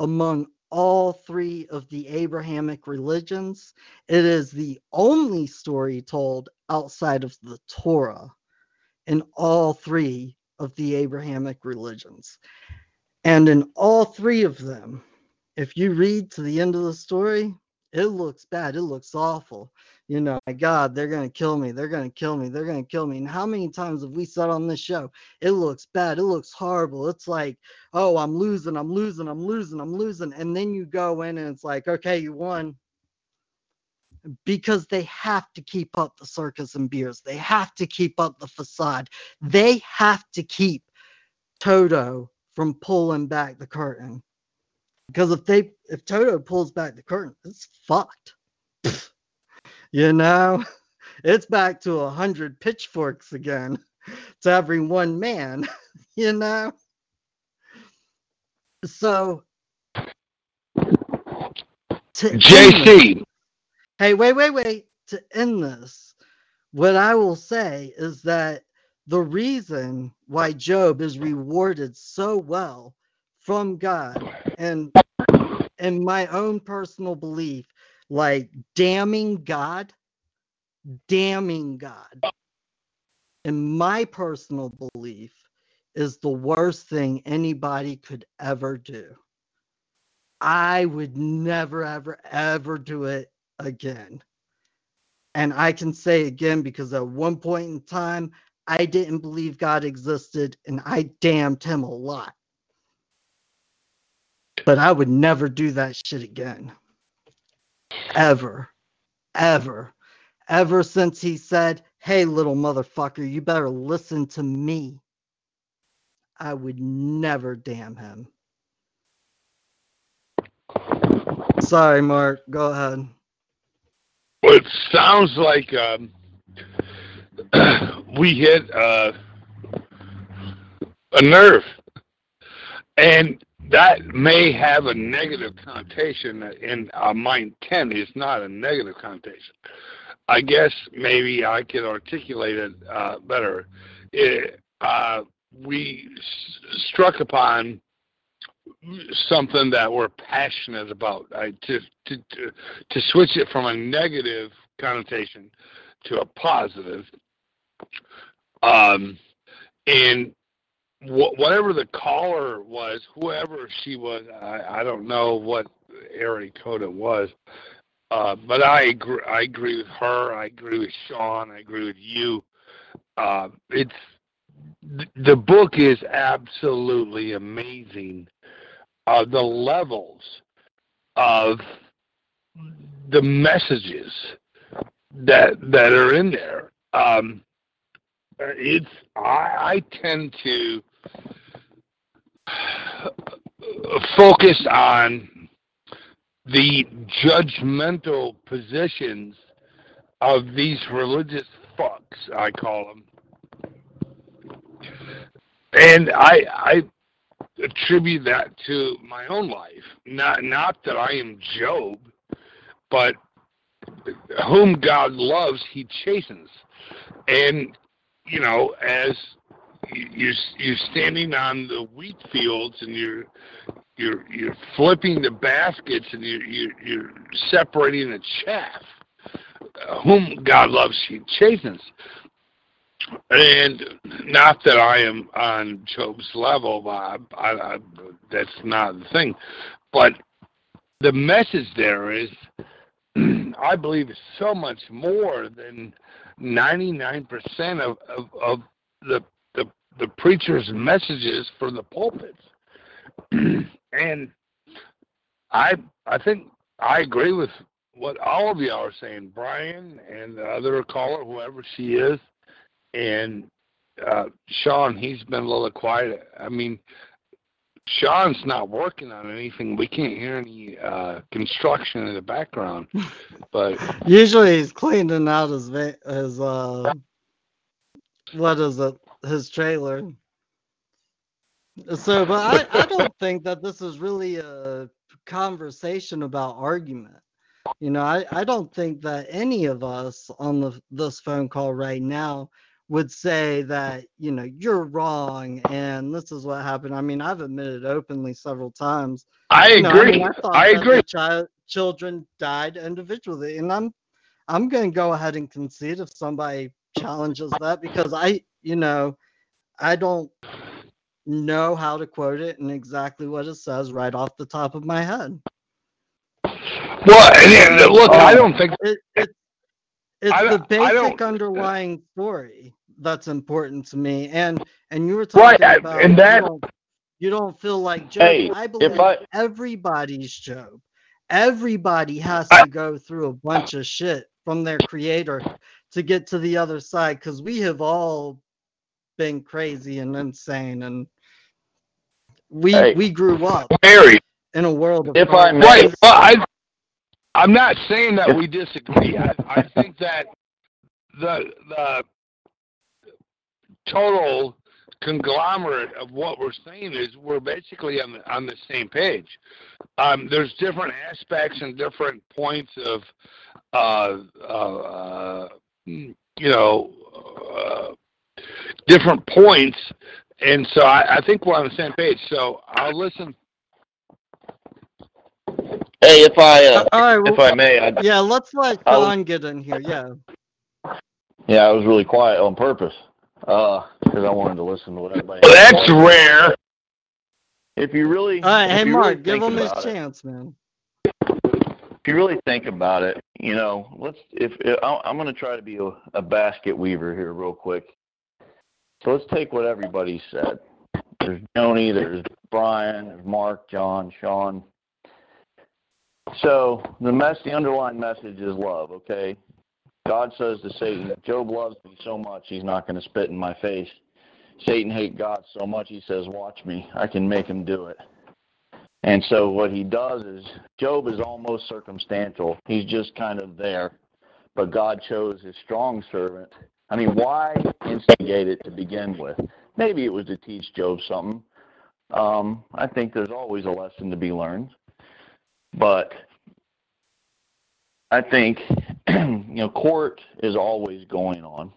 Speaker 2: among all three of the Abrahamic religions. It is the only story told outside of the Torah in all three of the Abrahamic religions. And in all three of them, if you read to the end of the story, it looks bad. It looks awful. You know, my God, they're going to kill me. They're going to kill me. They're going to kill me. And how many times have we said on this show, it looks bad. It looks horrible. It's like, oh, I'm losing. I'm losing. I'm losing. I'm losing. And then you go in and it's like, okay, you won because they have to keep up the circus and beers. They have to keep up the facade. They have to keep Toto from pulling back the curtain. Because if they if Toto pulls back the curtain, it's fucked. You know, it's back to a hundred pitchforks again to every one man. You know. So
Speaker 4: JC.
Speaker 2: Hey, wait, wait, wait. To end this, what I will say is that the reason why Job is rewarded so well from God and in my own personal belief, like damning God, damning God, in my personal belief, is the worst thing anybody could ever do. I would never, ever, ever do it again. And I can say again because at one point in time, I didn't believe God existed and I damned him a lot. But I would never do that shit again. Ever. Ever. Ever since he said, hey, little motherfucker, you better listen to me. I would never damn him. Sorry, Mark. Go ahead.
Speaker 4: Well, it sounds like um, we hit uh, a nerve, and that may have a negative connotation. in uh, my intent is not a negative connotation. I guess maybe I could articulate it uh, better. It, uh, we s- struck upon something that we're passionate about. I, to, to to to switch it from a negative connotation to a positive. Um, and wh- whatever the caller was, whoever she was, I, I don't know what area code it was. Uh, but I agree, I agree with her. I agree with Sean. I agree with you. Uh, it's th- the book is absolutely amazing uh, the levels of the messages that that are in there. Um, it's I, I tend to focus on the judgmental positions of these religious fucks, I call them. And I I attribute that to my own life. Not not that I am Job, but whom God loves, He chastens. And you know, as you're you're standing on the wheat fields and you're you're you're flipping the baskets and you're you're, you're separating the chaff. Uh, whom God loves, He chastens. And not that I am on Job's level, Bob. I, I, that's not the thing. But the message there is, I believe, so much more than 99% of, of, of the, the preacher's messages for the pulpits. and I I think I agree with what all of y'all are saying, Brian and the other caller, whoever she is, and uh, Sean. He's been a little quiet. I mean, Sean's not working on anything. We can't hear any uh, construction in the background. But
Speaker 2: usually he's cleaning out his his uh, what is it? His trailer. So, but I, I don't think that this is really a conversation about argument. You know, I, I don't think that any of us on the this phone call right now would say that you know you're wrong and this is what happened. I mean, I've admitted openly several times.
Speaker 4: I
Speaker 2: you know,
Speaker 4: agree.
Speaker 2: I, mean, I,
Speaker 4: I agree.
Speaker 2: Child, children died individually, and I'm I'm going to go ahead and concede if somebody challenges that because I, you know, I don't know how to quote it and exactly what it says right off the top of my head.
Speaker 4: Well, and, and, look, I don't think
Speaker 2: it, it, it's
Speaker 4: I-
Speaker 2: the basic
Speaker 4: uh,
Speaker 2: underlying story that's important to me. And and you were talking
Speaker 4: I-
Speaker 2: about
Speaker 4: and that-
Speaker 2: you, don't, you don't feel like Job.
Speaker 5: Hey,
Speaker 2: I
Speaker 5: if
Speaker 2: believe
Speaker 5: I-
Speaker 2: everybody's Job. Everybody has to go through a bunch of shit from their creator to get to the other side because we have all been crazy and insane and we
Speaker 5: Hey.
Speaker 2: we grew up
Speaker 4: Mary.
Speaker 2: in a world of
Speaker 5: If I may-
Speaker 4: Right. Well, I, I'm not saying that we disagree. I, I think that the the total conglomerate of what we're saying is we're basically on the on the same page. Um, there's different aspects and different points of, uh, uh, uh, you know, uh, different points, and so I, I think we're on the same page. So I'll listen
Speaker 5: Hey, if I uh,
Speaker 2: all right
Speaker 5: if I may, I,
Speaker 2: yeah let's let
Speaker 5: I was-
Speaker 2: get in here yeah
Speaker 5: yeah, I was really quiet on purpose because I wanted to listen to what everybody.
Speaker 4: Well, that's
Speaker 5: say.
Speaker 4: rare.
Speaker 5: If you really,
Speaker 2: all right hey
Speaker 5: you
Speaker 2: mark
Speaker 5: really
Speaker 2: give him his
Speaker 5: about it-
Speaker 2: chance man
Speaker 5: if you really think about it, you know, let's if, if I- I'm going to try to be a, a basket weaver here real quick. So let's take what everybody said. There's Joni, there's Brian, there's Mark, John, Sean. So the mess, the underlying message is love. Okay, God says to Satan, Job loves me so much he's not going to spit in my face. Satan hates God so much he says, "Watch me, I can make him do it." And so what he does is Job is almost circumstantial. He's just kind of there. But God chose his strong servant. I mean, why instigate it to begin with? Maybe it was to teach Job something. Um, I think there's always a lesson to be learned. But I think you know, court is always going on.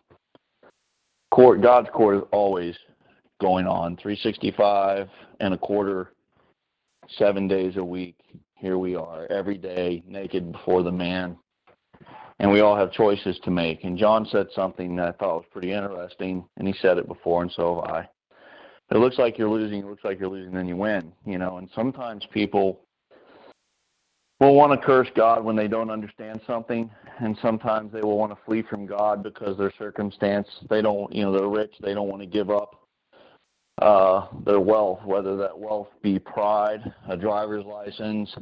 Speaker 5: Court God's court is always going on. Three sixty five and a quarter seven days a week. Here we are, every day, naked before the man. And we all have choices to make. And John said something that I thought was pretty interesting, and he said it before, and so have I. It looks like you're losing, it looks like you're losing, then you win, you know. And sometimes people will want to curse God when they don't understand something, and sometimes they will want to flee from God because their circumstance, they don't, you know, they're rich, they don't want to give up uh, their wealth, whether that wealth be pride, a driver's license,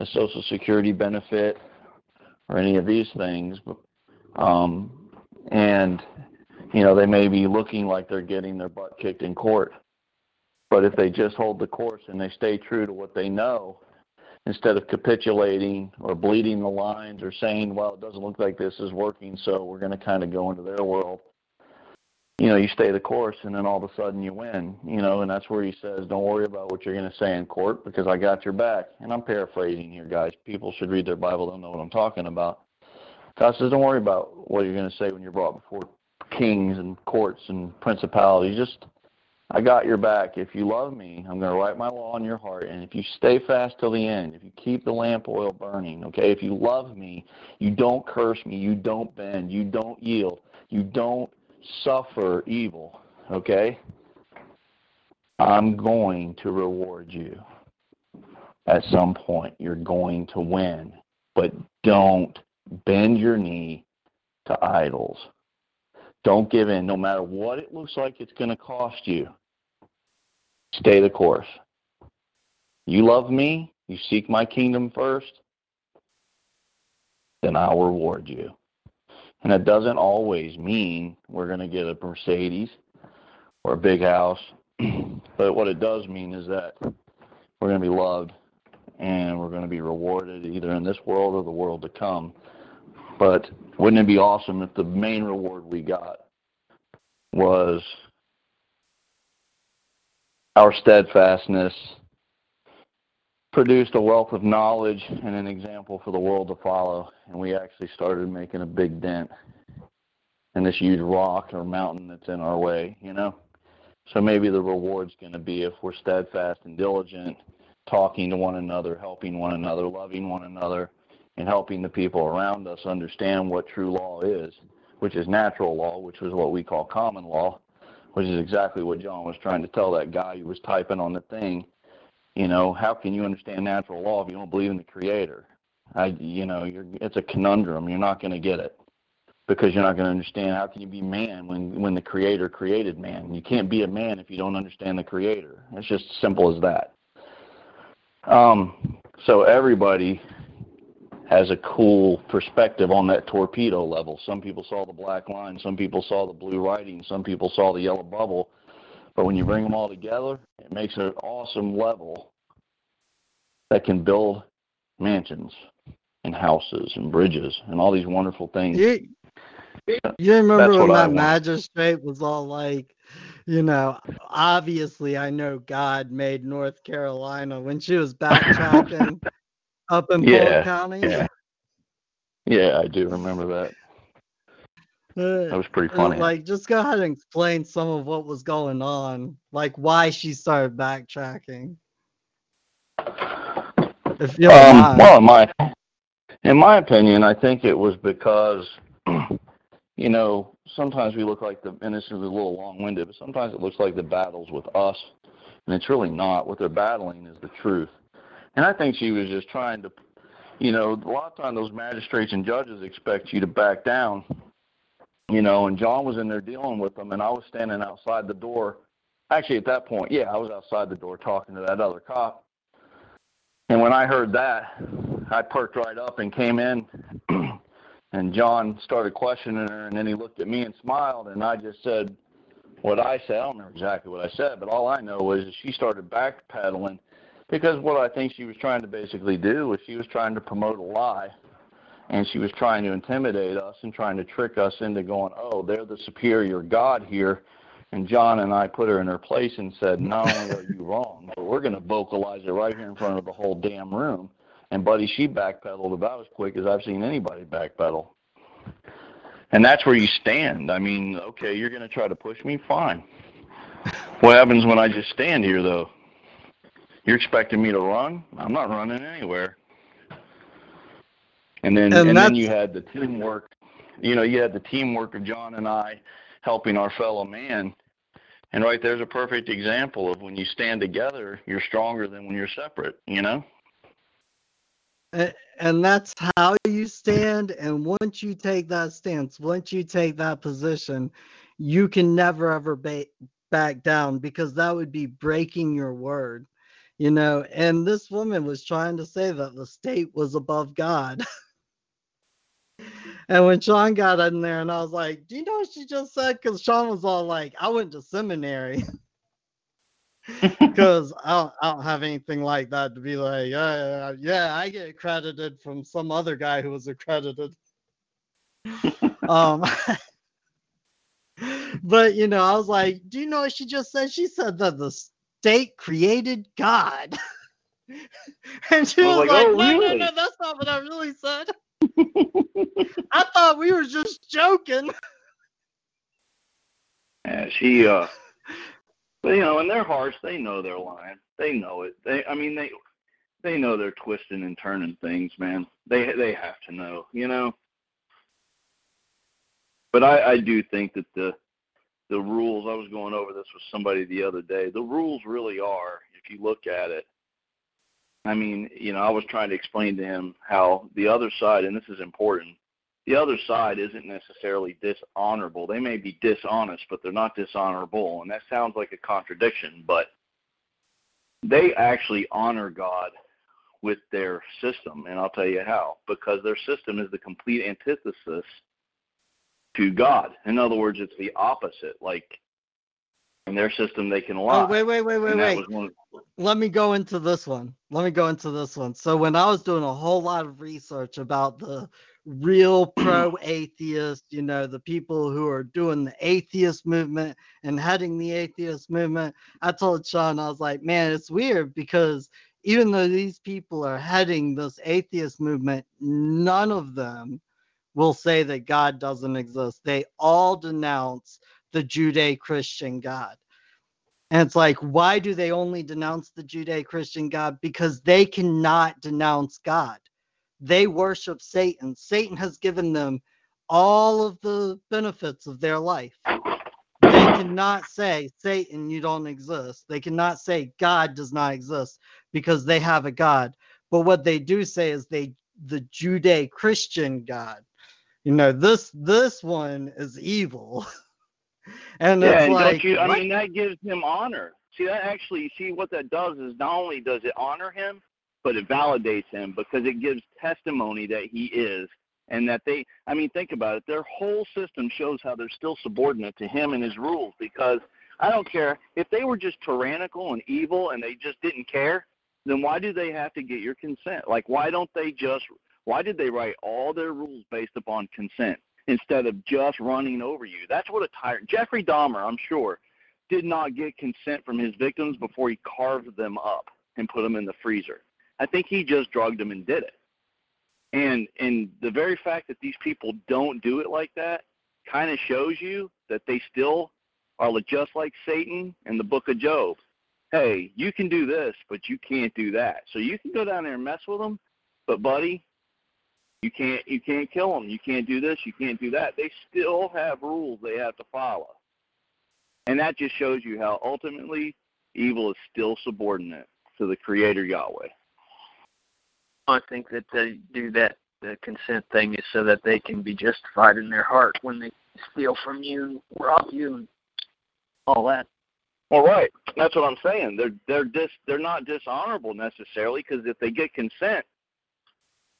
Speaker 5: a social security benefit, or any of these things. Um, and you know, they may be looking like they're getting their butt kicked in court. But if they just hold the course and they stay true to what they know, instead of capitulating or bleeding the lines or saying, well, it doesn't look like this is working, so we're going to kind of go into their world. You know, you stay the course, and then all of a sudden you win. You know, and that's where he says, "Don't worry about what you're going to say in court because I got your back." And I'm paraphrasing here, guys. People should read their Bible; they'll know what I'm talking about. God says, "Don't worry about what you're going to say when you're brought before kings and courts and principalities. Just I got your back. If you love me, I'm going to write my law on your heart. And if you stay fast till the end, if you keep the lamp oil burning, okay, if you love me, you don't curse me, you don't bend, you don't yield, you don't suffer evil, okay, I'm going to reward you. At some point, you're going to win. But don't bend your knee to idols. Don't give in, no matter what it looks like it's going to cost you. Stay the course. You love me, you seek my kingdom first, then I'll reward you. And that doesn't always mean we're going to get a Mercedes or a big house. but what it does mean is that we're going to be loved and we're going to be rewarded either in this world or the world to come. But wouldn't it be awesome if the main reward we got was our steadfastness produced a wealth of knowledge and an example for the world to follow, and we actually started making a big dent in this huge rock or mountain that's in our way, you know? So maybe the reward's going to be if we're steadfast and diligent, talking to one another, helping one another, loving one another, and helping the people around us understand what true law is, which is natural law, which is what we call common law, which is exactly what John was trying to tell that guy who was typing on the thing. You know, how can you understand natural law if you don't believe in the Creator? I, you know, you're, it's a conundrum. You're not going to get it because you're not going to understand how can you be man when when the Creator created man. You can't be a man if you don't understand the Creator. It's just simple as that. Um, so everybody has a cool perspective on that torpedo level. Some people saw the black line, some people saw the blue writing, some people saw the yellow bubble. But when you bring them all together, it makes an awesome level that can build mansions and houses and bridges and all these wonderful things.
Speaker 2: You, you remember when that magistrate was all like, you know, obviously I know God made North Carolina when she was backtracking up in
Speaker 5: yeah,
Speaker 2: Polk County.
Speaker 5: Yeah. yeah, I do remember that. That was pretty funny.
Speaker 2: Like, just go ahead and explain some of what was going on, like why she started backtracking. If you
Speaker 5: Um, well, in my in my opinion, I think it was because you know sometimes we look like the and this is a little long-winded, but sometimes it looks like the battles with us, and it's really not. What they're battling is the truth, and I think she was just trying to, you know, a lot of times those magistrates and judges expect you to back down, you know, and John was in there dealing with them, and I was standing outside the door. Actually, at that point, yeah, I was outside the door talking to that other cop. And when I heard that, I perked right up and came in. and John started questioning her, and then he looked at me and smiled, and I just said what I said. I don't remember exactly what I said, but all I know was that she started backpedaling because what I think she was trying to basically do was she was trying to promote a lie, and she was trying to intimidate us and trying to trick us into going, oh, they're the superior God here. And John and I put her in her place and said, not only are you wrong, but we're going to vocalize it right here in front of the whole damn room. And buddy, she backpedaled about as quick as I've seen anybody backpedal. And that's where you stand. I mean, okay, you're going to try to push me, fine. What happens when I just stand here, though? You're expecting me to run? I'm not running anywhere. And then
Speaker 2: And
Speaker 5: and, then you had the teamwork. You know, you had the teamwork of John and I helping our fellow man. And right there's a perfect example of when you stand together, you're stronger than when you're separate, you know?
Speaker 2: And that's how you stand and once you take that stance once you take that position you can never ever ba- back down because that would be breaking your word you know and this woman was trying to say that the state was above god And when Sean got in there, and I was like, "Do you know what she just said?" Because Sean was all like, "I went to seminary." Because I don't, I don't have anything like that to be like, yeah, yeah, I get accredited from some other guy who was accredited. um, but you know, I was like, do you know what she just said? She said that the state created God. and she
Speaker 5: I
Speaker 2: was
Speaker 5: was
Speaker 2: like,
Speaker 5: like, "Oh,
Speaker 2: no, no, no, that's not what I really said. I thought we were just joking.
Speaker 5: Yeah, she uh but you know, in their hearts they know they're lying. They know it. They I mean they they know they're twisting and turning things, man. They they have to know, you know. But I, I do think that the the rules I was going over this with somebody the other day. The rules really are, if you look at it. I mean, you know, I was trying to explain to him how the other side, and this is important, the other side isn't necessarily dishonorable. They may be dishonest, but they're not dishonorable. And that sounds like a contradiction, but they actually honor God with their system. And I'll tell you how. Because their system is the complete antithesis to God. In other words, it's the opposite. Like in their system, they can oh, lie.
Speaker 2: Oh, wait, wait, wait, wait, wait.
Speaker 5: of-
Speaker 2: Let me go into this one. Let me go into this one. So when I was doing a whole lot of research about the real pro atheist, you know, the people who are doing the atheist movement and heading the atheist movement, I told Sean, I was like, man, it's weird because even though these people are heading this atheist movement, none of them will say that God doesn't exist. They all denounce the Judeo Christian God. And it's like, why do they only denounce the Judeo Christian God? Because they cannot denounce God. They worship Satan. Satan has given them all of the benefits of their life. They cannot say, Satan, you don't exist. They cannot say, God does not exist because they have a God. But what they do say is they the Judeo Christian God. You know, this this one is evil. and
Speaker 5: yeah,
Speaker 2: it's
Speaker 5: and
Speaker 2: like
Speaker 5: you? I
Speaker 2: what?
Speaker 5: mean, that gives him honor. See, that actually, see what that does is not only does it honor him, but it validates him because it gives testimony that he is, and that they. I mean, think about it. Their whole system shows how they're still subordinate to him and his rules. Because I don't care if they were just tyrannical and evil and they just didn't care. Then why do they have to get your consent? Like, why don't they just? Why did they write all their rules based upon consent? Instead of just running over you. That's what a tyrant. Jeffrey Dahmer, I'm sure, did not get consent from his victims before he carved them up and put them in the freezer. I think he just drugged them and did it. And and the very fact that these people don't do it like that kind of shows you that they still are just like Satan in the book of Job. Hey, you can do this, but you can't do that. So you can go down there and mess with them, but buddy, you can't you can't kill them. You can't do this. You can't do that. They still have rules they have to follow, and that just shows you how ultimately evil is still subordinate to the Creator Yahweh.
Speaker 9: I think that they do that. The consent thing is so that they can be justified in their heart when they steal from you, and rob you, and all that.
Speaker 5: Well, right. That's what I'm saying. They're they're dis they're not dishonorable necessarily because if they get consent,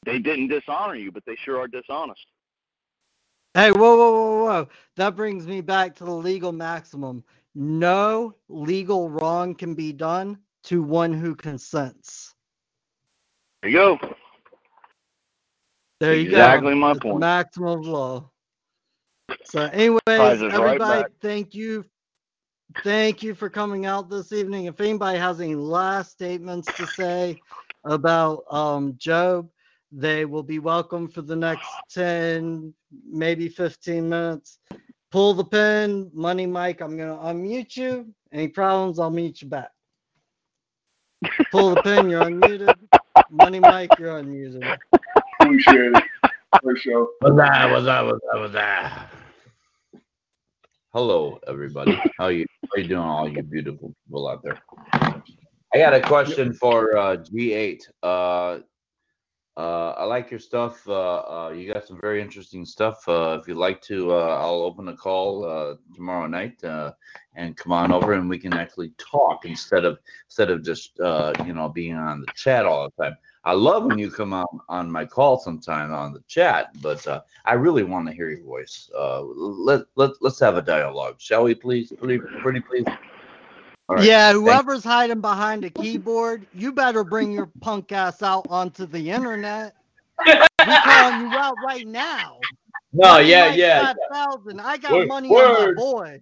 Speaker 5: they didn't dishonor you, but they sure are dishonest.
Speaker 2: Hey, whoa, whoa, whoa, whoa. That brings me back to the legal maximum. No legal wrong can be done to one who consents.
Speaker 5: There you go.
Speaker 2: There you
Speaker 5: Exactly
Speaker 2: go.
Speaker 5: Exactly my
Speaker 2: It's
Speaker 5: point.
Speaker 2: maximum law. So, anyways,
Speaker 5: us right
Speaker 2: everybody, thank you. Thank you for coming out this evening. If anybody has any last statements to say about um, Job, they will be welcome for the next 10, maybe 15 minutes. Pull the pin, Money Mike. I'm going to unmute you. Any problems, I'll mute you back. Pull the pin, you're unmuted. Money Mike, you're unmuted.
Speaker 8: Appreciate it. Great show.
Speaker 12: What's that? What's that? What's that? What's that? Hello, everybody. How you how you doing, all you beautiful people out there? I got a question for uh, G8. Uh, uh, I like your stuff. Uh, uh, you got some very interesting stuff. Uh, if you'd like to, uh, I'll open a call uh, tomorrow night and come on over and we can actually talk instead of instead of just you know being on the chat all the time. I love when you come on on my call sometime on the chat, but I really want to hear your voice. Let let let's have a dialogue, shall we, please? Pretty pretty please. All right.
Speaker 2: Yeah,
Speaker 12: Thank-
Speaker 2: whoever's hiding behind a keyboard, you better bring your punk ass out onto the internet. we calling you out right now.
Speaker 12: No,
Speaker 2: Money
Speaker 12: yeah,
Speaker 2: Mike
Speaker 12: yeah.
Speaker 2: 5000. I got
Speaker 12: Word-
Speaker 2: money on my boy.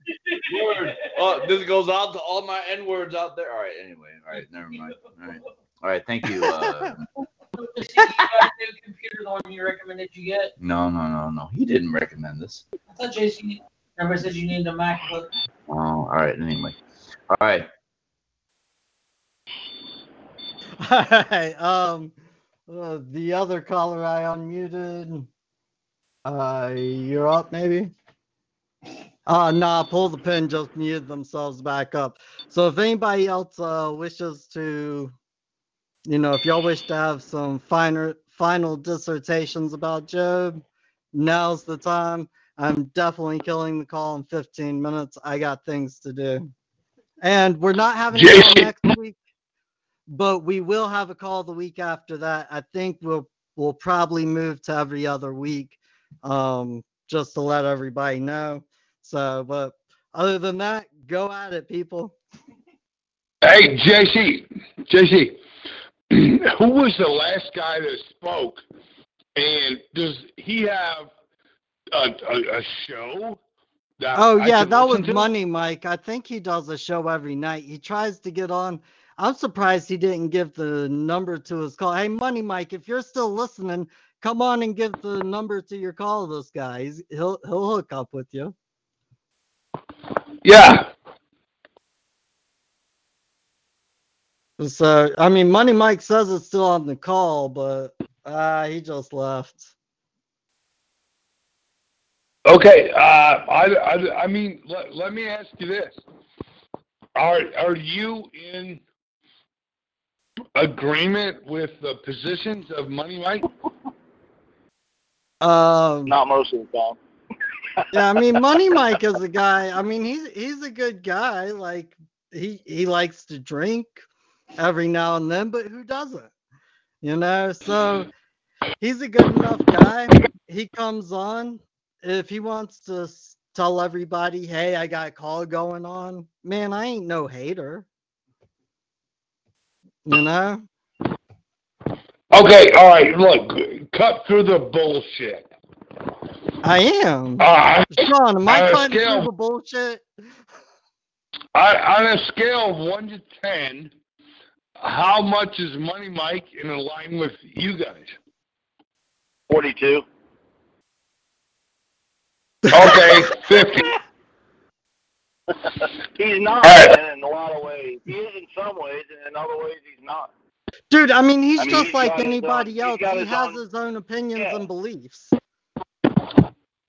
Speaker 12: Word. Oh, this goes out to all my N words out there. All right. Anyway. All right. Never mind. All right. All right. Thank you. Uh,
Speaker 13: The new computer, the one you recommended you get.
Speaker 12: no, no, no, no. He didn't recommend this.
Speaker 13: I thought JC, remember said you needed a MacBook.
Speaker 12: Oh, all right. Anyway. All right.
Speaker 2: All right. Um, uh, the other caller I unmuted. Uh, you're up, maybe. Uh, nah, pull the pin. Just muted themselves back up. So if anybody else uh wishes to, you know, if y'all wish to have some finer final dissertations about Job, now's the time. I'm definitely killing the call in 15 minutes. I got things to do. And we're not having a call next week, but we will have a call the week after that. I think we'll we'll probably move to every other week, um, just to let everybody know. So, but other than that, go at it, people.
Speaker 4: Hey, JC, JC, who was the last guy that spoke? And does he have a, a, a show? That
Speaker 2: Oh yeah, that was? Money Mike. I think he does a show every night. He tries to get on. I'm surprised he didn't give the number to his call. Hey, Money Mike, if you're still listening, come on and give the number to your call. to This guy, He's, he'll he'll hook up with you.
Speaker 4: Yeah.
Speaker 2: So I mean, Money Mike says it's still on the call, but uh, he just left.
Speaker 4: Okay. Uh, I, I, I mean, let, let me ask you this: Are are you in agreement with the positions of Money Mike?
Speaker 2: Um,
Speaker 5: Not most of the time.
Speaker 2: yeah, I mean, Money Mike is a guy. I mean, he's he's a good guy. Like he he likes to drink every now and then, but who doesn't? You know, so he's a good enough guy. He comes on if he wants to tell everybody, "Hey, I got a call going on." Man, I ain't no hater. You know?
Speaker 4: Okay. All right. Look, cut through the bullshit.
Speaker 2: I am.
Speaker 4: Uh,
Speaker 2: Sean, am I
Speaker 4: on a
Speaker 2: cutting
Speaker 4: scale-
Speaker 2: through the bullshit?
Speaker 4: On, on a scale of one to ten, how much is Money Mike in line with you guys?
Speaker 5: Forty-two.
Speaker 4: Okay, fifty.
Speaker 5: he's not
Speaker 4: All right.
Speaker 5: man, in a lot of ways. He is in some ways, and in other ways he's not.
Speaker 2: Dude, I mean, he's
Speaker 5: I mean,
Speaker 2: just
Speaker 5: he's
Speaker 2: like uh,
Speaker 5: got his own-
Speaker 2: anybody else. He
Speaker 5: his
Speaker 2: has
Speaker 5: own-
Speaker 2: his own opinions and beliefs.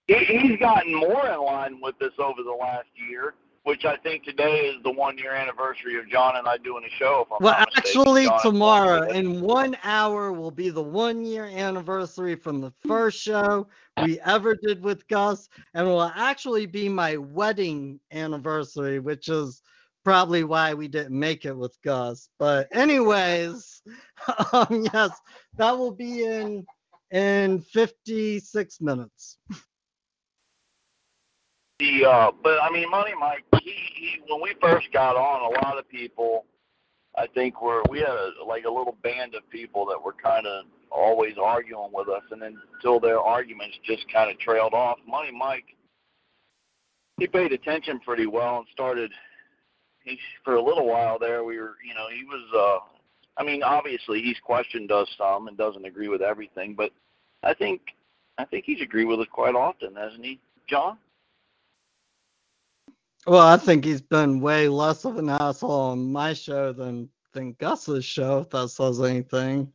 Speaker 5: He, he's gotten more in line with this over the last year, which I think today is the one-year anniversary of John and I doing a show. If I'm
Speaker 2: Well,
Speaker 5: mistaken.
Speaker 2: actually, tomorrow, in one hour, will be the one year anniversary from the first show we ever did with Gus, and will actually be my wedding anniversary, which is probably why we didn't make it with Gus. But, anyways, um, yes, that will be in in 56 minutes.
Speaker 5: The uh, but I mean, Money Mike, he, he when we first got on, a lot of people, I think were we had a, like a little band of people that were kind of always arguing with us, and then until their arguments just kind of trailed off. Money Mike, he paid attention pretty well and started. He for a little while there, we were, you know, he was. uh I mean, obviously he's questioned us some and doesn't agree with everything, but I think I think he's agreed with us quite often, hasn't he, John?
Speaker 2: Well, I think he's been way less of an asshole on my show than than Gus's show, if that says anything.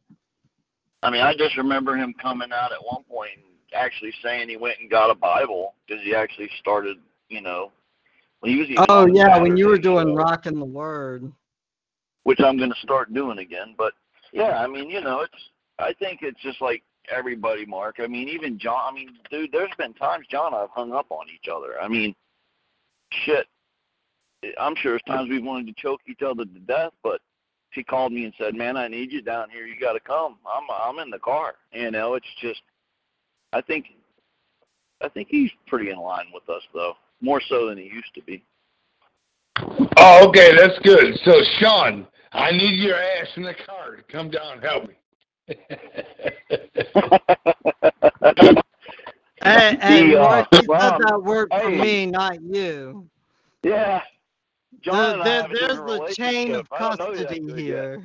Speaker 5: I mean, I just remember him coming out at one point and actually saying he went and got a Bible because he actually started, you know, when he was
Speaker 2: Oh yeah, when you were doing
Speaker 5: show,
Speaker 2: rocking the word.
Speaker 5: which I'm going to start doing again. But yeah, I mean, you know, it's I think it's just like everybody, Mark. I mean, even John. I mean, dude, there's been times John and I've hung up on each other. I mean, shit. I'm sure there's times we've wanted to choke each other to death, but she called me and said, "Man, I need you down here. You got to come. I'm I'm in the car." You know, it's just I think I think he's pretty in line with us though, more so than he used to be.
Speaker 4: Oh, okay, that's good. So, Sean, I need your ass in the car to come down and help me.
Speaker 2: Hey, hey,
Speaker 5: The, uh,
Speaker 2: Mark, you
Speaker 5: well,
Speaker 2: said that word for
Speaker 5: hey.
Speaker 2: me, not you.
Speaker 5: Yeah. John and
Speaker 2: There-
Speaker 5: a
Speaker 2: there's the chain of
Speaker 5: relationship. I don't know you that
Speaker 2: custody here.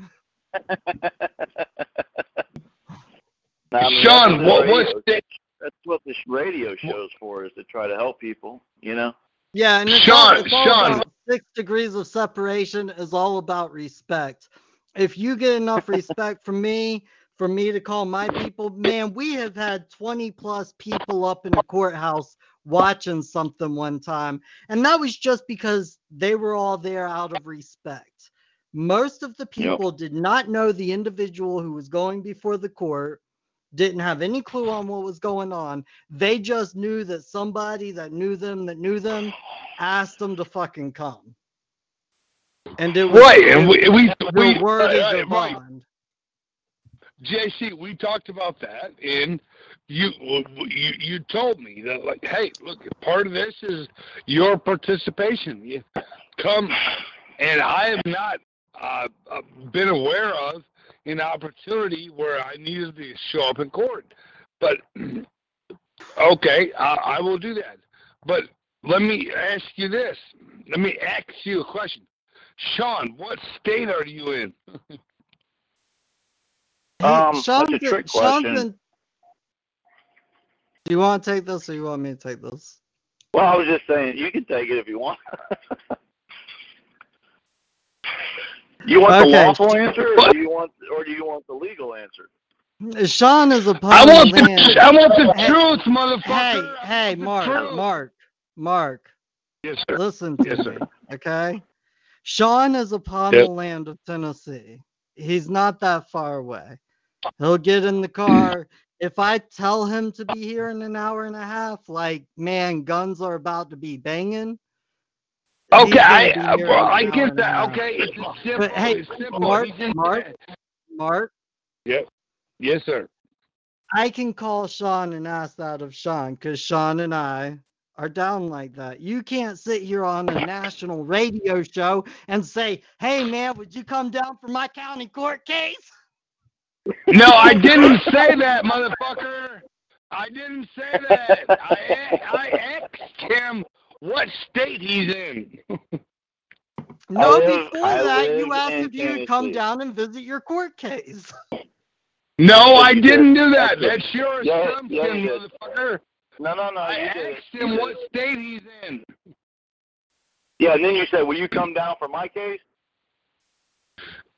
Speaker 5: No, I mean,
Speaker 4: Sean, what-
Speaker 5: radio-
Speaker 4: what's
Speaker 5: That's what this radio show's for, is to try to help people. You know.
Speaker 2: Yeah, and it's
Speaker 4: Sean,
Speaker 2: all, it's all
Speaker 4: Sean.
Speaker 2: about six degrees of separation is all about respect. If you get enough respect from me, for me to call my people, man, we have had 20 plus people up in the courthouse watching something one time. And that was just because they were all there out of respect. Most of the people did not know the individual who was going before the court, didn't have any clue on what was going on. They just knew that somebody that knew them, that knew them, asked them to fucking come. And it was
Speaker 4: Right, and we- we-
Speaker 2: the
Speaker 4: we-
Speaker 2: word is
Speaker 4: right,
Speaker 2: the
Speaker 4: right.
Speaker 2: bond.
Speaker 4: JC, we talked about that, and you you you told me that like, hey, look, part of this is your participation. You come, and I have not uh, uh, been aware of an opportunity where I needed to show up in court. But okay, I, I will do that. But let me ask you this. Let me ask you a question. Sean, what state are you in?
Speaker 2: Hey,
Speaker 5: Um,
Speaker 2: Sean's
Speaker 5: that's a
Speaker 2: been-
Speaker 5: trick
Speaker 2: Sean's
Speaker 5: question.
Speaker 2: been- Do you want to take this or you want me to take this?
Speaker 5: Well, I was just saying, you can take it if you want. you want the
Speaker 2: Okay.
Speaker 5: lawful answer, or do you want, or do you want the legal answer?
Speaker 2: Sean is a
Speaker 4: I want the,
Speaker 2: land.
Speaker 4: I want the
Speaker 2: Hey,
Speaker 4: truth, motherfucker.
Speaker 2: Hey, hey, Mark,
Speaker 4: truth.
Speaker 2: Mark, Mark.
Speaker 4: Yes, sir.
Speaker 2: Listen to
Speaker 4: Yes,
Speaker 2: me,
Speaker 4: sir.
Speaker 2: okay? Sean is upon
Speaker 4: Yep.
Speaker 2: the land of Tennessee. He's not that far away. He'll get in the car. If I tell him to be here in an hour and a half, like, man, guns are about to be banging.
Speaker 4: Okay, I uh, well, I get that. Okay, it's simple.
Speaker 2: But hey,
Speaker 4: it's simple.
Speaker 2: Mark, Mark, Mark,
Speaker 4: Yep. Yes, sir.
Speaker 2: I can call Sean and ask that of Sean because Sean and I are down like that. You can't sit here on a national radio show and say, hey, man, would you come down for my county court case?
Speaker 4: No, I didn't say that, motherfucker. I didn't say that. I I asked him what state he's in.
Speaker 2: No,
Speaker 5: live-
Speaker 2: before
Speaker 5: I
Speaker 2: that, you asked if you'd come down and visit your court case.
Speaker 4: No, I didn't do that.
Speaker 5: That's
Speaker 4: That's your
Speaker 5: Yeah,
Speaker 4: assumption,
Speaker 5: yeah, you did.
Speaker 4: motherfucker.
Speaker 5: No, no, no.
Speaker 4: I
Speaker 5: you did.
Speaker 4: asked him what state he's in.
Speaker 5: Yeah, and then you said, "Will you come down for my case?"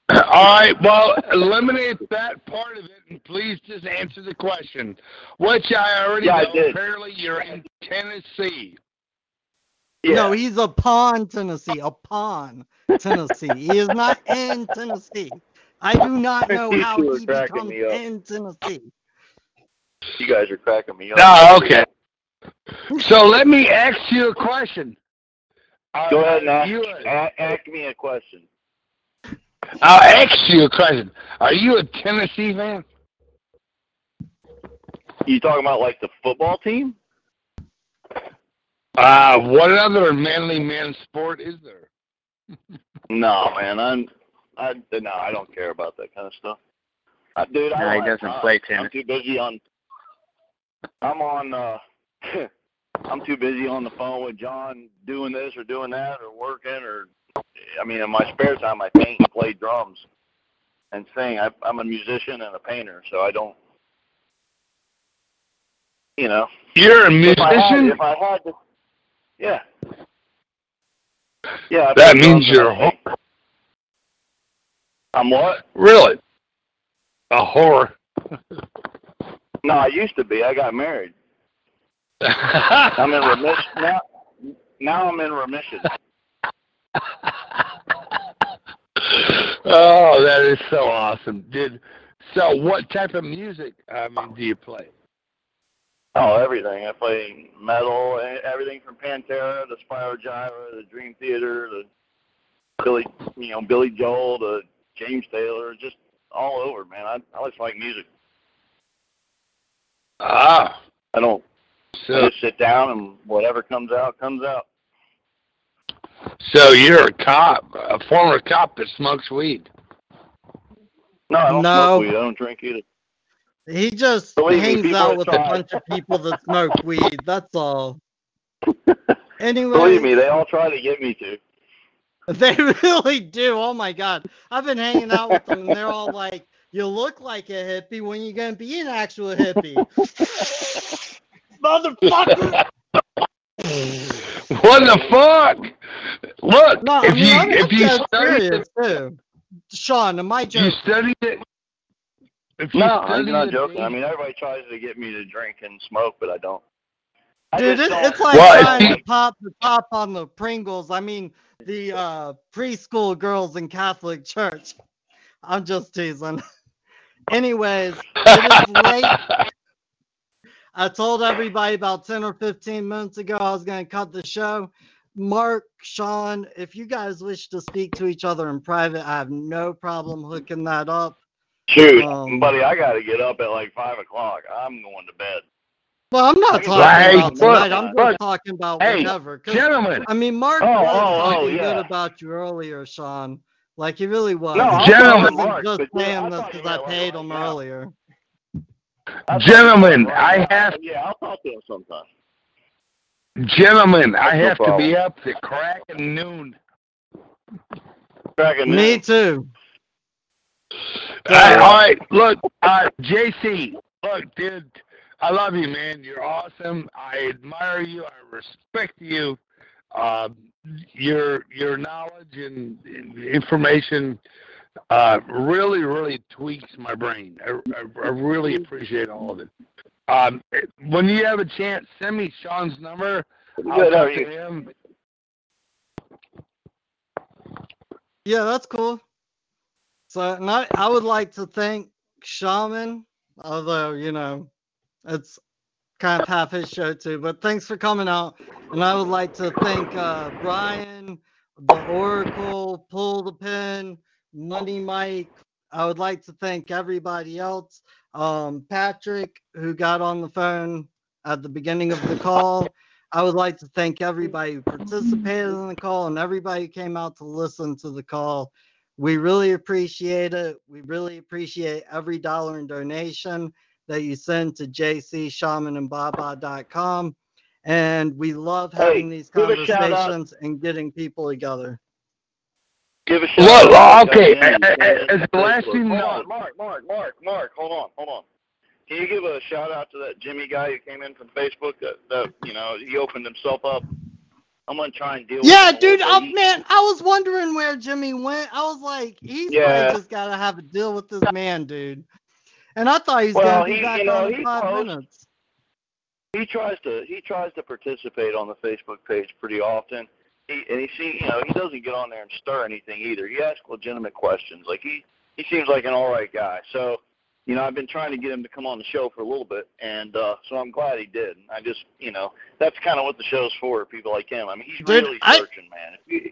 Speaker 4: All right, well, eliminate that part of it, and please just answer the question, which I already
Speaker 5: Yeah,
Speaker 4: know.
Speaker 5: did.
Speaker 4: Apparently, you're in Tennessee.
Speaker 2: No, he's upon Tennessee, upon Tennessee. he is not in Tennessee. I do not know how he
Speaker 5: cracking
Speaker 2: becomes in Tennessee.
Speaker 5: You guys are cracking me up.
Speaker 4: Oh, okay. So let me ask you a question. Uh,
Speaker 5: Go ahead and ask,
Speaker 4: you,
Speaker 5: a- ask me a question.
Speaker 4: I'll ask you a question. Are you a Tennessee fan?
Speaker 5: You talking about like the football team?
Speaker 4: Uh, what other manly man sport is there?
Speaker 5: No, man. I'm. I no. I don't care about that kind of stuff. Uh, dude, I
Speaker 9: No,
Speaker 5: don't
Speaker 9: he doesn't
Speaker 5: time.
Speaker 9: play
Speaker 5: I'm too busy on. I'm on. uh I'm too busy on the phone with John doing this or doing that or working or. I mean, in my spare time, I paint and play drums and sing. I, I'm a musician and a painter, so I don't. You know.
Speaker 4: You're a
Speaker 5: If I had,
Speaker 4: musician?
Speaker 5: if I had to, yeah. Yeah. I
Speaker 4: That means you're a
Speaker 5: I sing.
Speaker 4: whore.
Speaker 5: I'm what?
Speaker 4: Really? A whore.
Speaker 5: No, I used to be. I got married. I'm in remission now. Now I'm in remission.
Speaker 4: Oh, that is so awesome. Did so? What type of music? Mean, do you play?
Speaker 5: Oh, everything. I play metal, everything from Pantera to Spyro Gyra to Dream Theater to Billy, you know, Billy Joel to James Taylor, just all over, man. I I just like music.
Speaker 4: Ah.
Speaker 5: I don't.
Speaker 4: So,
Speaker 5: I just sit down and whatever comes out comes out.
Speaker 4: So you're a cop, a former cop that smokes weed.
Speaker 5: No, I don't
Speaker 2: No.
Speaker 5: smoke weed. I don't drink either.
Speaker 2: He just
Speaker 5: Believe
Speaker 2: hangs
Speaker 5: people
Speaker 2: out
Speaker 5: have
Speaker 2: with a bunch of people that smoke weed. That's all. Anyway,
Speaker 5: Believe me, they all try to get me to.
Speaker 2: They really do. Oh my god. I've been hanging out with them and they're all like, You look like a hippie when you gonna be an actual hippie. Motherfucker!
Speaker 4: What the fuck? Look,
Speaker 2: No, I
Speaker 4: if
Speaker 2: mean,
Speaker 4: you
Speaker 2: I'm
Speaker 4: if you
Speaker 2: dead
Speaker 4: study it,
Speaker 2: too. Sean, am I joking?
Speaker 4: you
Speaker 2: joking?
Speaker 4: studied it. If you
Speaker 5: No, I'm not
Speaker 4: it,
Speaker 5: joking. I mean, everybody tries to get me to drink and smoke, but I don't. I
Speaker 2: Dude, it,
Speaker 5: don't-
Speaker 2: it's like
Speaker 4: Well,
Speaker 2: trying
Speaker 4: if
Speaker 2: to pop the top on the Pringles. I mean, the uh, preschool girls in Catholic Church. I'm just teasing. Anyways, it is late. I told everybody about 10 or 15 minutes ago I was going to cut the show. Mark, Sean, if you guys wish to speak to each other in private, I have no problem hooking that up.
Speaker 5: Shoot,
Speaker 2: Um,
Speaker 5: buddy, I got to get up at like five o'clock. I'm going to bed.
Speaker 2: Well, I'm not talking about tonight. I'm just talking about
Speaker 4: Hey,
Speaker 2: whatever.
Speaker 4: gentlemen.
Speaker 2: I mean, Mark
Speaker 5: Oh,
Speaker 2: was
Speaker 5: oh, oh,
Speaker 2: talking
Speaker 5: yeah.
Speaker 2: good about you earlier, Sean. Like he really was.
Speaker 5: No,
Speaker 4: Gentlemen.
Speaker 2: wasn't
Speaker 5: Mark,
Speaker 2: just saying this because I paid him earlier.
Speaker 5: I'll
Speaker 4: Gentlemen,
Speaker 5: to you right
Speaker 4: I have-
Speaker 5: Yeah, I'll talk to him sometime.
Speaker 4: Gentlemen, I
Speaker 5: No
Speaker 4: have to be up to crack of noon.
Speaker 5: Cracking
Speaker 2: Me
Speaker 5: noon.
Speaker 2: too.
Speaker 4: All right, all right, look, uh, JC, look, dude, I love you, man. You're awesome. I admire you. I respect you. Uh, your your knowledge and, and information uh, really, really tweaks my brain. I, I, I really appreciate all of it. Um, when you have a chance, send me Sean's number. I'll
Speaker 5: Good, how
Speaker 4: talk
Speaker 5: are you?
Speaker 4: to him.
Speaker 2: Yeah, that's cool. So, and I, I would like to thank Shaman, although, you know, it's kind of half his show too, but thanks for coming out. And I would like to thank uh, Brian, the Oracle, Pull the Pin, Money Mike. I would like to thank everybody else. Um, Patrick, who got on the phone at the beginning of the call. I would like to thank everybody who participated in the call and everybody who came out to listen to the call. We really appreciate it. We really appreciate every dollar in donation that you send to jcshamanandbaba.com. And we love
Speaker 5: Hey,
Speaker 2: having these
Speaker 5: shout out.
Speaker 2: conversations and getting people together.
Speaker 5: Give a shout
Speaker 4: Look,
Speaker 5: out.
Speaker 4: okay, eh,
Speaker 5: that eh, man
Speaker 4: a- eh, a-
Speaker 5: who
Speaker 4: as the last
Speaker 5: Facebook.
Speaker 4: thing
Speaker 5: Hold Mark, Mark, Mark, Mark, hold on, hold on. Can you give a shout out to that Jimmy guy who came in from Facebook? That, that you know, he opened himself up. I'm gonna try and deal
Speaker 2: Yeah,
Speaker 5: with
Speaker 2: dude. Oh, man, I was wondering where Jimmy went. I was like, he's
Speaker 5: Yeah.
Speaker 2: probably just got to have a deal with this man, dude. And I thought he was
Speaker 5: Well,
Speaker 2: going to be
Speaker 5: he-
Speaker 2: back
Speaker 5: you know,
Speaker 2: on in five
Speaker 5: posts-
Speaker 2: minutes.
Speaker 5: he tries to he tries to participate on the Facebook page pretty often. He and he see you know he doesn't get on there and stir anything either. He asks legitimate questions. Like he he seems like an all right guy. So you know I've been trying to get him to come on the show for a little bit, and uh, so I'm glad he did. I just you know that's kind of what the show's for. People like him. I mean he's
Speaker 2: Dude,
Speaker 5: really
Speaker 2: I-
Speaker 5: searching, man.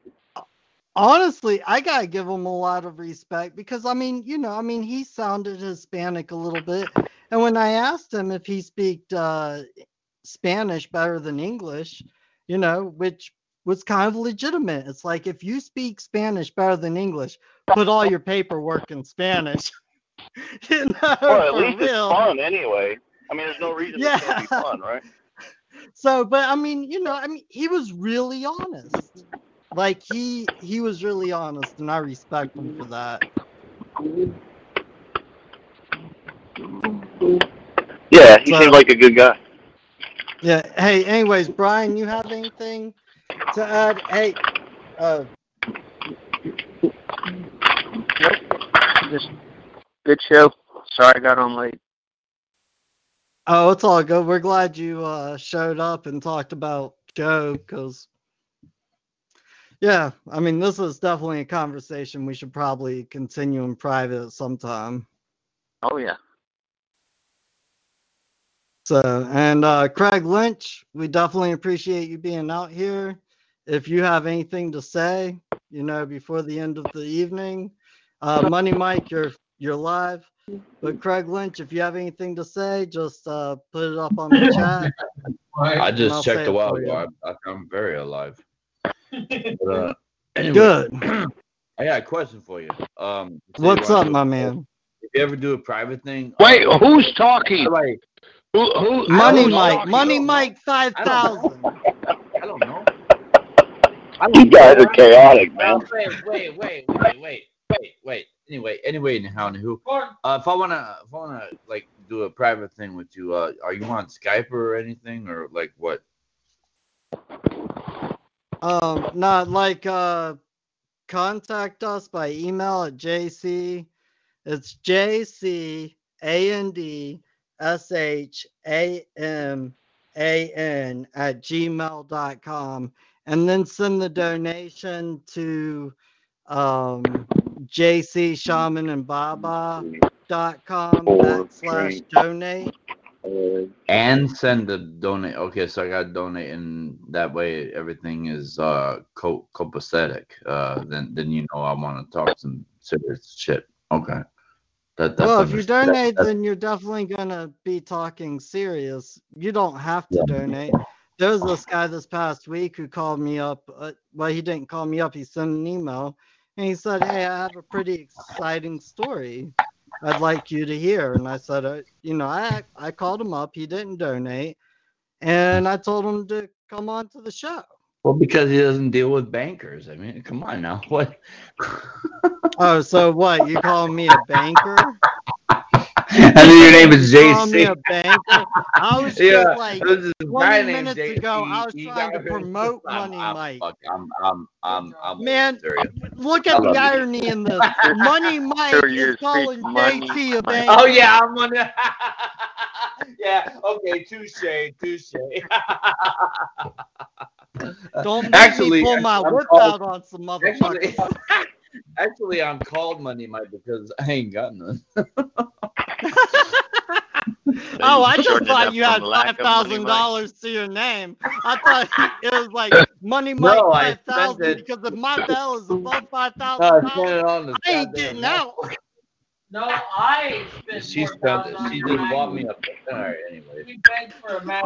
Speaker 2: Honestly, I gotta give him a lot of respect because I mean, you know, I mean, he sounded Hispanic a little bit, and when I asked him if he speak uh, Spanish better than English, you know, which was kind of legitimate. It's like if you speak Spanish better than English, put all your paperwork in Spanish. you know,
Speaker 5: well, at least it's fun anyway. I mean, there's no reason
Speaker 2: Yeah.
Speaker 5: it's be fun, right?
Speaker 2: So, but I mean, you know, I mean, he was really honest. Like he he was really honest, and I respect him for that.
Speaker 5: Yeah, he
Speaker 2: So-
Speaker 5: seems like a good guy.
Speaker 2: Yeah. Hey, anyways, Brian, you have anything to add? Hey, uh,
Speaker 9: Just good show. Sorry I got on late.
Speaker 2: oh, it's all good. We're glad you uh showed up and talked about Job, because yeah, I mean, this is definitely a conversation we should probably continue in private sometime.
Speaker 9: Oh yeah.
Speaker 2: So, and uh, Craig Lynch, we definitely appreciate you being out here. If you have anything to say, you know, before the end of the evening, Uh, Money Mike, you're you're live. But Craig Lynch, if you have anything to say, just uh, put it up on the chat.
Speaker 12: I just checked
Speaker 2: say
Speaker 12: a while ago. I, I, I'm very alive. But, uh, anyway,
Speaker 2: Good.
Speaker 12: I got a question for you. Um,
Speaker 2: What's up, my man?
Speaker 12: If you ever do a private thing,
Speaker 4: Wait,
Speaker 12: uh,
Speaker 4: who's talking?
Speaker 12: Like,
Speaker 4: Who, who,
Speaker 2: Money Mike. Money Mike, five thousand.
Speaker 12: I don't know.
Speaker 5: You guys are chaotic, man.
Speaker 12: Wait, wait, wait, wait, wait, wait, wait. Anyway, anyway, how and who? Uh, if I wanna, if I wanna like do a private thing with you, uh, are you on Skype or anything, or like what?
Speaker 2: Um, not like uh, contact us by email at JC. It's J C A N D S H A M A N at gmail.com and then send the donation to um, JC Shaman and Baba.com backslash donate.
Speaker 12: And send the donate. Okay, so I got to donate, and that way everything is uh co- copacetic. Uh, then then you know I want to talk some serious shit. Okay. That,
Speaker 2: Well, if you
Speaker 12: underst- that-
Speaker 2: donate, then you're definitely gonna be talking serious. You don't have to donate. There was this guy this past week who called me up. Uh, well, he didn't call me up. He sent an email, and he said, "Hey, I have a pretty exciting story. I'd like you to hear." And I said, uh, "You know, I I called him up. He didn't donate, and I told him to come on to the show."
Speaker 12: Well, because he doesn't deal with bankers. I mean, come on now. What?
Speaker 2: Oh, so what? You calling me a banker?
Speaker 12: and then your name is
Speaker 2: You calling me
Speaker 12: JC.
Speaker 2: I was just
Speaker 12: Yeah,
Speaker 2: like
Speaker 12: is
Speaker 2: 20
Speaker 12: my
Speaker 2: minutes
Speaker 12: JC.
Speaker 2: ago. I was
Speaker 12: You
Speaker 2: trying to promote
Speaker 12: I'm-
Speaker 2: Money
Speaker 12: I'm,
Speaker 2: Mike.
Speaker 12: fuck, I'm, I'm, I'm, I'm
Speaker 2: Man,
Speaker 12: serious.
Speaker 2: Uh,
Speaker 12: look
Speaker 2: at the
Speaker 12: you.
Speaker 2: irony in this. Money Mike
Speaker 9: Sure,
Speaker 2: is calling
Speaker 9: Money
Speaker 2: JT a banker.
Speaker 12: Oh yeah, I'm on. the- yeah. Okay. Touche. Touche.
Speaker 2: Don't make
Speaker 12: Actually,
Speaker 2: me pull my whip out on some motherfuckers.
Speaker 12: Actually, I'm called Money Mike because I ain't got none.
Speaker 2: Oh, I just thought you had
Speaker 9: from lack
Speaker 2: five
Speaker 9: of Money
Speaker 2: thousand
Speaker 9: Mike.
Speaker 2: dollars to your name. I thought it was like Money Mike
Speaker 12: No,
Speaker 2: five thousand because if my bell is above five
Speaker 12: No,
Speaker 2: thousand
Speaker 12: I spent it on the
Speaker 2: I ain't getting out.
Speaker 13: No, I spent
Speaker 12: She spent it. She
Speaker 13: your
Speaker 12: just
Speaker 13: match.
Speaker 12: bought me a. All right. Anyway.
Speaker 13: We begged for a match.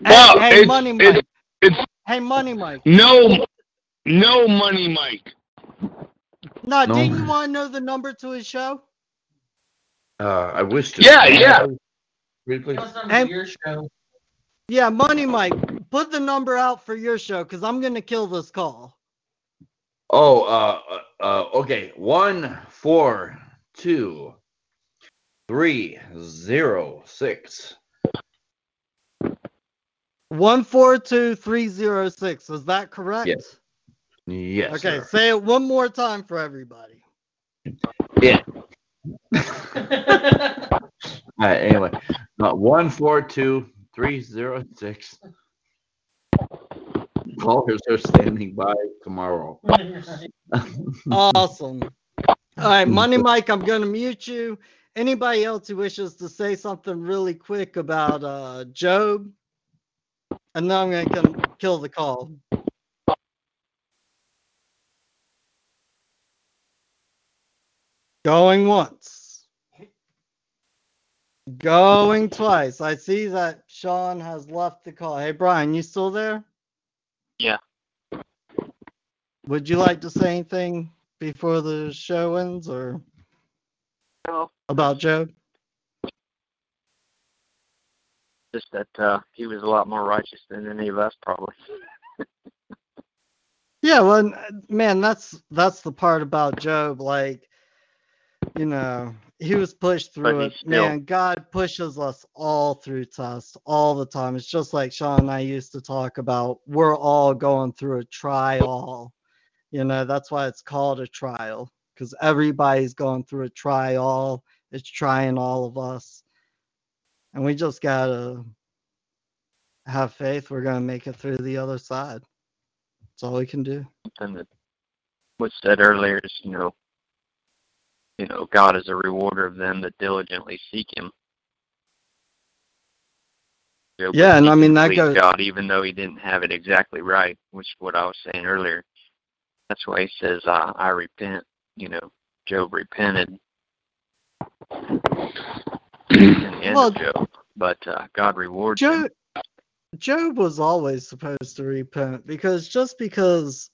Speaker 4: Well,
Speaker 2: hey,
Speaker 4: it's,
Speaker 2: Money
Speaker 4: it's,
Speaker 2: Mike.
Speaker 4: it's
Speaker 2: Hey, Money Mike.
Speaker 4: no, no money, Mike.
Speaker 2: No,
Speaker 12: No.
Speaker 2: didn't you want to know the number to his show?
Speaker 12: Uh, I wish to.
Speaker 4: Yeah, yeah.
Speaker 12: Read, please.
Speaker 13: That on your show.
Speaker 2: Yeah, Money Mike, put the number out for your show because I'm gonna kill this call.
Speaker 12: Oh, uh, uh, uh, okay. One, four, two, three, zero, six.
Speaker 2: One four two three zero six. Is that correct?
Speaker 12: Yes. Yes.
Speaker 2: Okay,
Speaker 12: sir.
Speaker 2: say it one more time for everybody.
Speaker 12: Yeah. All right. Anyway, uh, one, four, two, three, zero, six. Callers are standing by tomorrow.
Speaker 2: Awesome. All right, Money Mike, I'm gonna mute you. Anybody else who wishes to say something really quick about uh Job? And then I'm gonna come kill the call. Going once. Going twice. I see that Sean has left the call. Hey Brian, you still there?
Speaker 9: Yeah.
Speaker 2: Would you like to say anything before the show ends or
Speaker 9: No,
Speaker 2: about Job?
Speaker 9: just that uh, he was a lot more righteous than any of us, probably.
Speaker 2: Yeah, well, man, that's that's the part about Job. Like, you know, he was pushed through it.
Speaker 9: still-
Speaker 2: Man, God pushes us all through tests all the time. It's just like Sean and I used to talk about. We're all going through a trial. You know, that's why it's called a trial because everybody's going through a trial. It's trying all of us, and we just gotta have faith. We're gonna make it through the other side. That's all we can do.
Speaker 9: Something that was said earlier is, you know, you know, God is a rewarder of them that diligently seek Him. Job
Speaker 2: Yeah, and I mean, that goes-
Speaker 9: God, even though he didn't have it exactly right, which is what I was saying earlier. That's why he says, "I, I repent." You know, Job repented in the end
Speaker 2: Well,
Speaker 9: Job, but uh, God rewards him.
Speaker 2: Job, Job was always supposed to repent because just because,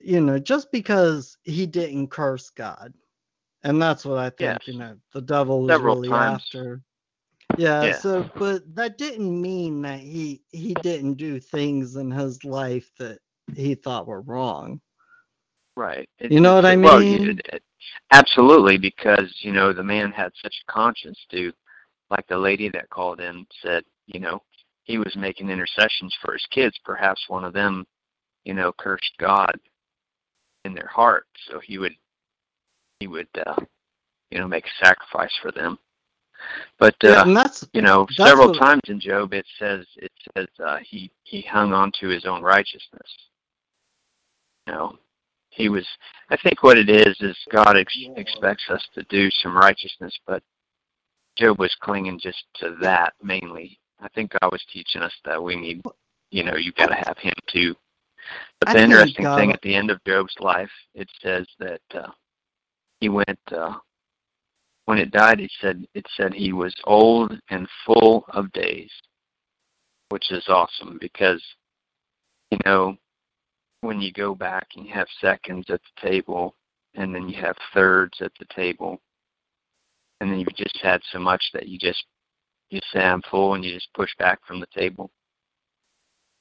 Speaker 2: you know, just because he didn't curse God, and that's what I think, you know, the devil was
Speaker 9: Several
Speaker 2: really
Speaker 9: times.
Speaker 2: after. Yeah,
Speaker 9: Yeah.
Speaker 2: so but that didn't mean that he he didn't do things in his life that he thought were wrong.
Speaker 9: Right. It-
Speaker 2: You know what I mean?
Speaker 9: well, it- absolutely, because you know the man had such a conscience to, like the lady that called in said, you know, he was making intercessions for his kids. Perhaps one of them, you know, cursed God in their heart, so he would, he would, uh, you know, make a sacrifice for them. But
Speaker 2: Yeah,
Speaker 9: uh,
Speaker 2: and that's
Speaker 9: you know, several times in Job it says it says uh, he he hung on to his own righteousness. You know, he was. I think what it is is God ex- expects us to do some righteousness, but Job was clinging just to that mainly. I think God was teaching us that we need, you know, you got to have Him too. But the interesting thing at the end of Job's life, it says that uh, he went. Uh, when it died, it said it said he was old and full of days, which is awesome because, you know, when you go back and you have seconds at the table, and then you have thirds at the table, and then you've just had so much that you just you say I'm full, and you just push back from the table.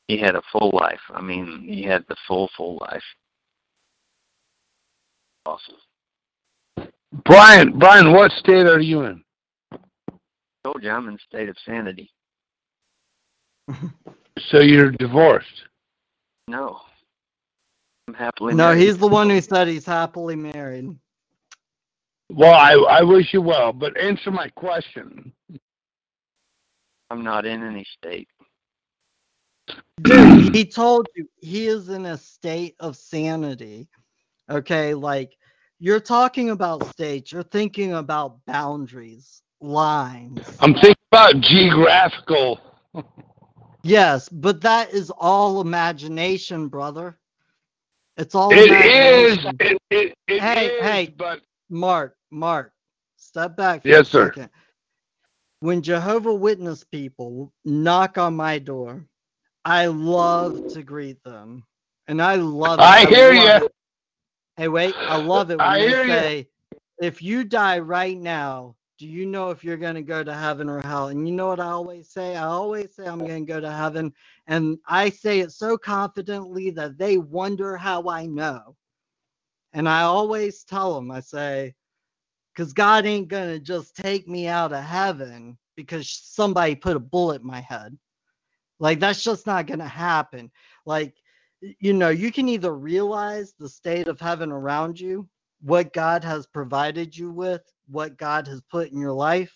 Speaker 9: He had a full life. I mean, he had the full full life. Awesome.
Speaker 4: Brian, Brian, what state are you in?
Speaker 9: told you I'm in a state of sanity.
Speaker 4: So you're divorced.
Speaker 9: No. I'm happily
Speaker 2: No,
Speaker 9: married.
Speaker 2: he's the one who said he's happily married.
Speaker 4: Well, I I wish you well, but answer my question.
Speaker 9: I'm not in any state.
Speaker 2: Dude, he told you he is in a state of sanity. Okay, like you're talking about states, you're thinking about boundaries, lines.
Speaker 4: I'm thinking about geographical.
Speaker 2: Yes, but that is all imagination, brother. It's all
Speaker 4: It is. It, it, it
Speaker 2: hey,
Speaker 4: is,
Speaker 2: hey,
Speaker 4: but
Speaker 2: Mark, Mark, step back
Speaker 4: Yes, sir.
Speaker 2: second. When Jehovah Witness people knock on my door, I love to greet them, and I love.
Speaker 4: I hear
Speaker 2: love
Speaker 4: ya.
Speaker 2: Hey, wait, I love it when
Speaker 4: I ya.
Speaker 2: say, "If you die right now, do you know if you're going to go to heaven or hell?" And you know what I always say? I always say I'm going to go to heaven, and I say it so confidently that they wonder how I know. And I always tell them, I say, because God ain't going to just take me out of heaven because somebody put a bullet in my head. Like, that's just not going to happen. Like, you know, you can either realize the state of heaven around you, what God has provided you with, what God has put in your life,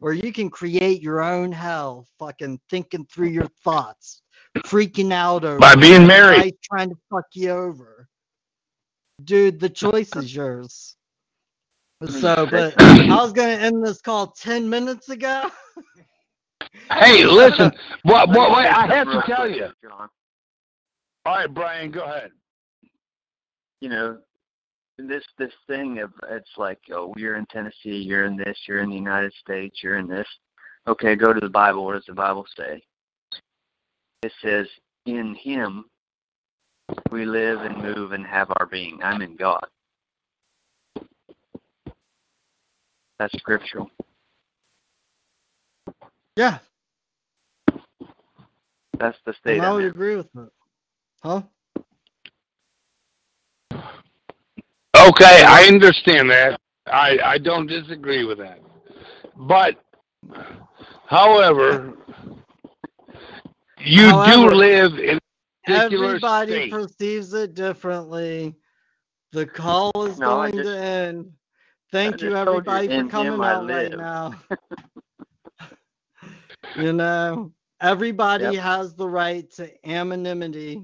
Speaker 2: or you can create your own hell, fucking thinking through your thoughts, freaking out over
Speaker 4: By being married.
Speaker 2: trying to fuck you over. Dude, the choice is yours. So, but I was gonna end this call ten minutes ago.
Speaker 4: hey, listen. What? What? Wait, I have to tell you.
Speaker 9: John.
Speaker 4: All right, Brian, go ahead.
Speaker 9: You know, this this thing of it's like, oh, you're in Tennessee, you're in this, you're in the United States, you're in this. Okay, go to the Bible. What does the Bible say? It says, "In Him we live and move and have our being." I'm in God. That's scriptural.
Speaker 2: Yeah,
Speaker 9: That's the state
Speaker 2: I would agree with it. Huh?
Speaker 4: Okay, I understand that. I I don't disagree with that. But, however, you
Speaker 2: However,
Speaker 4: do live in a particular
Speaker 2: Everybody
Speaker 4: state.
Speaker 2: perceives it differently. The call is
Speaker 9: No,
Speaker 2: going
Speaker 9: just-
Speaker 2: to end. Thank you,
Speaker 9: just told you,
Speaker 2: everybody, for coming
Speaker 9: Him I
Speaker 2: out right now. you know, everybody
Speaker 9: Yep.
Speaker 2: has the right to anonymity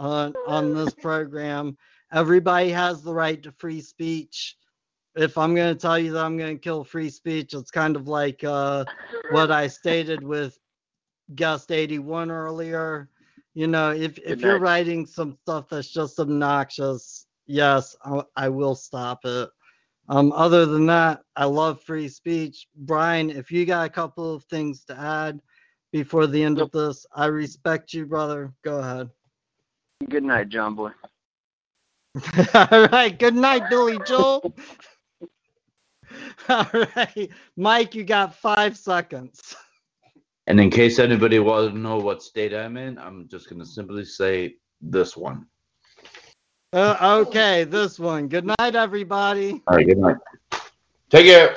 Speaker 2: on on this program. Everybody has the right to free speech. If I'm going to tell you that I'm going to kill free speech, it's kind of like uh, what I stated with guest 81 earlier. You know, if if
Speaker 9: Good
Speaker 2: you're
Speaker 9: night.
Speaker 2: writing some stuff that's just obnoxious, yes, I, I will stop it. Um, other than that, I love free speech. Brian, if you got a couple of things to add before the end of this, I respect you, brother. Go ahead.
Speaker 9: Good night, John Boy.
Speaker 2: All right. Good night, Billy Joel. All right. Mike, you got five seconds.
Speaker 12: And in case anybody wants to know what state I'm in, I'm just going to simply say this one.
Speaker 2: Uh, okay, this one. Good night, everybody.
Speaker 12: All right, good night. Take care.